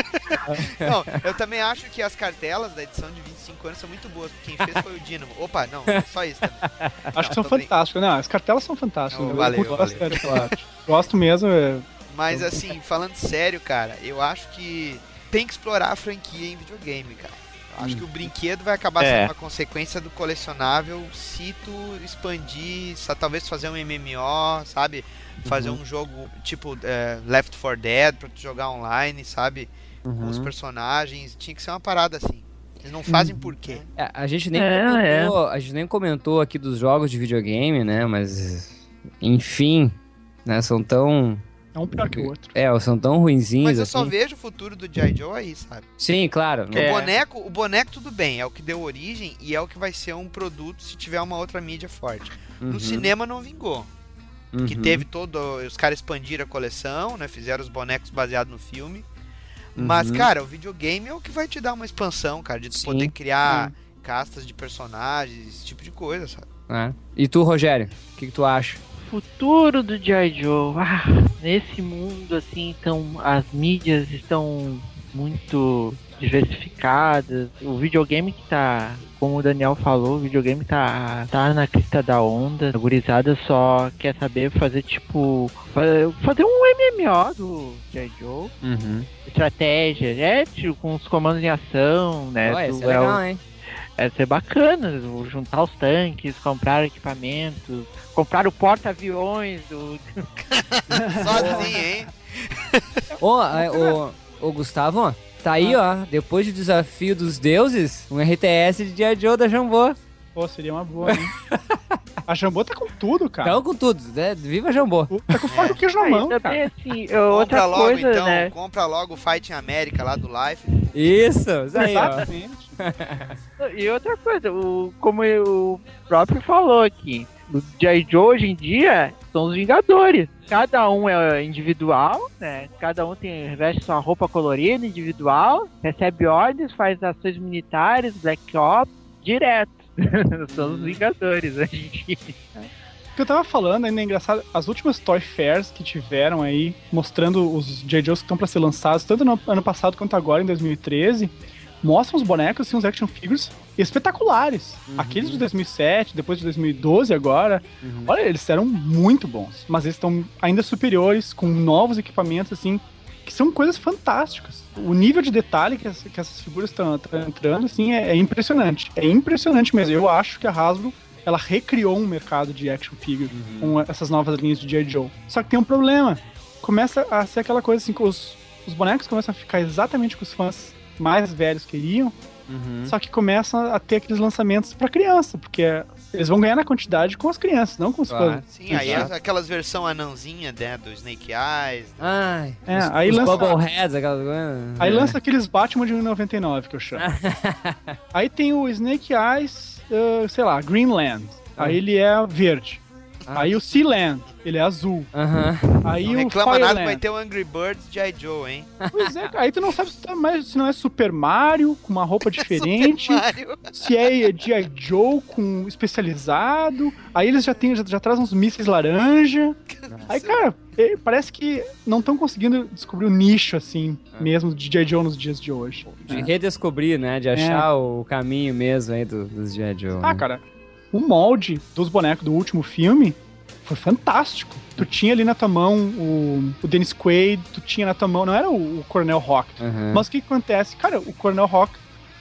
Speaker 2: não, eu também acho que as cartelas da edição de 25 anos são muito boas, porque quem fez foi o Dynamo. Opa, não, só isso também.
Speaker 3: Acho que são fantásticas. Não, as cartelas são fantásticas.
Speaker 2: Não,
Speaker 3: Eu
Speaker 2: valeu,
Speaker 3: curto
Speaker 2: valeu.
Speaker 3: bastante parte. Gosto mesmo. é-
Speaker 2: Mas assim, falando sério, cara, eu acho que tem que explorar a franquia em videogame, cara. Eu acho que o brinquedo vai acabar
Speaker 6: É.
Speaker 2: sendo uma consequência do colecionável se tu expandir, talvez fazer um MMO, sabe? Fazer um jogo tipo é, Left 4 Dead pra tu jogar online, sabe? Com os personagens. Tinha que ser uma parada assim. Eles não fazem por quê?
Speaker 1: É, a gente nem
Speaker 6: É,
Speaker 1: comentou, a gente nem comentou aqui dos jogos de videogame, né? Mas enfim, né? São tão,
Speaker 3: É um pior que o outro.
Speaker 1: é, são tão ruinzinhos
Speaker 2: Mas eu só
Speaker 1: assim.
Speaker 2: vejo o futuro do G.I. Joe aí, sabe?
Speaker 1: Sim, claro.
Speaker 2: Porque
Speaker 6: É.
Speaker 2: o boneco, o boneco tudo bem, é o que deu origem e é o que vai ser um produto se tiver uma outra mídia forte.
Speaker 1: Uhum,
Speaker 2: No cinema não vingou. Que
Speaker 1: uhum.
Speaker 2: teve todo. Os caras expandiram a coleção, né? Fizeram os bonecos baseados no filme. Mas,
Speaker 1: Uhum.
Speaker 2: cara, o videogame é o que vai te dar uma expansão, cara, de tu
Speaker 1: Sim,
Speaker 2: poder criar castas de personagens, esse tipo de coisa, sabe?
Speaker 1: É. E tu, Rogério, o que, que tu acha?
Speaker 6: Futuro do G.I. Joe. Ah, nesse mundo, assim, então, as mídias estão muito diversificadas. O videogame que tá, como o Daniel falou, o videogame tá, tá na crista da onda. A gurizada só quer saber fazer, tipo, fa- fazer um MMO do G.I. Joe.
Speaker 1: Uhum.
Speaker 6: Estratégia, é, tipo, com os comandos em ação, né? Tu
Speaker 1: isso é
Speaker 6: é
Speaker 1: legal, hein?
Speaker 6: É ser bacana, juntar os tanques, comprar equipamentos, comprar o porta-aviões do.
Speaker 2: Assim, hein?
Speaker 1: Ô, é, ô, Gustavo, Tá aí, ó. Depois do desafio dos deuses, um RTS de G.I. Joe da Jambô.
Speaker 3: Pô, seria uma boa, hein? A Jambô tá com tudo, cara.
Speaker 1: Então, com tudo, né? Viva Jambô.
Speaker 3: Tá com faca e queijo na mão,
Speaker 6: também,
Speaker 3: cara.
Speaker 6: assim, outra
Speaker 2: compra logo
Speaker 6: coisa,
Speaker 2: então,
Speaker 6: né?
Speaker 2: compra logo o Fight in America lá do Life.
Speaker 1: Isso, isso aí, ó.
Speaker 3: Exatamente.
Speaker 6: E outra coisa, o, como o próprio falou aqui, o G.I. Joe hoje em dia são os Vingadores. Cada um é individual, né? Cada um tem veste sua roupa colorida, individual, recebe ordens, faz ações militares, Black Ops, direto. são os Vingadores dia.
Speaker 3: O que eu tava falando ainda é engraçado, as últimas Toy Fairs que tiveram aí, mostrando os J. Joes que estão pra ser lançados, tanto no ano passado quanto agora, em 2013, mostram os bonecos, assim, os action figures espetaculares. Aqueles de 2007, depois de 2012 agora, olha, eles eram muito bons, mas eles estão ainda superiores, com novos equipamentos, assim, que são coisas fantásticas. O nível de detalhe que, essa- que essas figuras estão entrando, assim, é, é impressionante. É impressionante mesmo. Eu acho que a Hasbro ela recriou um mercado de action figure com essas novas linhas de G.I. Joe. Só que tem um problema. Começa a ser aquela coisa assim, que os, os bonecos começam a ficar exatamente o que os fãs mais velhos queriam,
Speaker 1: Uhum.
Speaker 3: só que começam a ter aqueles lançamentos pra criança, porque eles vão ganhar na quantidade com as crianças, não com os
Speaker 1: Claro.
Speaker 3: fãs.
Speaker 2: Sim, aí
Speaker 1: Exato.
Speaker 2: é aquelas versão anãozinha, né, do Snake Eyes.
Speaker 1: Ai,
Speaker 3: É,
Speaker 1: os,
Speaker 3: aí
Speaker 1: os
Speaker 3: lança-
Speaker 1: Bubbleheads, aquelas coisas.
Speaker 3: Aí
Speaker 1: É.
Speaker 3: lança aqueles Batman de 1,99 que eu chamo. Aí tem o Snake Eyes, uh, sei lá, Greenland. Aí ele é verde.
Speaker 1: Ah.
Speaker 3: Aí o Sealand, ele é azul.
Speaker 1: Aham.
Speaker 3: Aí
Speaker 2: Não
Speaker 3: o
Speaker 2: reclama nada, vai
Speaker 3: Fireland.
Speaker 2: ter o Angry Birds G.I. Joe, hein?
Speaker 3: Pois é, cara, aí tu não sabe se, tá mais, se não é Super Mario, com uma roupa diferente,
Speaker 2: Super Mario.
Speaker 3: se é G.I. Joe com especializado. Aí eles já, tem, já, já trazem uns mísseis laranja. Aí, cara, parece que não estão conseguindo descobrir o nicho, assim,
Speaker 1: É.
Speaker 3: mesmo de G.I. Joe nos dias de hoje.
Speaker 1: De redescobrir, né? De achar o caminho mesmo aí do- dos G.I. Joe.
Speaker 3: Ah,
Speaker 1: né?
Speaker 3: cara, o molde dos bonecos do último filme foi fantástico. Tu tinha ali na tua mão o, o Dennis Quaid, tu tinha na tua mão, não era o, o Coronel Rock.
Speaker 1: Aham,
Speaker 3: Mas o que que acontece? Cara, o Coronel Rock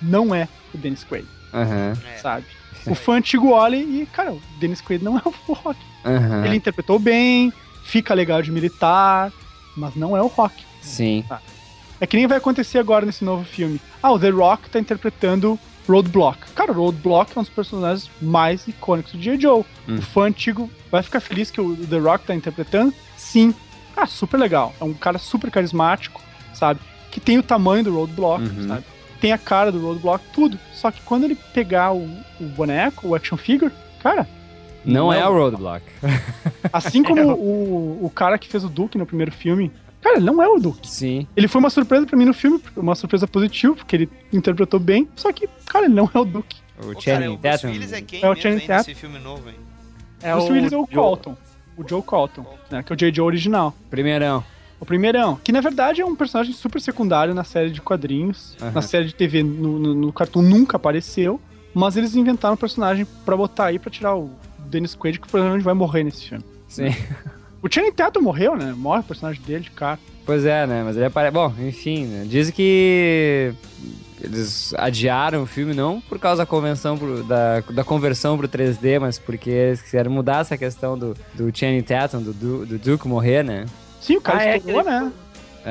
Speaker 3: não é o Dennis Quaid,
Speaker 2: É.
Speaker 3: sabe? O fã antigo olha e, cara, o Dennis Quaid não é o Rock.
Speaker 1: aham.
Speaker 3: Ele interpretou bem, fica legal de militar, mas não é o Rock.
Speaker 1: Sim.
Speaker 3: É que nem vai acontecer agora nesse novo filme. Ah, o The Rock tá interpretando Roadblock. Cara, o Roadblock é um dos personagens mais icônicos do G.I. Joe.
Speaker 1: Hum.
Speaker 3: O fã antigo vai ficar feliz que o The Rock tá interpretando? Sim. Ah, super legal. É um cara super carismático, sabe? Que tem o tamanho do Roadblock,
Speaker 1: Uhum.
Speaker 3: sabe? Tem a cara do Roadblock, tudo. Só que quando ele pegar o, o boneco, o action figure, cara,
Speaker 1: Não é o Roadblock.
Speaker 3: assim como o, o cara que fez o Duke no primeiro filme, cara, ele não é o Duke.
Speaker 1: Sim.
Speaker 3: Ele foi uma surpresa pra mim no filme, uma surpresa positiva, porque ele interpretou bem, só que, cara, ele não é o Duke.
Speaker 1: O
Speaker 2: Pô,
Speaker 1: Channing
Speaker 2: o
Speaker 1: Tatum.
Speaker 2: Willis é quem
Speaker 3: É o Channing Tatum.
Speaker 2: filme novo, hein?
Speaker 3: É o Willis é o
Speaker 5: Joe-
Speaker 3: Colton. O Joe Colton, né, que é o J. Joe original.
Speaker 1: Primeirão.
Speaker 3: O primeirão, que na verdade é um personagem super secundário na série de quadrinhos. Na série de TV, no, no, no Cartoon nunca apareceu. Mas eles inventaram um personagem pra botar aí pra tirar o Dennis Quaid, que provavelmente vai morrer nesse filme.
Speaker 1: Sim.
Speaker 3: O Channing Tatum morreu, né? Morre o personagem dele, de cara.
Speaker 1: Pois é, né? Mas ele aparece. Bom, enfim, né? dizem que eles adiaram o filme não por causa da convenção pro- da, da conversão pro 3D, mas porque eles quiseram mudar essa questão do, do Channing Tatum, do, do Duke morrer, né?
Speaker 3: Sim, o cara
Speaker 6: Ah, é
Speaker 3: estourou,
Speaker 6: aquele-
Speaker 3: né?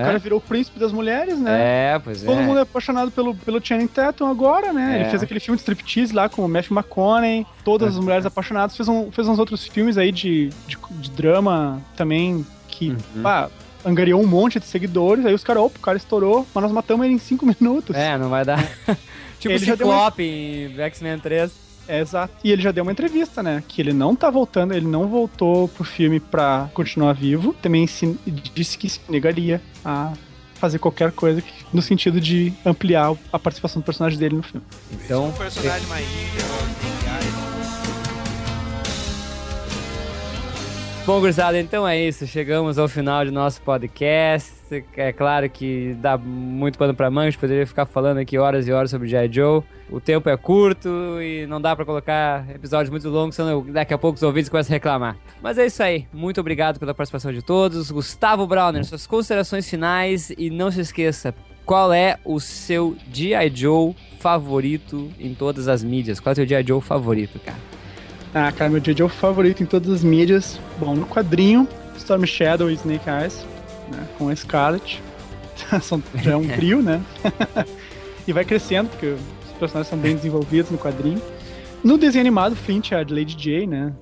Speaker 3: O cara
Speaker 1: É,
Speaker 3: virou o príncipe das mulheres, né?
Speaker 1: é pois
Speaker 3: Todo
Speaker 1: é.
Speaker 3: mundo é apaixonado pelo, pelo Channing Tatum agora, né?
Speaker 1: É.
Speaker 3: Ele fez aquele filme de striptease lá com o Matthew McConaughey, todas as mulheres apaixonadas. Fez, um, fez uns outros filmes aí de, de, de drama também que,
Speaker 1: Uhum.
Speaker 3: pá, angariou um monte de seguidores. Aí os caras, opa, o cara estourou, mas nós matamos ele em cinco minutos.
Speaker 1: É, não vai dar. tipo
Speaker 3: Ele deu uma-
Speaker 1: Ciclope em X-Men 3.
Speaker 3: É, exato. E ele já deu uma entrevista, né? Que ele não tá voltando, ele não voltou pro filme pra continuar vivo. Também se, disse que se negaria a fazer qualquer coisa no sentido de ampliar a participação do personagem dele no filme.
Speaker 1: Então,
Speaker 2: Snake Eyes.
Speaker 1: Bom, gurizada, então é isso. Chegamos ao final de nosso podcast. É claro que dá muito pano pra gente poderia ficar falando aqui horas e horas sobre G.I. Joe. O tempo é curto e não dá pra colocar episódios muito longos, senão daqui a pouco os ouvintes começam a reclamar. Mas é isso aí. Muito obrigado pela participação de todos. Gustavo Browner, suas considerações finais e não se esqueça, qual é o seu G.I. Joe favorito em todas as mídias? Qual é o teu G.I. Joe favorito, cara?
Speaker 3: Ah, cara, meu J.J. favorito em todas as mídias. Bom, no quadrinho, Storm Shadow e Snake Eyes, né, com a Scarlet. são- já é um trio, né? e vai crescendo, porque os personagens são bem desenvolvidos no quadrinho. No desenho animado, Flint é a Lady J, né?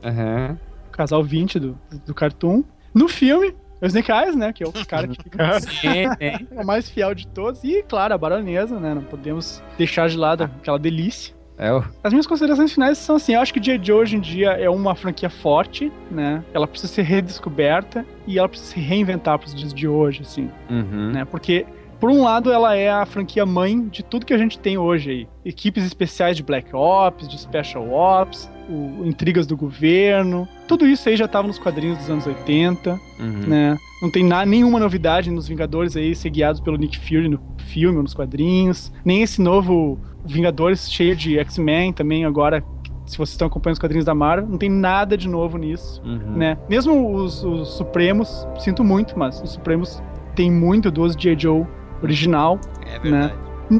Speaker 3: O casal 20 do, do cartoon. No filme, o Snake Eyes, né? Que é o cara que fica
Speaker 1: sim.
Speaker 3: é o mais fiel de todos. E, claro, a baronesa, né? Não podemos deixar de lado aquela delícia.
Speaker 1: É o...
Speaker 3: As minhas considerações finais são assim, eu acho que J. Joe hoje em dia é uma franquia forte, né? Ela precisa ser redescoberta e ela precisa se reinventar para os dias de hoje, assim,
Speaker 1: Uhum.
Speaker 3: né? Porque por um lado ela é a franquia mãe de tudo que a gente tem hoje aí. Equipes especiais de Black Ops, de Special Ops, o- intrigas do governo, tudo isso aí já estava nos quadrinhos dos anos 80
Speaker 1: Uhum.
Speaker 3: né? Não tem na- nenhuma novidade nos Vingadores aí ser guiados pelo Nick Fury no filme ou nos quadrinhos. Nem esse novo Vingadores cheio de X-Men também agora. Se vocês estão acompanhando os quadrinhos da Marvel, não tem nada de novo nisso,
Speaker 1: Uhum.
Speaker 3: né? Mesmo os, os Supremos, sinto muito, mas os Supremos tem muito dos J. Joe original.
Speaker 2: É verdade.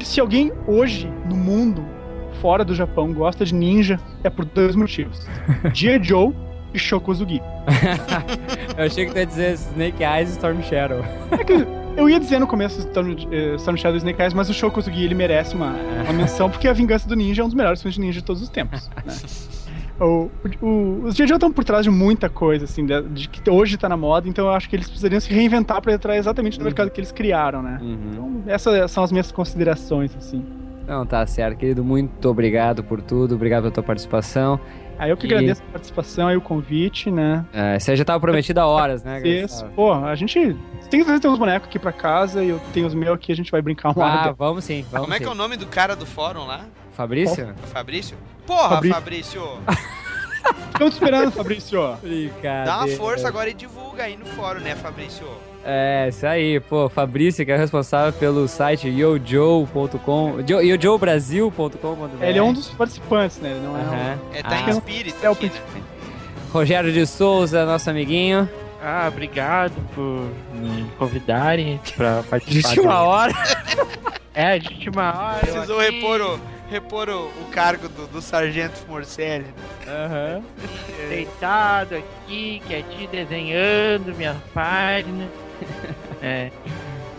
Speaker 3: Se alguém hoje no mundo, fora do Japão, gosta de ninja, é por dois motivos: J. Joe e Shokozugi.
Speaker 1: Eu achei que tu ia dizer Snake Eyes e Storm Shadow.
Speaker 3: Eu ia dizer no começo Storm, eh, Storm Shadow Snake Eyes, mas o Shokozugi ele merece uma, uma menção, porque a Vingança do Ninja é um dos melhores filmes de ninja de todos os tempos. né? O, o- os J.J. estão por trás de muita coisa, assim, de, de que hoje tá na moda, então eu acho que eles precisariam se reinventar pra entrar exatamente no mercado que eles criaram, né?
Speaker 1: Uhum.
Speaker 3: Então, essas são as minhas considerações, assim.
Speaker 1: Não, tá certo, querido. Muito obrigado por tudo. Obrigado pela tua participação.
Speaker 3: Aí eu que
Speaker 1: E-
Speaker 3: agradeço a participação e o convite, né?
Speaker 1: É, você já tava prometido há horas, né, Gustavo?
Speaker 3: pô, a gente tem que trazer uns bonecos aqui pra casa e eu tenho os meus aqui, a gente vai brincar uma
Speaker 1: Ah,
Speaker 3: hora.
Speaker 1: vamos sim. Vamos
Speaker 2: Como é que é o
Speaker 1: sim.
Speaker 2: nome do cara do fórum lá?
Speaker 1: Fabrício?
Speaker 2: O Fabrício? Porra,
Speaker 3: Fabrício.
Speaker 2: Fabrício!
Speaker 3: Estamos te esperando, Fabrício.
Speaker 2: Dá uma força agora e divulga aí no fórum, né, Fabrício?
Speaker 1: É, isso aí, pô. Fabrício, que é responsável pelo site yojo.com, jo- yojobrasil.com.br.
Speaker 3: Ele é um dos participantes, né? Ele não é um...
Speaker 2: É, tá
Speaker 1: Ah,
Speaker 2: em espírito
Speaker 3: é o
Speaker 2: aqui, né?
Speaker 1: Rogério de Souza, nosso amiguinho.
Speaker 6: Ah, obrigado por me convidarem pra
Speaker 1: De
Speaker 6: participar.
Speaker 1: última
Speaker 6: do-
Speaker 1: hora.
Speaker 6: É, de última hora.
Speaker 2: Precisou repor, o, repor o, o cargo do, do Sargento Morcelli.
Speaker 1: Aham.
Speaker 6: Deitado aqui, quietinho, desenhando minha página. É.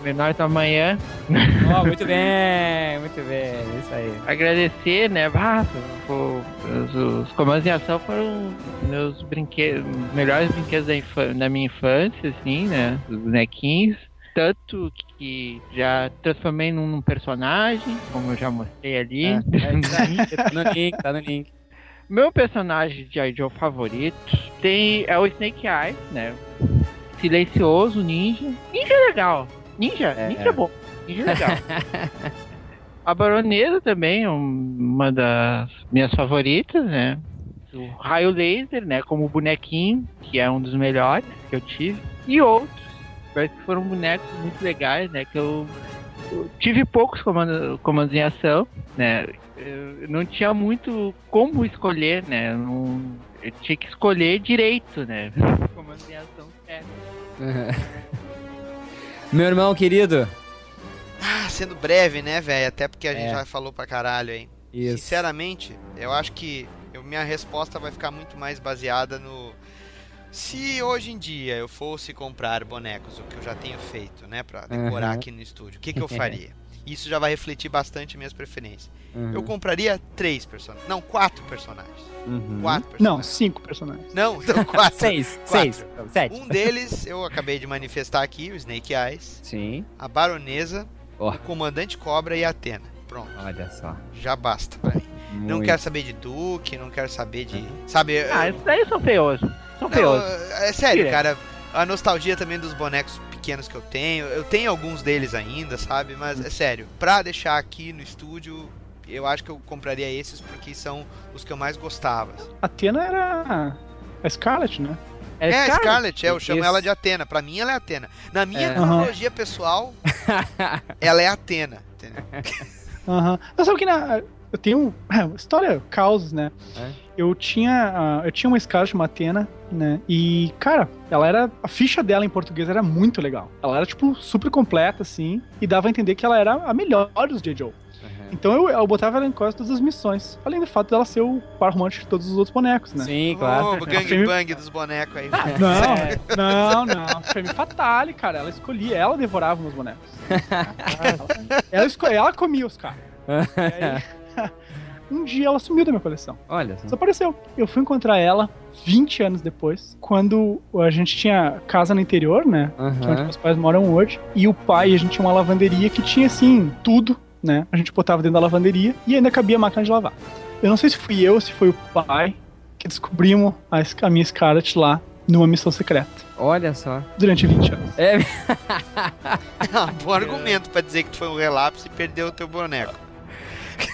Speaker 6: Menor do amanhã.
Speaker 1: Ó, muito bem, muito bem. Isso aí.
Speaker 6: Agradecer, né? Ah, os, os comandos em ação foram meus brinquedos, melhores brinquedos da, da minha infância, assim, né? Os bonequinhos. Tanto que já transformei num, num personagem, como eu já mostrei ali.
Speaker 1: É, é aí, tá no link, tá no link.
Speaker 6: Meu personagem de Joe favorito tem, é o Snake Eyes, né? Silencioso, ninja. Ninja é legal. Ninja,
Speaker 1: É,
Speaker 6: ninja
Speaker 1: é.
Speaker 6: é bom. Ninja é legal. A Baronesa também uma das minhas favoritas, né? O Raio Laser, né? Como bonequinho, que é um dos melhores que eu tive. E outros. Parece que foram bonecos muito legais, né? Que eu, eu tive poucos comandos, comandos em ação, né? Eu não tinha muito como escolher, né? Eu, não- eu tinha que escolher direito, né? Comandos em ação certo.
Speaker 1: Meu irmão querido.
Speaker 2: Ah, sendo breve, né, velho? Até porque a gente
Speaker 1: É.
Speaker 2: já falou pra caralho aí.
Speaker 1: Isso.
Speaker 2: Sinceramente, eu acho que eu- minha resposta vai ficar muito mais baseada no. Se hoje em dia eu fosse comprar bonecos, o que eu já tenho feito, né, pra decorar
Speaker 1: Aham.
Speaker 2: aqui no estúdio, o que, que eu faria? Isso já vai refletir bastante minhas preferências.
Speaker 1: Uhum,
Speaker 2: Eu compraria três personagens. Não, quatro personagens.
Speaker 1: uhum.
Speaker 2: Quatro
Speaker 3: Não,
Speaker 2: personagens.
Speaker 3: cinco personagens.
Speaker 2: Não, então quatro.
Speaker 1: Seis,
Speaker 2: Quatro.
Speaker 1: seis, não, sete.
Speaker 2: Um deles eu acabei de manifestar aqui, o Snake Eyes,
Speaker 1: Sim.
Speaker 2: a Baronesa,
Speaker 1: Ó.
Speaker 2: o Comandante Cobra e a Atena. Pronto,
Speaker 1: Olha só.
Speaker 2: já basta pra mim. Não
Speaker 1: Muito.
Speaker 2: quero saber de Duke, não quero saber de. Sabe?
Speaker 6: Ah,
Speaker 2: eu-
Speaker 6: esses daí são feiosos. São
Speaker 2: não,
Speaker 6: feiosos.
Speaker 2: é sério,
Speaker 6: Tira.
Speaker 2: cara. A nostalgia também dos bonecos pequenos que eu tenho. Eu tenho alguns deles ainda, sabe? Mas é sério. Pra deixar aqui no estúdio, eu acho que eu compraria esses porque são os que eu mais gostava.
Speaker 3: Atena era a Scarlet, né?
Speaker 2: É, a
Speaker 6: Scarlet?
Speaker 2: Scarlet, é, eu chamo
Speaker 1: Isso.
Speaker 2: ela de Atena. Pra mim ela é Atena. Na minha
Speaker 1: É.
Speaker 2: cronologia pessoal, ela é Atena.
Speaker 3: Aham. Não sabe que na. Eu tenho. é, História, causos, né?
Speaker 1: É?
Speaker 3: Eu tinha. ah, eu tinha uma Scarlet, uma Atena, né? E, cara, ela era. A ficha dela em português era muito legal. Ela era, tipo, super completa, assim. E dava a entender que ela era a melhor dos J. Joe.
Speaker 1: Uhum.
Speaker 3: Então eu, eu botava ela em quase todas as missões. Além do fato dela ser o par romântico de todos os outros bonecos, né?
Speaker 1: Sim, claro.
Speaker 2: Ô, gangbang dos bonecos aí.
Speaker 3: Não, não, não. Femme Fatale, cara. Ela escolhia, ela devorava meus bonecos. ela, ela, ela comia os caras. Aí, um dia ela sumiu da minha coleção.
Speaker 1: Olha só.
Speaker 3: Desapareceu. Eu fui encontrar ela 20 anos depois, quando a gente tinha casa no interior, né? Que é onde meus pais moram hoje. E o pai, a gente tinha uma lavanderia que tinha assim, tudo, né? A gente botava dentro da lavanderia e ainda cabia a máquina de lavar. Eu não sei se fui eu ou se foi o pai que descobrimos a, a minha Scarlet lá numa missão secreta.
Speaker 1: Olha só.
Speaker 3: Durante 20 anos.
Speaker 1: É,
Speaker 2: Bom argumento pra dizer que tu foi um relapso e perdeu o teu boneco.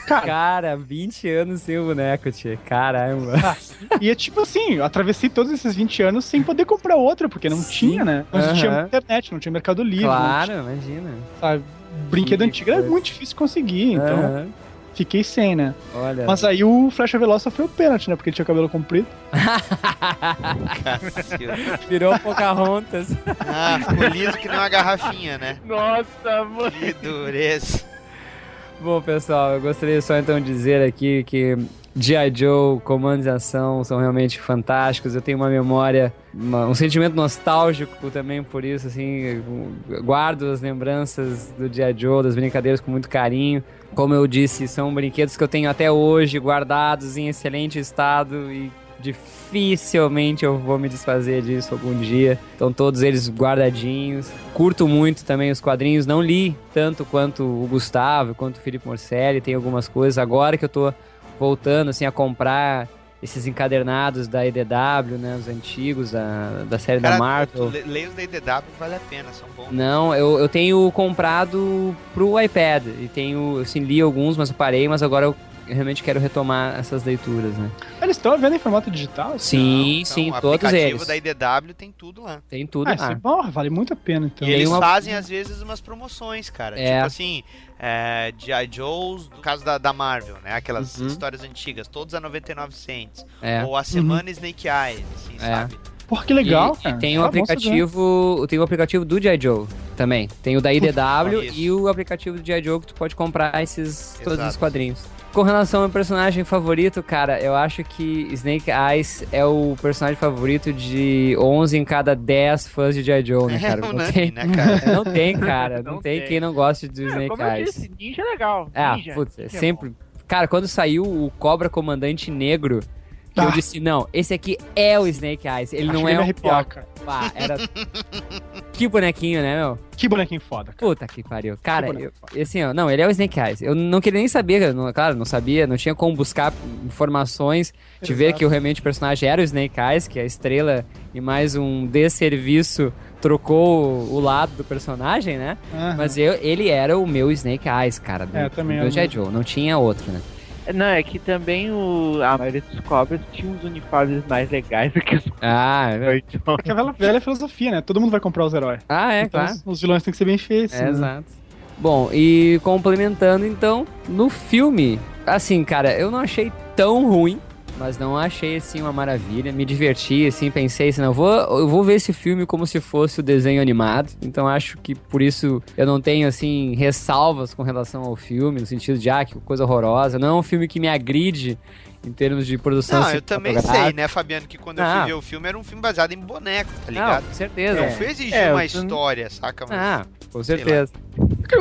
Speaker 1: Cara, 20 anos sem o boneco, tia. Caramba.
Speaker 3: E é tipo assim, eu atravessei todos esses 20 anos sem poder comprar outra, porque não
Speaker 1: Sim.
Speaker 3: tinha, né? Não
Speaker 1: Aham.
Speaker 3: tinha internet, não tinha Mercado Livre.
Speaker 1: Claro, imagina.
Speaker 3: tinha, sabe? Brinquedo
Speaker 1: Que
Speaker 3: antigo era muito difícil conseguir, então fiquei sem, né?
Speaker 1: Olha.
Speaker 3: Mas aí o Flecha Veloz sofreu pênalti, né? Porque ele tinha cabelo comprido.
Speaker 2: Cacilda.
Speaker 1: Virou Pocahontas.
Speaker 2: Ah, ficou liso que nem uma garrafinha, né?
Speaker 6: Nossa, mano.
Speaker 2: Que dureza.
Speaker 1: Bom, pessoal, eu gostaria só então de dizer aqui que G.I. Joe, Comandos em Ação são realmente fantásticos. Eu tenho uma memória, uma- um sentimento nostálgico também por isso, assim. Guardo as lembranças do G.I. Joe, das brincadeiras com muito carinho. Como eu disse, são brinquedos que eu tenho até hoje guardados em excelente estado e dificilmente eu vou me desfazer disso algum dia. Estão todos eles guardadinhos. Curto muito também os quadrinhos. Não li tanto quanto o Gustavo, quanto o Felipe Morcelli. Tem algumas coisas. Agora que eu tô voltando assim a comprar esses encadernados da EDW, né? Os antigos da, da série da
Speaker 2: Cara,
Speaker 1: Marvel.
Speaker 2: le- leia os da IDW, vale a pena, são bons.
Speaker 1: Não, eu, eu tenho comprado pro iPad. E tenho, assim, li alguns, mas eu parei. Mas agora eu realmente quero retomar essas leituras, né?
Speaker 3: Eles estão vendo em formato digital?
Speaker 1: Sim,
Speaker 2: Então,
Speaker 1: sim,
Speaker 2: o
Speaker 1: todos
Speaker 2: aplicativo
Speaker 1: eles.
Speaker 2: da IDW tem tudo lá.
Speaker 1: Tem tudo
Speaker 3: Ah,
Speaker 1: lá.
Speaker 3: é bom, vale muito a pena, então.
Speaker 2: E eles
Speaker 1: uma-
Speaker 2: fazem, às vezes, umas promoções, cara.
Speaker 1: É.
Speaker 2: Tipo assim, é, G.I. Joe's, no caso da, da Marvel, né? Aquelas
Speaker 1: Uhum.
Speaker 2: histórias antigas, todos a 99 cents.
Speaker 1: É.
Speaker 2: Ou a semana Snake Eyes, assim,
Speaker 1: É.
Speaker 2: sabe?
Speaker 3: Porra, que legal,
Speaker 1: e,
Speaker 3: cara.
Speaker 1: e tem o
Speaker 3: Ah,
Speaker 1: aplicativo, tem o aplicativo do G.I. Joe também. Tem o da IDW e o aplicativo do G.I. Joe que tu pode comprar esses todos
Speaker 2: Exato.
Speaker 1: os quadrinhos. Com relação ao meu personagem favorito, cara, eu acho que Snake Eyes é o personagem favorito de 11 em cada 10 fãs de G.I. Joe, né, cara?
Speaker 2: É
Speaker 1: não,
Speaker 2: unânime,
Speaker 1: tem,
Speaker 2: né, cara?
Speaker 1: não tem, cara. Não,
Speaker 6: Não
Speaker 1: tem,
Speaker 6: tem.
Speaker 1: quem não goste do
Speaker 6: É,
Speaker 1: Snake
Speaker 6: como eu
Speaker 1: Eyes.
Speaker 6: disse, ninja é legal.
Speaker 1: Ah,
Speaker 6: ninja.
Speaker 1: putz, é
Speaker 6: Ninja
Speaker 1: sempre. Cara, quando saiu o Cobra Comandante Negro, que eu disse, não, esse aqui é o Snake Eyes. Ele
Speaker 3: Acho
Speaker 1: não é um
Speaker 3: arrepiar, cara.
Speaker 1: Pá, era. que bonequinho, né, meu?
Speaker 3: Que bonequinho foda, cara.
Speaker 1: Puta que pariu. Cara,
Speaker 3: Que
Speaker 1: eu, assim, ó, não, ele é o Snake Eyes. Eu não queria nem saber, não, claro, não sabia, não tinha como buscar informações de ver que o realmente o personagem era o Snake Eyes, que a estrela e mais um desserviço trocou o lado do personagem, né?
Speaker 3: Aham.
Speaker 1: Mas eu, ele era o meu Snake Eyes, cara. Do,
Speaker 3: É, também
Speaker 1: do G.I. Joe. Não tinha outro, né?
Speaker 6: Não, é que também o, a maioria dos cobras tinha uns uniformes mais legais do que os
Speaker 1: Ah, é verdade.
Speaker 6: então,
Speaker 3: É que é velha, velha filosofia, né? Todo mundo vai comprar os heróis.
Speaker 1: Ah, é,
Speaker 3: então
Speaker 1: claro.
Speaker 3: os, os vilões têm que ser bem feitos.
Speaker 1: É,
Speaker 3: né?
Speaker 1: exato. Bom, e complementando então, no filme, assim, cara, eu não achei tão ruim, mas não achei assim uma maravilha. Me diverti, assim, pensei assim, não, eu vou, eu vou ver esse filme como se fosse o desenho animado. Então acho que por isso eu não tenho assim ressalvas com relação ao filme, no sentido de ah, que coisa horrorosa. Não é um filme que me agride em termos de produção
Speaker 2: Não, eu também sei,
Speaker 1: cinematográfica.
Speaker 2: né, Fabiano, que quando eu
Speaker 1: Ah.
Speaker 2: fui ver o filme era um filme baseado em boneco, tá
Speaker 1: Não,
Speaker 2: ligado?
Speaker 1: com certeza.
Speaker 2: Não
Speaker 1: É.
Speaker 2: foi exigir
Speaker 6: É,
Speaker 2: uma
Speaker 6: eu
Speaker 2: história, saca? Mas...
Speaker 1: Ah, com
Speaker 2: lá.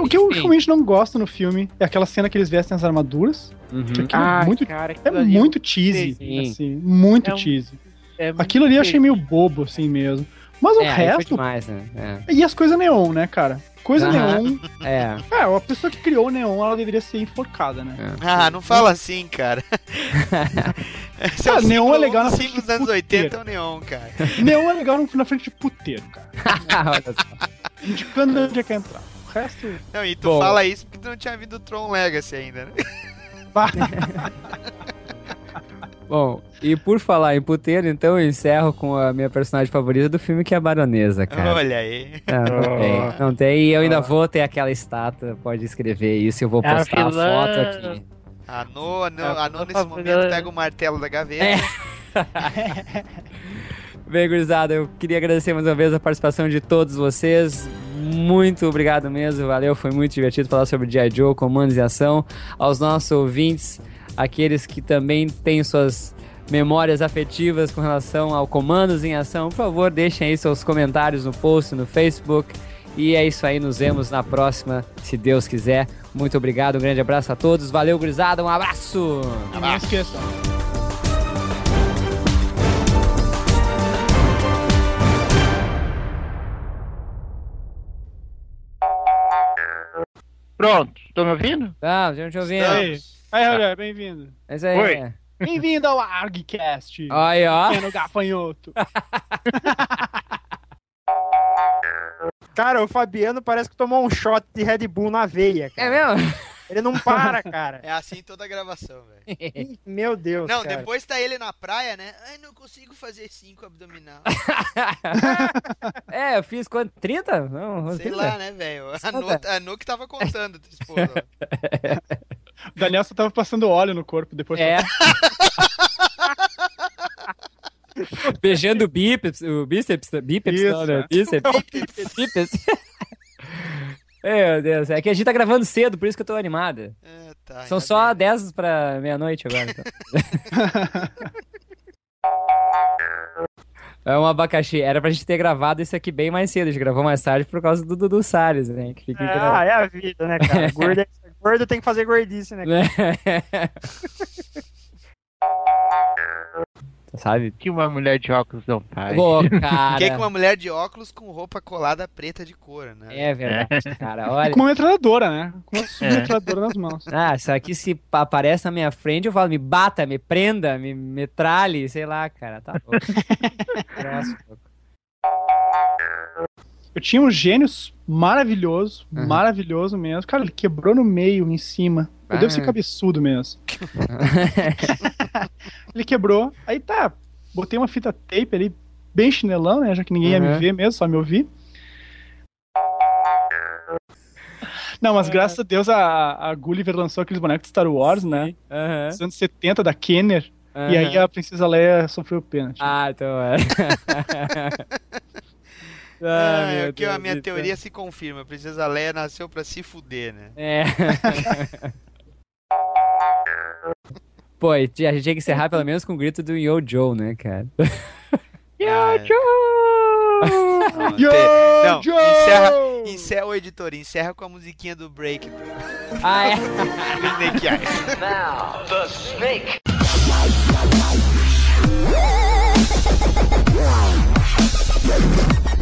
Speaker 3: O que eu realmente não gosto no filme é aquela cena que eles vestem as armaduras.
Speaker 1: Uhum.
Speaker 6: Ah,
Speaker 3: é muito,
Speaker 6: cara,
Speaker 3: é
Speaker 6: ali
Speaker 3: muito cheesy,
Speaker 1: Sim.
Speaker 3: assim, muito
Speaker 6: É um-
Speaker 3: cheesy.
Speaker 6: é muito
Speaker 3: Aquilo ali eu achei meio bobo, assim mesmo. Mas o
Speaker 1: É,
Speaker 3: resto.
Speaker 1: demais, né? É.
Speaker 3: E as coisas neon, né, cara? Coisa
Speaker 1: Aham.
Speaker 3: neon.
Speaker 1: É.
Speaker 3: É, a pessoa que criou o neon, ela deveria ser enforcada, né?
Speaker 2: Ah, não fala assim, cara. Esse é o
Speaker 3: neon é legal na
Speaker 2: dos
Speaker 3: frente
Speaker 2: dos anos
Speaker 3: puteiro.
Speaker 2: 80 é o neon, cara.
Speaker 3: Neon é legal na frente de puteiro, cara.
Speaker 1: Olha só.
Speaker 3: Indicando onde é que entrar. Resto.
Speaker 2: Não, e tu
Speaker 1: Bom.
Speaker 2: fala isso porque tu não tinha visto o Tron Legacy ainda, né?
Speaker 1: Bom, e por falar em puteiro, então eu encerro com a minha personagem favorita do filme, que é a Baronesa, cara.
Speaker 2: Olha aí.
Speaker 1: Não, não tem, não tem. E eu ainda vou ter aquela estátua, pode escrever isso, eu vou
Speaker 6: É a
Speaker 1: postar a
Speaker 6: vilã.
Speaker 1: foto aqui.
Speaker 2: A No, a No,
Speaker 6: É,
Speaker 2: a nesse momento pega o martelo da gaveta.
Speaker 1: É. Bem, gurizada, eu queria agradecer mais uma vez a participação de todos vocês. Muito obrigado mesmo, valeu, foi muito divertido falar sobre G.I. Joe, comandos em ação. Aos nossos ouvintes, aqueles que também têm suas memórias afetivas com relação ao comandos em ação, por favor, deixem aí seus comentários no post, no Facebook. E é isso aí, nos vemos na próxima, se Deus quiser. Muito obrigado, um grande abraço a todos. Valeu, gurizada, um abraço!
Speaker 3: E não
Speaker 6: Pronto, tô me ouvindo?
Speaker 1: Tá, já te ouvindo.
Speaker 3: Aí, aí, Rogério, bem-vindo.
Speaker 1: É isso aí.
Speaker 6: Oi.
Speaker 3: Bem-vindo ao ArgCast.
Speaker 1: Aí, ó.
Speaker 3: Pequeno gafanhoto.
Speaker 5: Cara, o Fabiano parece que tomou um shot de Red Bull na veia,
Speaker 1: É
Speaker 5: cara.
Speaker 1: mesmo?
Speaker 5: Ele não para, cara.
Speaker 2: É assim toda a gravação, velho.
Speaker 5: Meu Deus,
Speaker 2: Não,
Speaker 5: cara.
Speaker 2: depois tá ele na praia, né? Ai, não consigo fazer cinco abdominal.
Speaker 1: é, eu fiz quanto? 30? Não,
Speaker 2: Sei
Speaker 1: 30?
Speaker 2: lá, né, velho? A No, a que tava contando, tua esposa.
Speaker 3: O Daniel só tava passando óleo no corpo depois.
Speaker 1: É. Beijando o bíceps, o bíceps, bíceps
Speaker 3: Isso,
Speaker 1: não, né?
Speaker 3: é.
Speaker 1: Bíceps. Bíceps. É, Meu Deus, é que a gente tá gravando cedo, por isso que eu tô animada.
Speaker 2: É, tá,
Speaker 1: São só
Speaker 2: bem.
Speaker 1: 10 pra meia-noite agora. Então. É um abacaxi. Era pra gente ter gravado isso aqui bem mais cedo. A gente gravou mais tarde por causa do Dudu Salles, né? Que fica
Speaker 5: Ah, é a vida, né, cara? Gordo, é- gordo tem que fazer gordice, né? cara?
Speaker 1: Sabe?
Speaker 6: Que uma mulher de óculos não faz.
Speaker 1: Pô,
Speaker 2: Fiquei
Speaker 1: cara.
Speaker 2: com uma mulher de óculos com roupa colada preta de cor, né?
Speaker 1: É verdade, cara. Olha.
Speaker 3: Com uma metralhadora, né? Com uma submetralhadora nas mãos.
Speaker 1: Ah, isso aqui se pa- aparece na minha frente, eu falo, me bata, me prenda, me metralhe, sei lá, cara. Tá louco.
Speaker 3: Eu tinha um gênio maravilhoso,
Speaker 1: Uhum.
Speaker 3: maravilhoso mesmo. Cara, ele quebrou no meio, em cima. Eu
Speaker 1: Ah.
Speaker 3: devo ser cabeçudo mesmo. ele quebrou, aí tá. Botei uma fita tape ali, bem chinelão, né? Já que ninguém ia
Speaker 1: Uhum.
Speaker 3: me ver mesmo, só me ouvir. Não, mas graças a Deus a, a Gulliver lançou aqueles bonecos de Star Wars, né?
Speaker 1: Aham,
Speaker 3: Dos anos 70, da Kenner. E aí a Princesa Leia sofreu o pênalti.
Speaker 1: Ah, então é.
Speaker 2: Ah, é, que
Speaker 1: Deus, a
Speaker 2: minha
Speaker 1: Deus.
Speaker 2: teoria se confirma. Princesa Leia nasceu pra se fuder, né?
Speaker 1: É. Pô, a gente tinha que encerrar pelo menos com o grito do Yo Joe, né, cara?
Speaker 2: Yo é.
Speaker 3: Joe!
Speaker 2: Yo Não,
Speaker 3: Joe!
Speaker 2: Encerra, encerra o editor, encerra com a musiquinha do break. Do...
Speaker 1: Ah, é?
Speaker 2: Snake Eyes.
Speaker 7: Now, the Snake! Yeah.